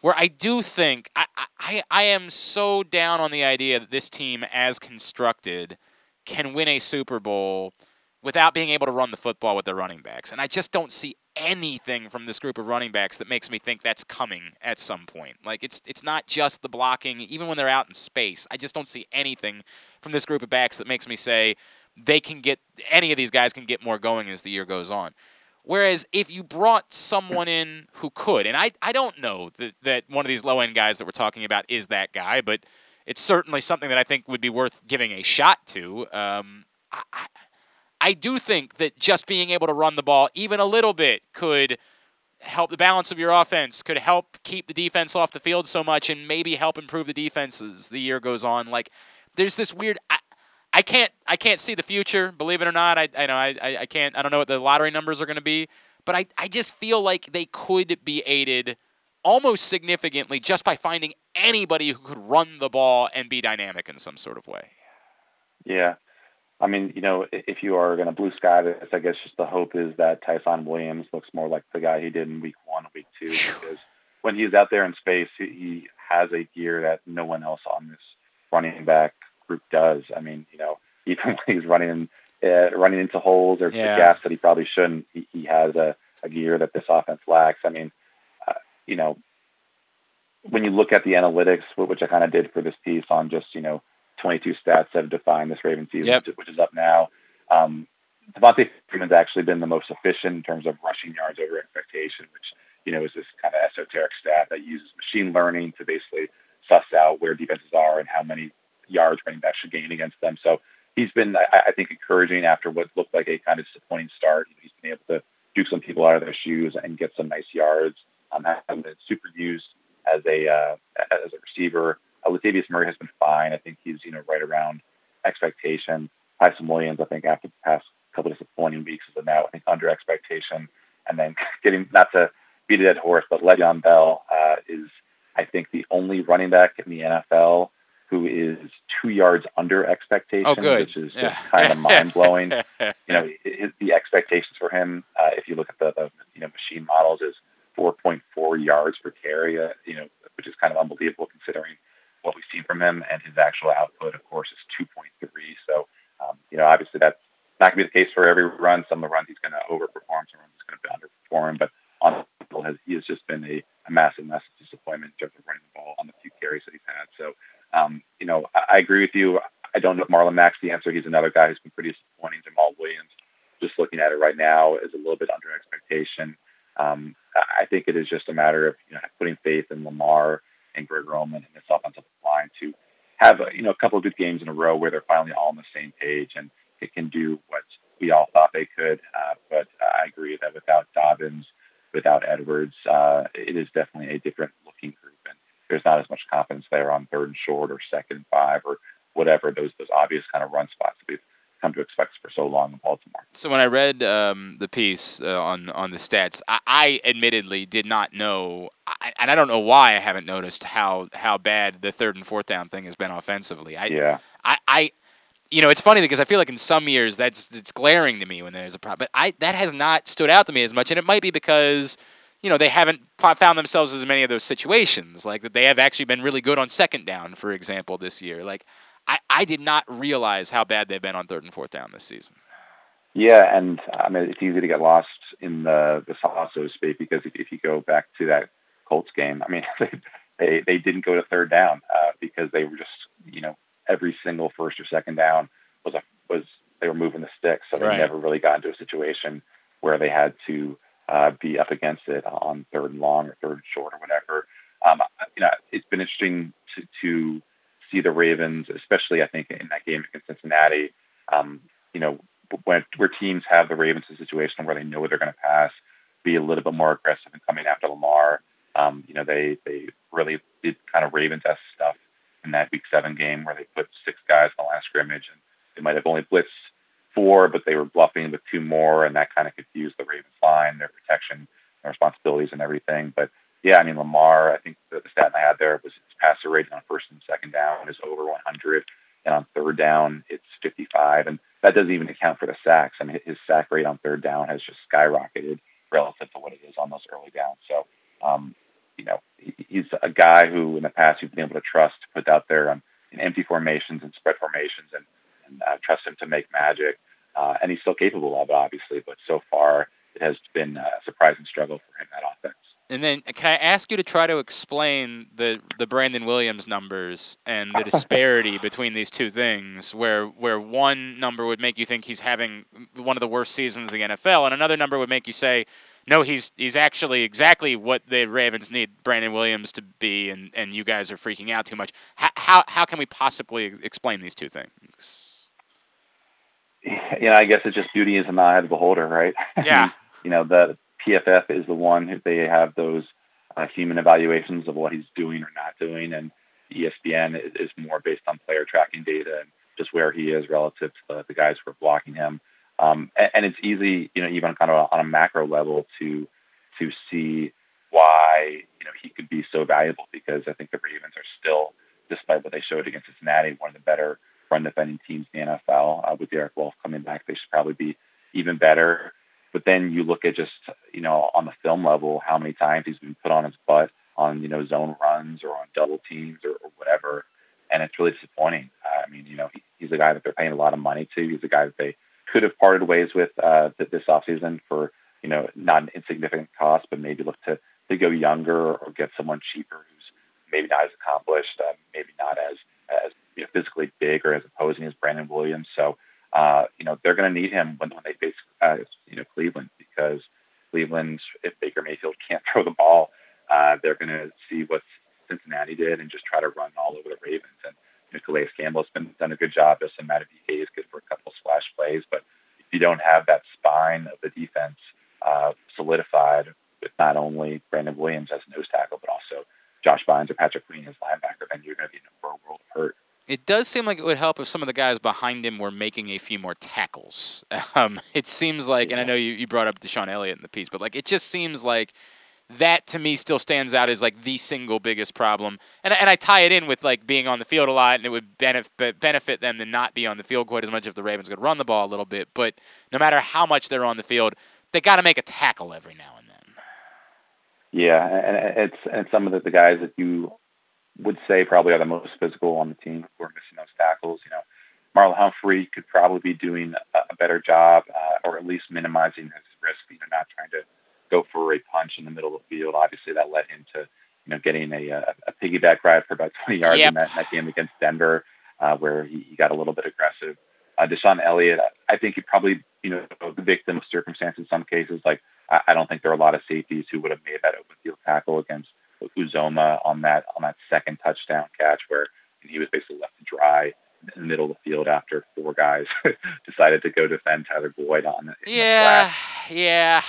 where I do think I, I I am so down on the idea that this team, as constructed, can win a Super Bowl without being able to run the football with their running backs, and I just don't see anything from this group of running backs that makes me think that's coming at some point. Like it's it's not just the blocking, even when they're out in space. I just don't see anything from this group of backs that makes me say they can get any of these guys can get more going as the year goes on. Whereas if you brought someone in who could, and I, I don't know that, that one of these low end guys that we're talking about is that guy, but it's certainly something that I think would be worth giving a shot to. Um, I, I, I do think that just being able to run the ball even a little bit could help the balance of your offense, could help keep the defense off the field so much, and maybe help improve the defense as the year goes on. Like, there's this weird. I, I can't. I can't see the future. Believe it or not, I. I know. I. I can't. I don't know what the lottery numbers are going to be, but I. I just feel like they could be aided almost significantly just by finding anybody who could run the ball and be dynamic in some sort of way. Yeah. I mean, you know, if you are going to blue sky this, I guess just the hope is that Ty'Son Williams looks more like the guy he did in week one, week two, because when he's out there in space, he has a gear that no one else on this running back group does. I mean, you know, even when he's running uh, running into holes or Yeah. gaps that he probably shouldn't, he, he has a, a gear that this offense lacks. I mean, uh, you know, when you look at the analytics, which I kind of did for this piece on just, you know, 22 stats that have defined this Raven season, Yep. which, is up now. Um, Devonta Freeman's actually been the most efficient in terms of rushing yards over expectation, which, you know, is this kind of esoteric stat that uses machine learning to basically suss out where defenses are and how many yards running backs should gain against them. So he's been, I, I think, encouraging after what looked like a kind of disappointing start. He's been able to juke some people out of their shoes and get some nice yards. Um, hasn't been super used as a uh, as a receiver. Uh, Latavius Murray has been fine. I think he's you know right around expectation. Ty'Son Williams, I think, after the past couple of disappointing weeks, is now I think under expectation. And then getting not to beat a dead horse, but Le'Veon Bell uh, is I think the only running back in the NFL who is two yards under expectation, Oh, which is Yeah. just kind of mind blowing. you know, his, the expectations for him, uh, if you look at the, the you know machine models, is 4.4 yards per carry. Uh, you know, which is kind of unbelievable considering what we've seen from him, and his actual output, of course, is 2.3. So, um, you know, obviously that's not going to be the case for every run. Some of the runs he's going to overperform, some runs he's going to underperform. But on the whole, he has just been a, a massive, massive disappointment in terms of running the ball on the few carries that he's had. So, um, you know, I, I agree with you. I don't know if Marlon Mack's the answer. He's another guy who's been pretty disappointing. Jamaal Williams, just looking at it right now, is a little bit under expectation. Um, I think it is just a matter of you know putting faith in Lamar and Greg Roman and this offensive line to have a, you know a couple of good games in a row where they're finally all on the same page and it can do what we all thought they could. Uh, but I agree that without Dobbins, without Edwards, uh, it is definitely a different looking group, and there's not as much confidence there on third and short or second and five or whatever those those obvious kind of run spots we've come to expect for so long in Baltimore. So when I read um, the piece uh, on on the stats, I, I admittedly did not know, I, and I don't know why I haven't noticed how how bad the third and fourth down thing has been offensively. I, yeah. I, I you know, it's funny because I feel like in some years that's it's glaring to me when there's a problem, but I that has not stood out to me as much, and it might be because you know they haven't found themselves as many of those situations, like that they have actually been really good on second down, for example, this year. Like I, I did not realize how bad they've been on third and fourth down this season. Yeah, and I mean it's easy to get lost in the the sauce, so to speak, because if, if you go back to that Colts game, I mean they they, they didn't go to third down uh, because they were just you know every single first or second down was a was they were moving the sticks, so they Right. never really got into a situation where they had to uh, be up against it on third and long or third and short or whatever. Um, you know, it's been interesting to, to see the Ravens, especially I think in that game against Cincinnati. Um, you know, when where teams have the Ravens in a situation where they know they're going to pass, be a little bit more aggressive in coming after Lamar. Um, you know, they they really did kind of Ravens-esque stuff in that Week Seven game where they put six guys in the last scrimmage, and they might have only blitzed four, but they were bluffing with two more, and that kind of confused the Ravens line, their protection, their responsibilities, and everything. But yeah, I mean Lamar. I think the, the stat I had there was passer rating on first and second down is over 100, and on third down it's 55, and that doesn't even account for the sacks. I mean his sack rate on third down has just skyrocketed relative to what it is on those early downs. So, um, you know, he's a guy who in the past you've been able to trust to put out there um, in empty formations and spread formations and, and uh, trust him to make magic. Uh, and he's still capable of it, obviously, but so far it has been a surprising struggle for him, that offense. And then, can I ask you to try to explain the the Brandon Williams numbers and the disparity between these two things, where where one number would make you think he's having one of the worst seasons in the NFL, and another number would make you say, no, he's he's actually exactly what the Ravens need Brandon Williams to be, and, and you guys are freaking out too much. How how, how can we possibly explain these two things? you know, I guess it's just beauty is in the eye of the beholder, right? Yeah. you know, the PFF is the one who they have those uh, human evaluations of what he's doing or not doing, and ESPN is, is more based on player tracking data and just where he is relative to the, the guys who are blocking him. Um, and, and it's easy, you know, even kind of on a macro level to to see why you know he could be so valuable because I think the Ravens are still, despite what they showed against Cincinnati, one of the better run defending teams in the NFL. Uh, with Derek Wolfe coming back, they should probably be even better. But then you look at just you know on the film level how many times he's been put on his butt on you know zone runs or on double teams or, or whatever, and it's really disappointing. I mean, you know, he, he's a guy that they're paying a lot of money to. He's a guy that they could have parted ways with uh, th- this offseason for you know not an insignificant cost, but maybe look to to go younger or get someone cheaper who's maybe not as accomplished, uh, maybe not as as you know, physically big or as opposing as Brandon Williams. So uh, you know they're going to need him when, when they face uh, Cleveland because Cleveland, if Baker Mayfield can't throw the ball, uh, they're going to see what Cincinnati did and just try to run all over the Ravens. And Calais Campbell's been done a good job. Justin Madubuike is good for a couple splash plays, but if you don't have that spine of the defense uh, solidified with not only Brandon Williams as nose tackle, but also Josh Bynes or Patrick Queen as linebacker, then you're going to be in for a world of hurt. It does seem like it would help if some of the guys behind him were making a few more tackles. Um, it seems like, and I know you, you brought up DeShon Elliott in the piece, but like it just seems like that to me still stands out as like the single biggest problem. And, and I tie it in with like being on the field a lot, and it would benefit benefit them to not be on the field quite as much if the Ravens could run the ball a little bit. But no matter how much they're on the field, they got to make a tackle every now and then. Yeah, and it's and some of the, the guys that you would say probably are the most physical on the team who are missing those tackles. You know, Marlon Humphrey could probably be doing a, a better job, uh, or at least minimizing his risk. You know, not trying to go for a punch in the middle of the field. Obviously, that led him to you know getting a, a, a piggyback ride for about 20 yards Yep. in that, that game against Denver, uh, where he, he got a little bit aggressive. Uh, DeShon Elliott, I think he probably you know the victim of circumstance in some cases. Like I, I don't think there are a lot of safeties who would have made that open field tackle against Uzomah on that on that second touchdown catch where he was basically left to dry in the middle of the field after four guys decided to go defend Tyler Boyd on it. Yeah, yeah.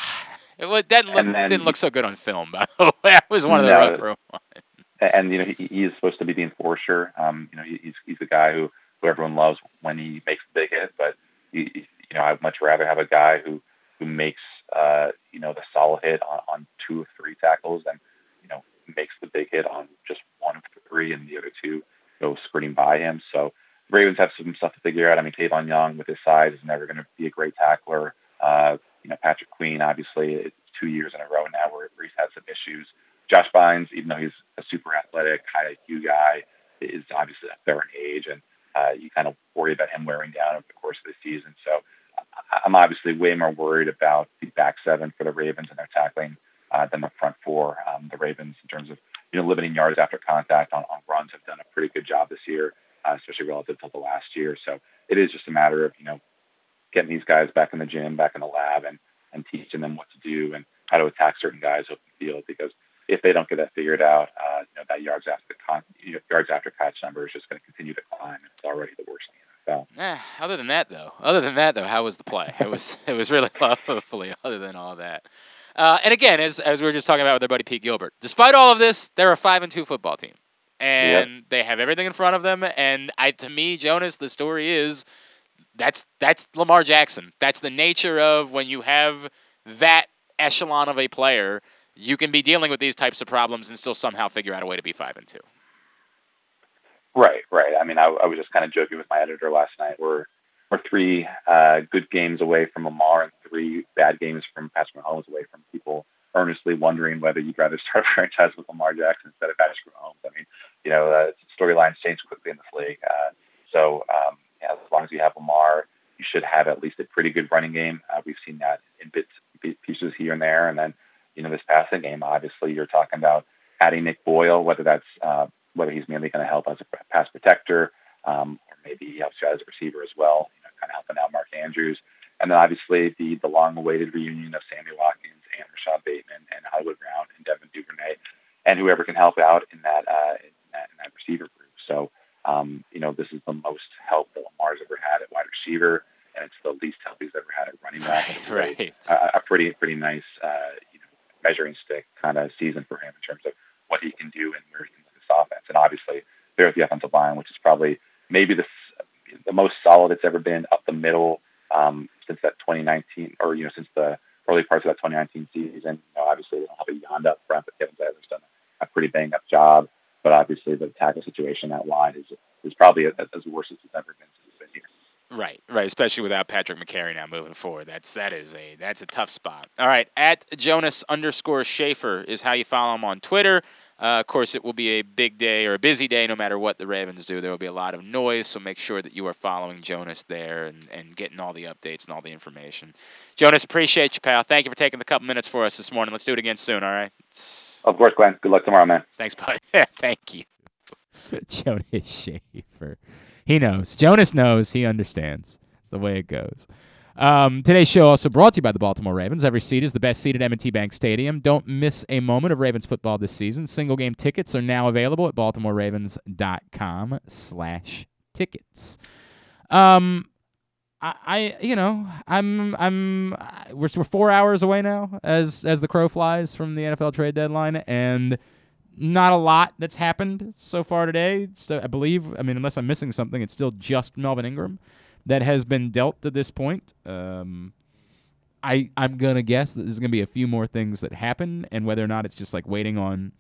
It wa- that look, then- didn't look so good on film, by the way. That was one of the No. rough room. And, and you know he, he is supposed to be the enforcer. Um, you know he, he's he's the guy who who everyone loves when he makes the big hit. But you, you know I'd much rather have a guy who who makes uh, you know the solid hit on, on two or three tackles than makes the big hit on just one of three and the other two go skirting by him. So the Ravens have some stuff to figure out. I mean Tavon Young with his size is never going to be a great tackler. Uh, you know Patrick Queen obviously it's two years in a row now where he's had some issues. Josh Bynes, even though he's a super athletic, high IQ guy, is obviously a veteran age, and uh, you kind of worry about him wearing down over the course of the season. So I'm obviously way more worried about the back seven for the Ravens and their tackling uh, than the front four. Um, the Ravens, in terms of you know limiting yards after contact on, on runs, have done a pretty good job this year, uh, especially relative to the last year. So it is just a matter of you know getting these guys back in the gym, back in the lab, and and teaching them what to do and how to attack certain guys open field because if they don't get that figured out, uh, you know, that yards after con- yards after catch number is just going to continue to climb. It's already the worst in the NFL. Eh, other than that, though, other than that, though, how was the play? It was it was really lovely. Other than all that, uh, and again, as as we were just talking about with our buddy Pete Gilbert, despite all of this, they're a five and two football team, and they have everything in front of them. And I, to me, Jonas, the story is that's that's Lamar Jackson. That's the nature of when you have that echelon of a player, you can be dealing with these types of problems and still somehow figure out a way to be five and two. Right, right. I mean, I, I was just kind of joking with my editor last night. We're we're three uh, good games away from Lamar and three bad games from Patrick Mahomes away from people earnestly wondering whether you'd rather start a franchise with Lamar Jackson instead of Patrick Mahomes. I mean, you know, uh, storylines change quickly in this league. Uh, so um, yeah, as long as you have Lamar, you should have at least a pretty good running game. Uh, we've seen that in bits, pieces here and there. And then, you know, this passing game, obviously, you're talking about adding Nick Boyle, whether that's uh, whether he's mainly going to help as a pass protector, um, or maybe he helps you out as a receiver as well, you know, kind of helping out Mark Andrews. And then obviously the the long-awaited reunion of Sammy Watkins and Rashod Bateman and Hollywood Brown and Devin Duvernay, and whoever can help out in that uh, in that, in that receiver group. So um, you know, this is the most help that Lamar's ever had at wide receiver, and it's the least help he's ever had at running back. A- right. A, a pretty pretty nice uh, you know measuring stick kind of season for him in terms of what he can do and where he can this offense. And obviously, there's the offensive line, which is probably maybe the the most solid it's ever been up the middle um, since that 2019, or you know, since the early parts of that 2019 season. You know, obviously, they don't have a Yanda up front, but Kevin Zeitler's done a pretty bang up job. But obviously, the tackle situation out wide is is probably as, as worse as it's ever been since been here. Right, right. Especially without Patrick Mekari now moving forward, that's that is a that's a tough spot. All right, at Jonas underscore Shaffer is how you follow him on Twitter. Uh, of course, it will be a big day or a busy day no matter what the Ravens do. There will be a lot of noise, so make sure that you are following Jonas there and, and getting all the updates and all the information. Jonas, appreciate you, pal. Thank you for taking the couple minutes for us this morning. Let's do it again soon, all right? Of course, Glenn. Good luck tomorrow, man. Thanks, bud. Thank you. Jonas Shaffer. He knows. Jonas knows. He understands. It's the way it goes. Um, today's show also brought to you by the Baltimore Ravens. Every seat is the best seat at M&T Bank Stadium. Don't miss a moment of Ravens football this season. Single game tickets are now available at baltimoreravens.com slash tickets. Um, I, I, you know, I'm, I'm, we're, we're four hours away now as, as the crow flies from the NFL trade deadline, and not a lot that's happened so far today. So I believe, I mean, unless I'm missing something, it's still just Melvin Ingram that has been dealt to this point. Um, I I'm gonna guess that there's gonna be a few more things that happen, and whether or not it's just like waiting on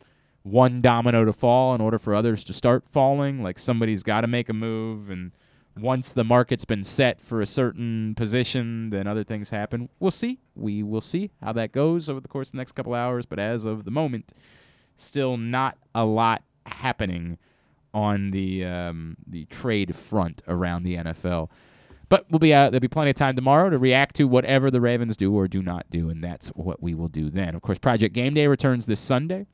one domino to fall in order for others to start falling. Like somebody's got to make a move, and once the market's been set for a certain position, then other things happen. We'll see. We will see how that goes over the course of the next couple hours. But as of the moment, still not a lot happening on the um, the trade front around the NFL. But we'll be uh, there'll be plenty of time tomorrow to react to whatever the Ravens do or do not do, and that's what we will do then. Of course, Project Game Day returns this Sunday.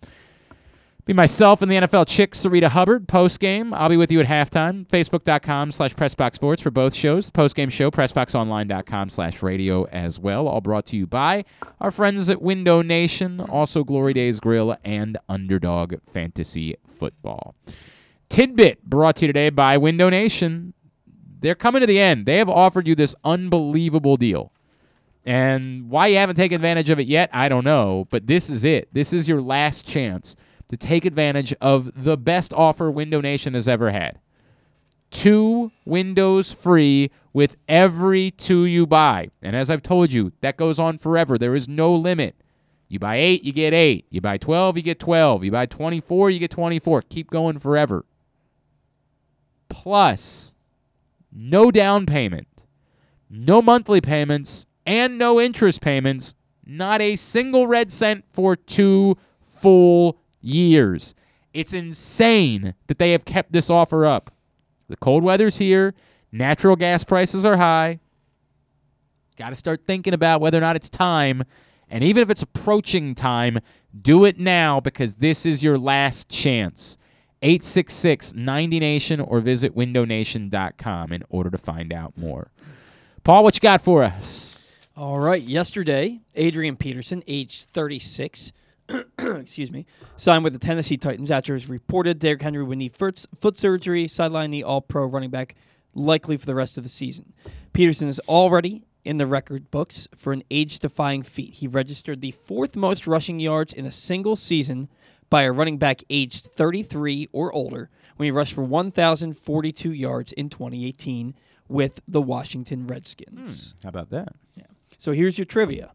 Be myself and the NFL chick, Sarita Hubbard, post game. I'll be with you at halftime. Facebook.com slash Pressbox Sports for both shows. Post game show, PressBoxOnline.com slash radio as well. All brought to you by our friends at Window Nation, also Glory Days Grill and Underdog Fantasy Football. Tidbit brought to you today by Window Nation. They're coming to the end. They have offered you this unbelievable deal. And why you haven't taken advantage of it yet, I don't know. But this is it. This is your last chance to take advantage of the best offer Window Nation has ever had. Two windows free with every two you buy. And as I've told you, that goes on forever. There is no limit. You buy eight, you get eight. You buy 12, you get 12. You buy 24, you get 24. Keep going forever. Plus, no down payment, no monthly payments, and no interest payments. Not a single red cent for two full years. It's insane that they have kept this offer up. The cold weather's here, natural gas prices are high. Got to start thinking about whether or not it's time. And even if it's approaching time, do it now because this is your last chance. 866 90 Nation or visit windownation.com in order to find out more. Paul, what you got for us? All right. Yesterday, Adrian Peterson, age 36, excuse me, signed with the Tennessee Titans after his reported Derrick Henry would need foot, foot surgery, sideline the All Pro running back, likely for the rest of the season. Peterson is already in the record books for an age defying feat. He registered the fourth most rushing yards in a single season by a running back aged 33 or older when he rushed for 1,042 yards in 2018 with the Washington Redskins. Hmm, how about that? Yeah. So here's your trivia.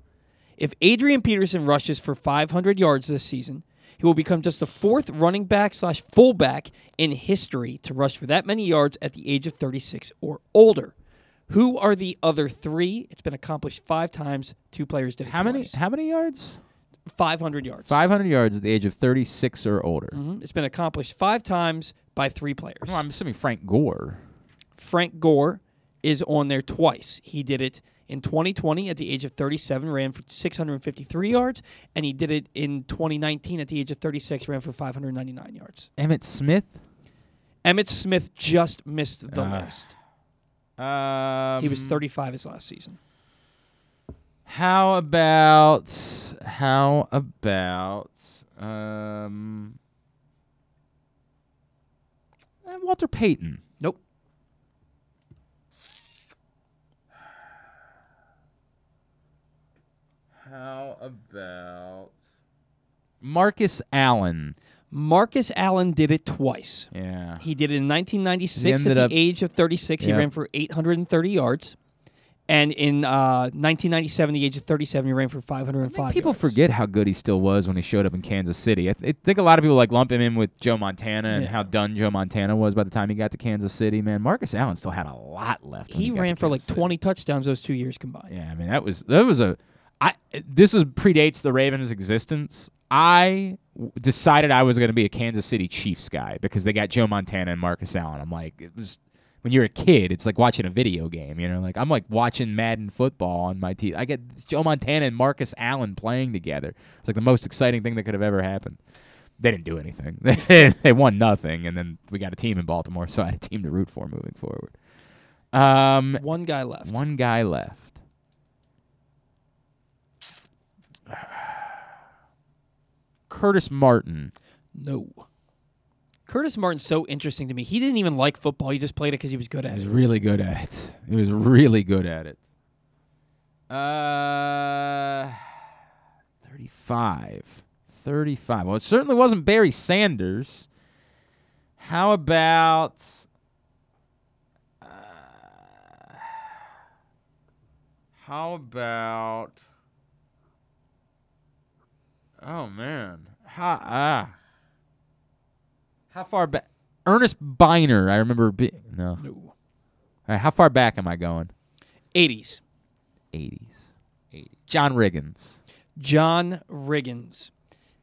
If Adrian Peterson rushes for 500 yards this season, he will become just the fourth running back slash fullback in history to rush for that many yards at the age of 36 or older. Who are the other three? It's been accomplished five times. Two players did it How many how many yards? 500 yards. 500 yards at the age of 36 or older. Mhm. It's been accomplished five times by three players. Well, I'm assuming Frank Gore. Frank Gore is on there twice. He did it in 2020 at the age of 37, ran for 653 yards, and he did it in 2019 at the age of 36, ran for 599 yards. Emmitt Smith? Emmitt Smith just missed the Ah. list. Um, he was 35 his last season. How about how about um uh, Walter Payton? Nope. How about Marcus Allen? Marcus Allen did it twice. Yeah. He did it in 1996 at the up- age of 36. He ran for 830 yards. And in uh, 1997, the age of 37, he ran for 505 People yards. forget how good he still was when he showed up in Kansas City. I, th- I think a lot of people like lump him in with Joe Montana and Yeah. how done Joe Montana was by the time he got to Kansas City. Man, Marcus Allen still had a lot left. when He ran for like City. 20 touchdowns those two years combined. Yeah, I mean that was that was a I this was predates the Ravens' existence. I w- decided I was going to be a Kansas City Chiefs guy because they got Joe Montana and Marcus Allen. I'm like it was when you're a kid, it's like watching a video game, you know? Like I'm like watching Madden football on my TV. I get Joe Montana and Marcus Allen playing together. It's like the most exciting thing that could have ever happened. They didn't do anything. they won nothing and then we got a team in Baltimore, so I had a team to root for moving forward. Um One guy left. one guy left. Curtis Martin. No. Curtis Martin's so interesting to me. He didn't even like football. He just played it because he was good at it. He was it. really good at it. He was really good at it. Uh, 35. 35. Well, it certainly wasn't Barry Sanders. How about. Uh, how about. Oh, man. How, ah. How far back? Earnest Byner. I remember. Be- no. No. All right, how far back am I going? 80s. 80s. 80s. John Riggins. John Riggins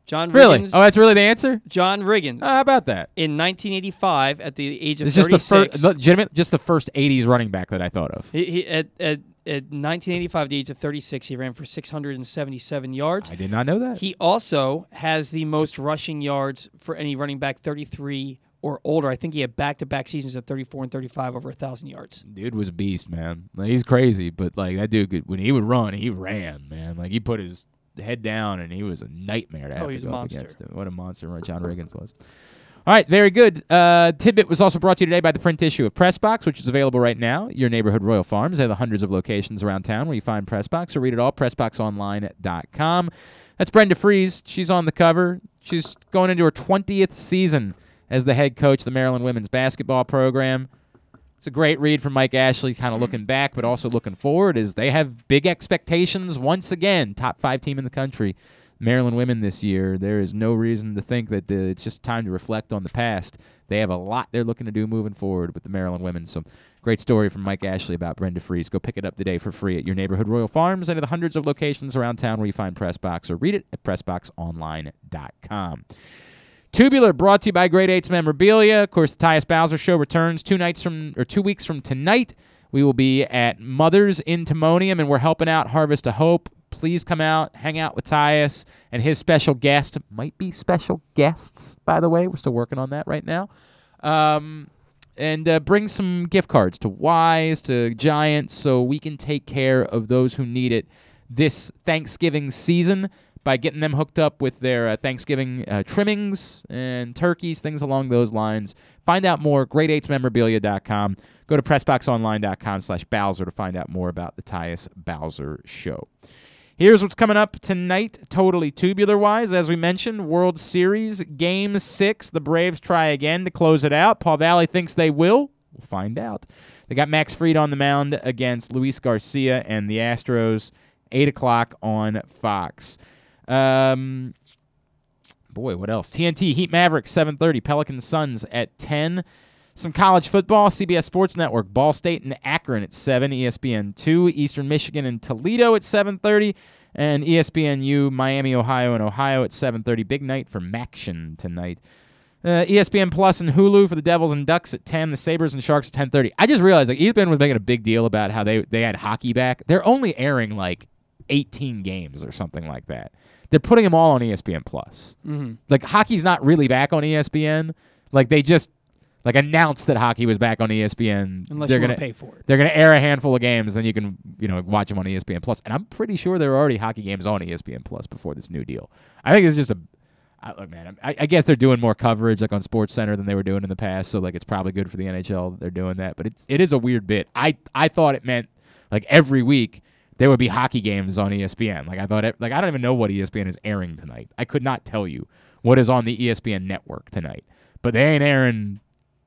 John Really? Riggins. Oh, that's really the answer? John Riggins. Uh, how about that? In 1985, at the age of It's just the 36, first, legitimate, just the first '80s running back that I thought of. He, he at, at at 1985, the age of 36, he ran for 677 yards. I did not know that. He also has the most rushing yards for any running back, 33 or older. I think he had back-to-back seasons of 34 and 35 over a thousand yards. Dude was a beast, man. Like, he's crazy, but like that dude, could, when he would run, he ran, man. Like he put his head down, and he was a nightmare to oh, have Oh, to go up against him. What a monster John Riggins was. All right, very good. Uh, Tidbit was also brought to you today by the print issue of Pressbox, which is available right now. Your neighborhood Royal Farms. They have hundreds of locations around town where you find Pressbox. So read it all, pressboxonline.com. That's Brenda Frese. She's on the cover. She's going into her 20th season as the head coach of the Maryland women's basketball program. It's a great read from Mike Ashley, kind of looking back, but also looking forward, as they have big expectations once again. Top five team in the country, Maryland women this year. There is no reason to think that uh, it's just time to reflect on the past. They have a lot they're looking to do moving forward with the Maryland women. So, great story from Mike Ashley about Brenda Frese. Go pick it up today for free at your neighborhood Royal Farms and at the hundreds of locations around town where you find Pressbox, or read it at PressBoxOnline.com. Tubular brought to you by Great Eights Memorabilia. Of course, the Tyus Bowser Show returns two nights from or two weeks from tonight. We will be at Mother's in Timonium, and we're helping out Harvest of Hope. Please come out, hang out with Tyus and his special guest. Might be special guests, by the way. We're still working on that right now. Um, and uh, bring some gift cards to Weis, to Giant, so we can take care of those who need it this Thanksgiving season by getting them hooked up with their uh, Thanksgiving uh, trimmings and turkeys, things along those lines. Find out more, great8smemorabilia.com. Go to pressboxonline.com slash Bowser to find out more about the Tyus Bowser Show. Here's what's coming up tonight, totally tubular wise. As we mentioned, World Series Game 6. The Braves try again to close it out. Paul Valle thinks they will. We'll find out. They got Max Fried on the mound against Luis Garcia and the Astros, 8 o'clock on Fox. Um, boy, what else? TNT Heat Mavericks 7:30, Pelicans Suns at 10. Some college football, CBS Sports Network, Ball State and Akron at 7, ESPN 2, Eastern Michigan and Toledo at 7:30, and ESPNU Miami, Ohio and Ohio at 7:30. Big night for MACtion tonight. Uh, ESPN Plus and Hulu for the Devils and Ducks at 10, the Sabres and Sharks at 10:30. I just realized like ESPN was making a big deal about how they they had hockey back. They're only airing like 18 games or something like that. They're putting them all on ESPN Plus. Mhm. Like hockey's not really back on ESPN. Like they just like announced that hockey was back on ESPN. Unless they're you gonna pay for it. They're gonna air a handful of games, then you can you know watch them on ESPN Plus. And I'm pretty sure there were already hockey games on ESPN Plus before this new deal. I think it's just a I, look, man. I, I guess they're doing more coverage like on Sports Center than they were doing in the past. So like it's probably good for the NHL that they're doing that. But it's it is a weird bit. I I thought it meant like every week there would be hockey games on ESPN. Like I thought it, like I don't even know what ESPN is airing tonight. I could not tell you what is on the ESPN network tonight. But they ain't airing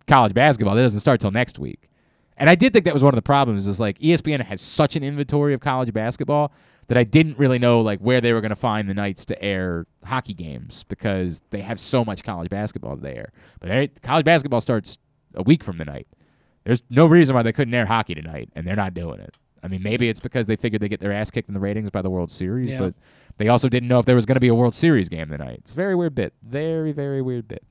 college basketball. That doesn't start till next week. And I did think that was one of the problems is like ESPN has such an inventory of college basketball that I didn't really know like where they were going to find the nights to air hockey games because they have so much college basketball there. But they, college basketball starts a week from tonight. There's no reason why they couldn't air hockey tonight, and they're not doing it. I mean, maybe it's because they figured they get their ass kicked in the ratings by the World Series, Yeah. but they also didn't know if there was going to be a World Series game tonight. It's a very weird bit. Very, very weird bit.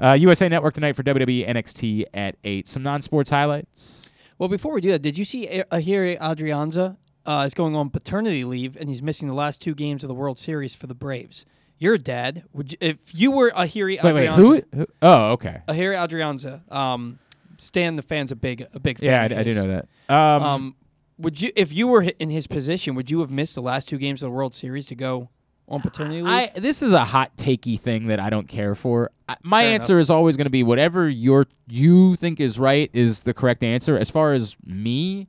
Uh, USA Network tonight for WWE NXT at 8. Some non sports highlights. Well, before we do that, did you see Ehire Adrianza uh, is going on paternity leave and he's missing the last two games of the World Series for the Braves? You're a dad. Would you, if you were Ehire Wait, wait, Adrianza? who, who? Oh, okay. Ehire Adrianza. Um, Stan, the fan's a big, a big fan. Yeah, I- I do know that. Um, Um, would you, if you were in his position, would you have missed the last two games of the World Series to go on paternity leave? I this is a hot takey thing that I don't care for. I, my Fair answer is always going to be whatever your you think is right is the correct answer. As far as me,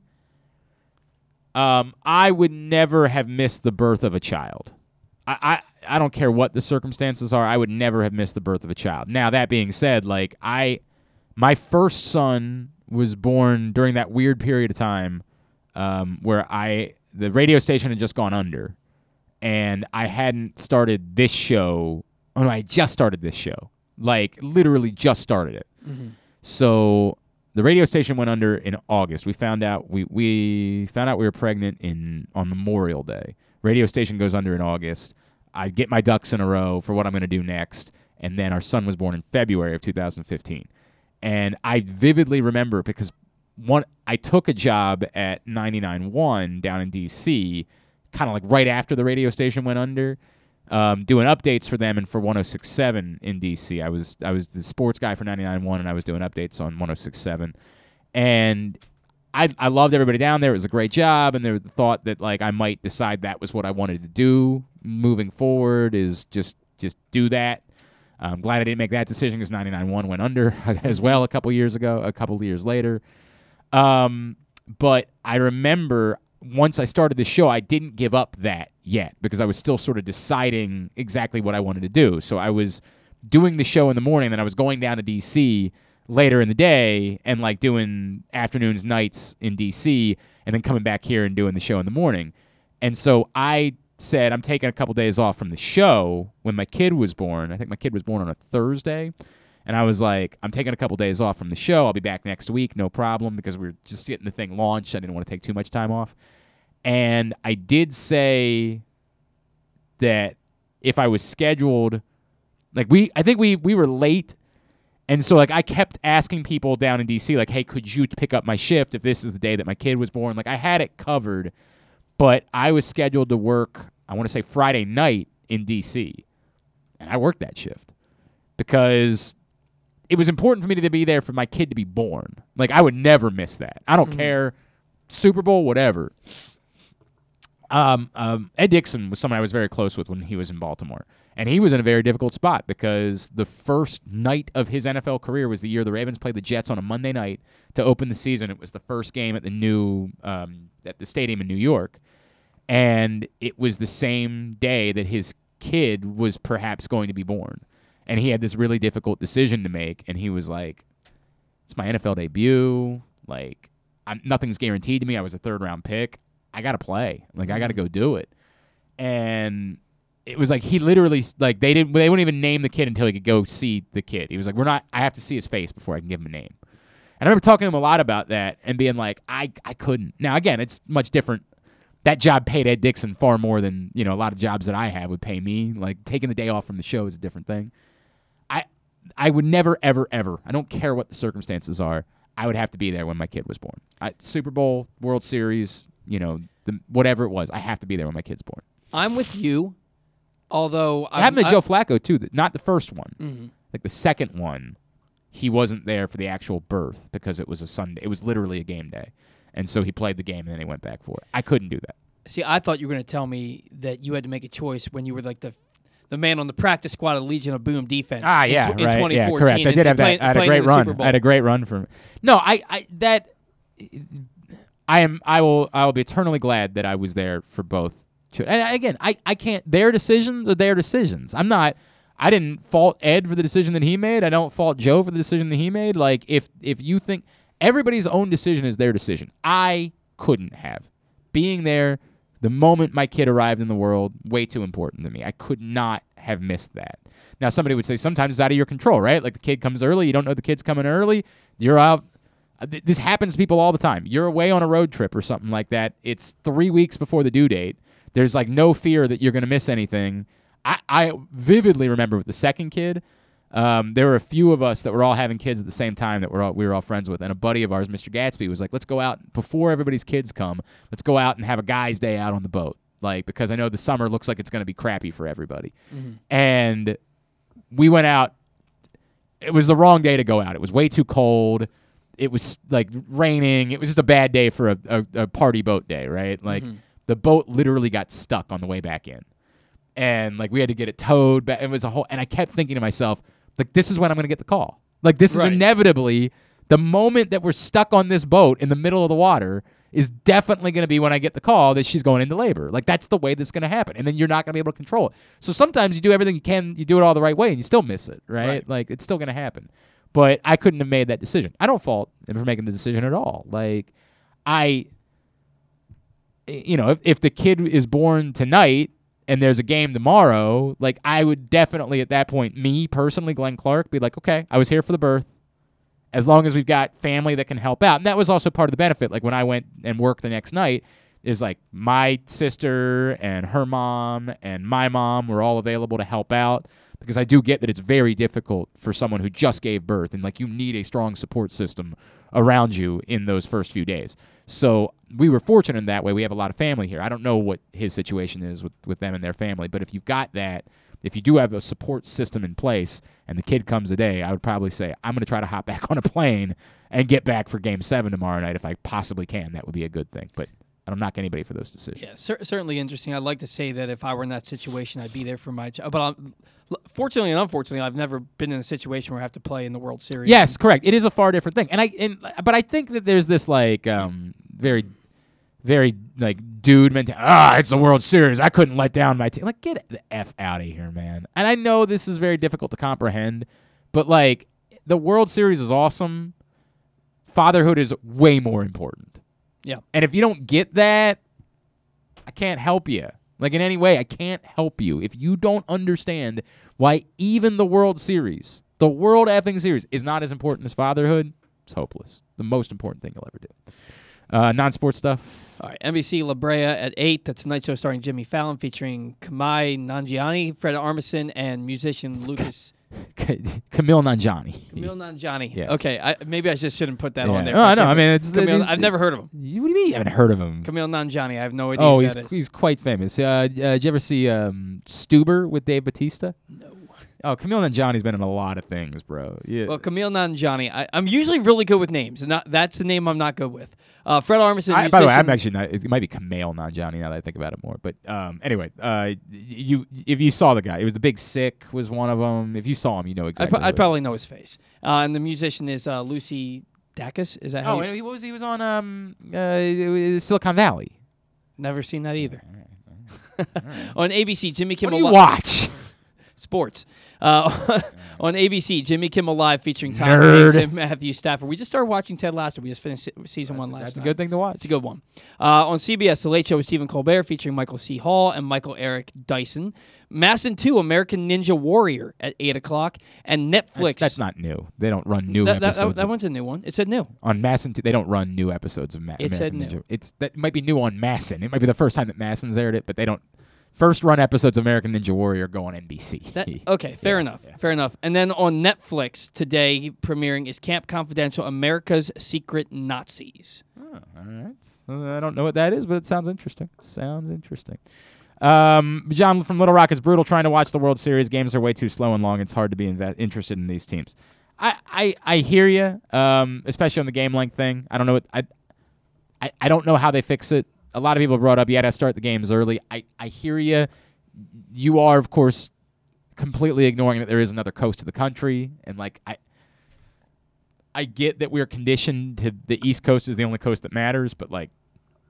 um, I would never have missed the birth of a child. I, I I don't care what the circumstances are. I would never have missed the birth of a child. Now that being said, like I, my first son was born during that weird period of time um, where I the radio station had just gone under, and I hadn't started this show. Oh no, I just started this show. Like literally just started it. Mhm. So the radio station went under in August. We found out we we found out we were pregnant in on Memorial Day. Radio station goes under in August. I'd get my ducks in a row for what I'm going to do next. And then our son was born in February of 2015. And I vividly remember because one, I took a job at 99.1 down in DC, kind of like right after the radio station went under, um, doing updates for them and for 106.7 in DC. I was I was the sports guy for 99.1 and I was doing updates on 106.7. And I, I loved everybody down there. It was a great job, and there was the thought that like I might decide that was what I wanted to do moving forward is just just do that. I'm glad I didn't make that decision because 99.1 went under as well a couple years ago, a couple years later. Um, but I remember once I started the show, I didn't give up that yet because I was still sort of deciding exactly what I wanted to do. So I was doing the show in the morning, then I was going down to DC later in the day and like doing afternoons, nights in DC, and then coming back here and doing the show in the morning. And so I said, I'm taking a couple days off from the show when my kid was born. I think my kid was born on a Thursday. And I was like, I'm taking a couple days off from the show. I'll be back next week, no problem, because we are just getting the thing launched. I didn't want to take too much time off. And I did say that if I was scheduled, like we, I think we we were late, and so like I kept asking people down in DC, like, hey, could you pick up my shift if this is the day that my kid was born? Like I had it covered, but I was scheduled to work. I want to say Friday night in DC, and I worked that shift because it was important for me to be there for my kid to be born. Like I would never miss that. I don't Mhm. care, Super Bowl, whatever. Um, um, Ed Dickson was someone I was very close with when he was in Baltimore, and he was in a very difficult spot because the first night of his NFL career was the year the Ravens played the Jets on a Monday night to open the season. It was the first game at the new um, at the stadium in New York, and it was the same day that his kid was perhaps going to be born, and he had this really difficult decision to make, and he was like, "It's my NFL debut, like." I'm, nothing's guaranteed to me. I was a third round pick. I got to play. Like I got to go do it. And it was like he literally like they didn't they wouldn't even name the kid until he could go see the kid. He was like, "We're not. I have to see his face before I can give him a name." And I remember talking to him a lot about that and being like, "I I couldn't." Now again, it's much different. That job paid Ed Dickson far more than you know a lot of jobs that I have would pay me. Like taking the day off from the show is a different thing. I I would never ever ever. I don't care what the circumstances are. I would have to be there when my kid was born. I, Super Bowl, World Series, you know, the, whatever it was, I have to be there when my kid's born. I'm with you, although It happened to I- Joe Flacco too. Not the first one, Mhm. like the second one. He wasn't there for the actual birth because it was a Sunday. It was literally a game day, and so he played the game and then he went back for it. I couldn't do that. See, I thought you were going to tell me that you had to make a choice when you were like the the man on the practice squad of Legion of Boom defense. Ah, in yeah, in right, 2014 yeah, correct. I did have that. I had a great run. I had a great run for. No, I, I that. I am. I will. I will be eternally glad that I was there for both. And again, I, I can't. Their decisions are their decisions. I'm not. I didn't fault Ed for the decision that he made. I don't fault Joe for the decision that he made. Like if if you think everybody's own decision is their decision, I couldn't have being there the moment my kid arrived in the world. Way too important to me. I could not have missed that. Now somebody would say sometimes it's out of your control, right? Like the kid comes early, you don't know the kid's coming early. You're out. uh, This happens to people all the time. You're away on a road trip or something like that. It's three weeks before the due date. There's like no fear that you're going to miss anything. I, I vividly remember with the second kid, um, there were a few of us that were all having kids at the same time that we're all, we were all friends with, and a buddy of ours, Mr. Gatsby, was like, "Let's go out before everybody's kids come. Let's go out and have a guys' day out on the boat, like because I know the summer looks like it's going to be crappy for everybody." Mhm. And we went out. It was the wrong day to go out. It was way too cold. It was like raining. It was just a bad day for a, a, a party boat day, right? Like Mhm. the boat literally got stuck on the way back in and like we had to get it towed back. It was a whole, and I kept thinking to myself, like, this is when I'm going to get the call. Like, this is Right. inevitably the moment that we're stuck on this boat in the middle of the water is definitely going to be when I get the call that she's going into labor. Like, that's the way that's going to happen, and then you're not going to be able to control it. So sometimes you do everything you can, you do it all the right way, and you still miss it, right? Right. Like, it's still going to happen. But I couldn't have made that decision. I don't fault him for making the decision at all. Like, I you know, if, if the kid is born tonight and there's a game tomorrow, like I would definitely at that point, me personally, Glenn Clark, be like, okay, I was here for the birth. As long as we've got family that can help out. And that was also part of the benefit. Like when I went and worked the next night, is like my sister and her mom and my mom were all available to help out because I do get that it's very difficult for someone who just gave birth and like you need a strong support system around you in those first few days. So we were fortunate in that way. We have a lot of family here. I don't know what his situation is with, with them and their family, but if you've got that, if you do have a support system in place and the kid comes a day, I would probably say, I'm going to try to hop back on a plane and get back for game seven tomorrow night if I possibly can. That would be a good thing. But I don't knock anybody for those decisions. Yeah, cer- certainly interesting. I'd like to say that if I were in that situation, I'd be there for my child. But I'm, fortunately and unfortunately, I've never been in a situation where I have to play in the World Series. Yes, correct. It is a far different thing, and I and but I think that there's this like um very, very like dude mentality. Ah, it's the World Series. I couldn't let down my team. Like, get the f out of here, man. And I know this is very difficult to comprehend, but like the World Series is awesome. Fatherhood is way more important. Yeah. And if you don't get that, I can't help you. Like in any way, I can't help you. If you don't understand why even the World Series, the World effing Series, is not as important as fatherhood, it's hopeless. The most important thing you'll ever do. Uh, non sports stuff. All right, NBC La Brea at 8. That's a night show starring Jimmy Fallon featuring Kumail Nanjiani, Fred Armisen, and musician Lucas. Camille Nanjani. Camille Nanjiani. Yes. Okay, I, maybe I just shouldn't put that Yeah. on there. Oh, I know. I mean, it's- Camille, it's- I've never heard of him. You, what do you mean you haven't heard of him? Camille Nanjiani. I have no idea. Oh, who he's that is. he's quite famous. Uh, uh, did you ever see um, Stuber with Dave Bautista? No. Oh, Camille Nanjiani's been in a lot of things, bro. Yeah. Well, Camille Nanjiani. I, I'm usually really good with names, and not, that's the name I'm not good with. Uh, Fred Armisen. I, by the way, I'm actually not. It might be Camille Nanjiani now that I think about it more. But um, anyway, uh, you if you saw the guy, it was the Big Sick was one of them. If you saw him, you know I, exactly. I it is. probably know his face. Uh, and the musician is uh, Lucy Dacus. Is that how Oh, you- and he what was he was on um uh, Silicon Valley. Never seen that either. on ABC, Jimmy Kimmel. What do you watch? Sports. Uh, on ABC, Jimmy Kimmel Live featuring Tom Nerd. Hanks and Matthew Stafford. We just started watching Ted Lasso. We just finished se- season one last That's a good thing to watch. It's a good one. Uh, on CBS, The Late Show with Stephen Colbert featuring Michael C. Hall and Michael Eric Dyson. Masson 2, American Ninja Warrior at 8 o'clock. And Netflix. That's, that's not new. They don't run new That, that, episodes. that, that one's a new one. It said new. on Masson, 2, they don't run new episodes of Ma- It said new. Ninja. It's that might be new on Masson. It might be the first time that Masson's aired it, but they don't. First run episodes of American Ninja Warrior go on NBC. That, okay, fair enough. Fair enough. And then on Netflix today, premiering is Camp Confidential America's Secret Nazis. Oh, all right. I don't know what that is, but it sounds interesting. Sounds interesting. Um, John from Little Rock is brutal trying to watch the World Series. Games are way too slow and long. It's hard to be inve- interested in these teams. I, I, I hear you, um, especially on the game length thing. I don't know what I, I, I don't know how they fix it. A lot of people brought up you got to start the games early. I, I hear you. You are, of course, completely ignoring that there is another coast to the country, and like I, I get that we're conditioned to the East Coast is the only coast that matters, but like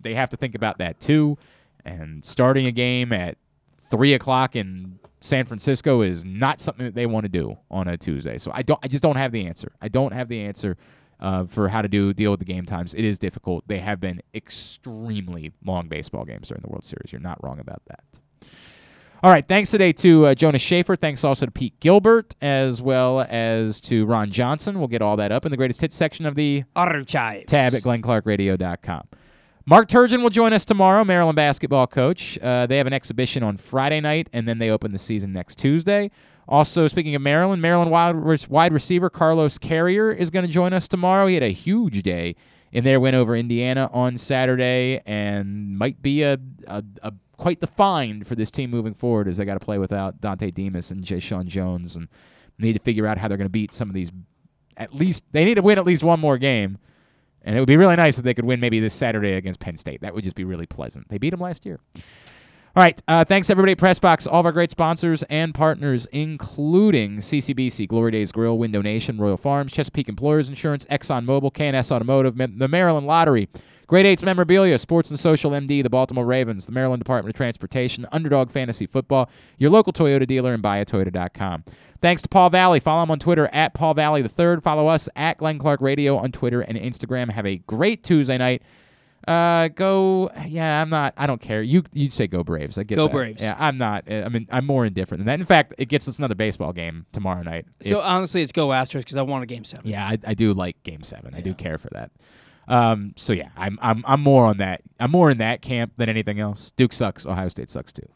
they have to think about that too. And starting a game at three o'clock in San Francisco is not something that they want to do on a Tuesday. So I don't. I just don't have the answer. I don't have the answer uh, for how to do deal with the game times. It is difficult. They have been extremely long baseball games during the World Series. You're not wrong about that. All right. Thanks today to uh, Jonas Shaffer. Thanks also to Pete Gilbert, as well as to Ron Johnson. We'll get all that up in the greatest hits section of the Archives. tab at glennclarkradio.com. Mark Turgeon will join us tomorrow, Maryland basketball coach. Uh, they have an exhibition on Friday night, and then they open the season next Tuesday. Also, speaking of Maryland, Maryland wide, wide receiver Carlos Carriere is going to join us tomorrow. He had a huge day in their win over Indiana on Saturday, and might be a, a, a quite the find for this team moving forward as they got to play without Dontay Demus and Jeshaun Jones, and need to figure out how they're going to beat some of these. At least they need to win at least one more game. And it would be really nice if they could win maybe this Saturday against Penn State. That would just be really pleasant. They beat them last year. All right. Uh, thanks, everybody at Pressbox, all of our great sponsors and partners, including CCBC, Glory Days Grill, Window Nation, Royal Farms, Chesapeake Employers Insurance, ExxonMobil, KNS Automotive, the Maryland Lottery, Great Eights Memorabilia, Sports and Social MD, the Baltimore Ravens, the Maryland Department of Transportation, Underdog Fantasy Football, your local Toyota dealer, and buyatoyota.com. Thanks to Paul Valle. Follow him on Twitter at Paul Valle the Third. Follow us at Glenn Clark Radio on Twitter and Instagram. Have a great Tuesday night. Uh, go. Yeah, I'm not. I don't care. You you say go Braves. I get Go that. Braves. Yeah, I'm not. I mean, I'm more indifferent than that. In fact, it gets us another baseball game tomorrow night. So If- honestly, it's go Astros because I want a game seven. yeah, I, I do like Game Seven. I do care for that. Um, so yeah, I'm I'm I'm more on that. I'm more in that camp than anything else. Duke sucks. Ohio State sucks too.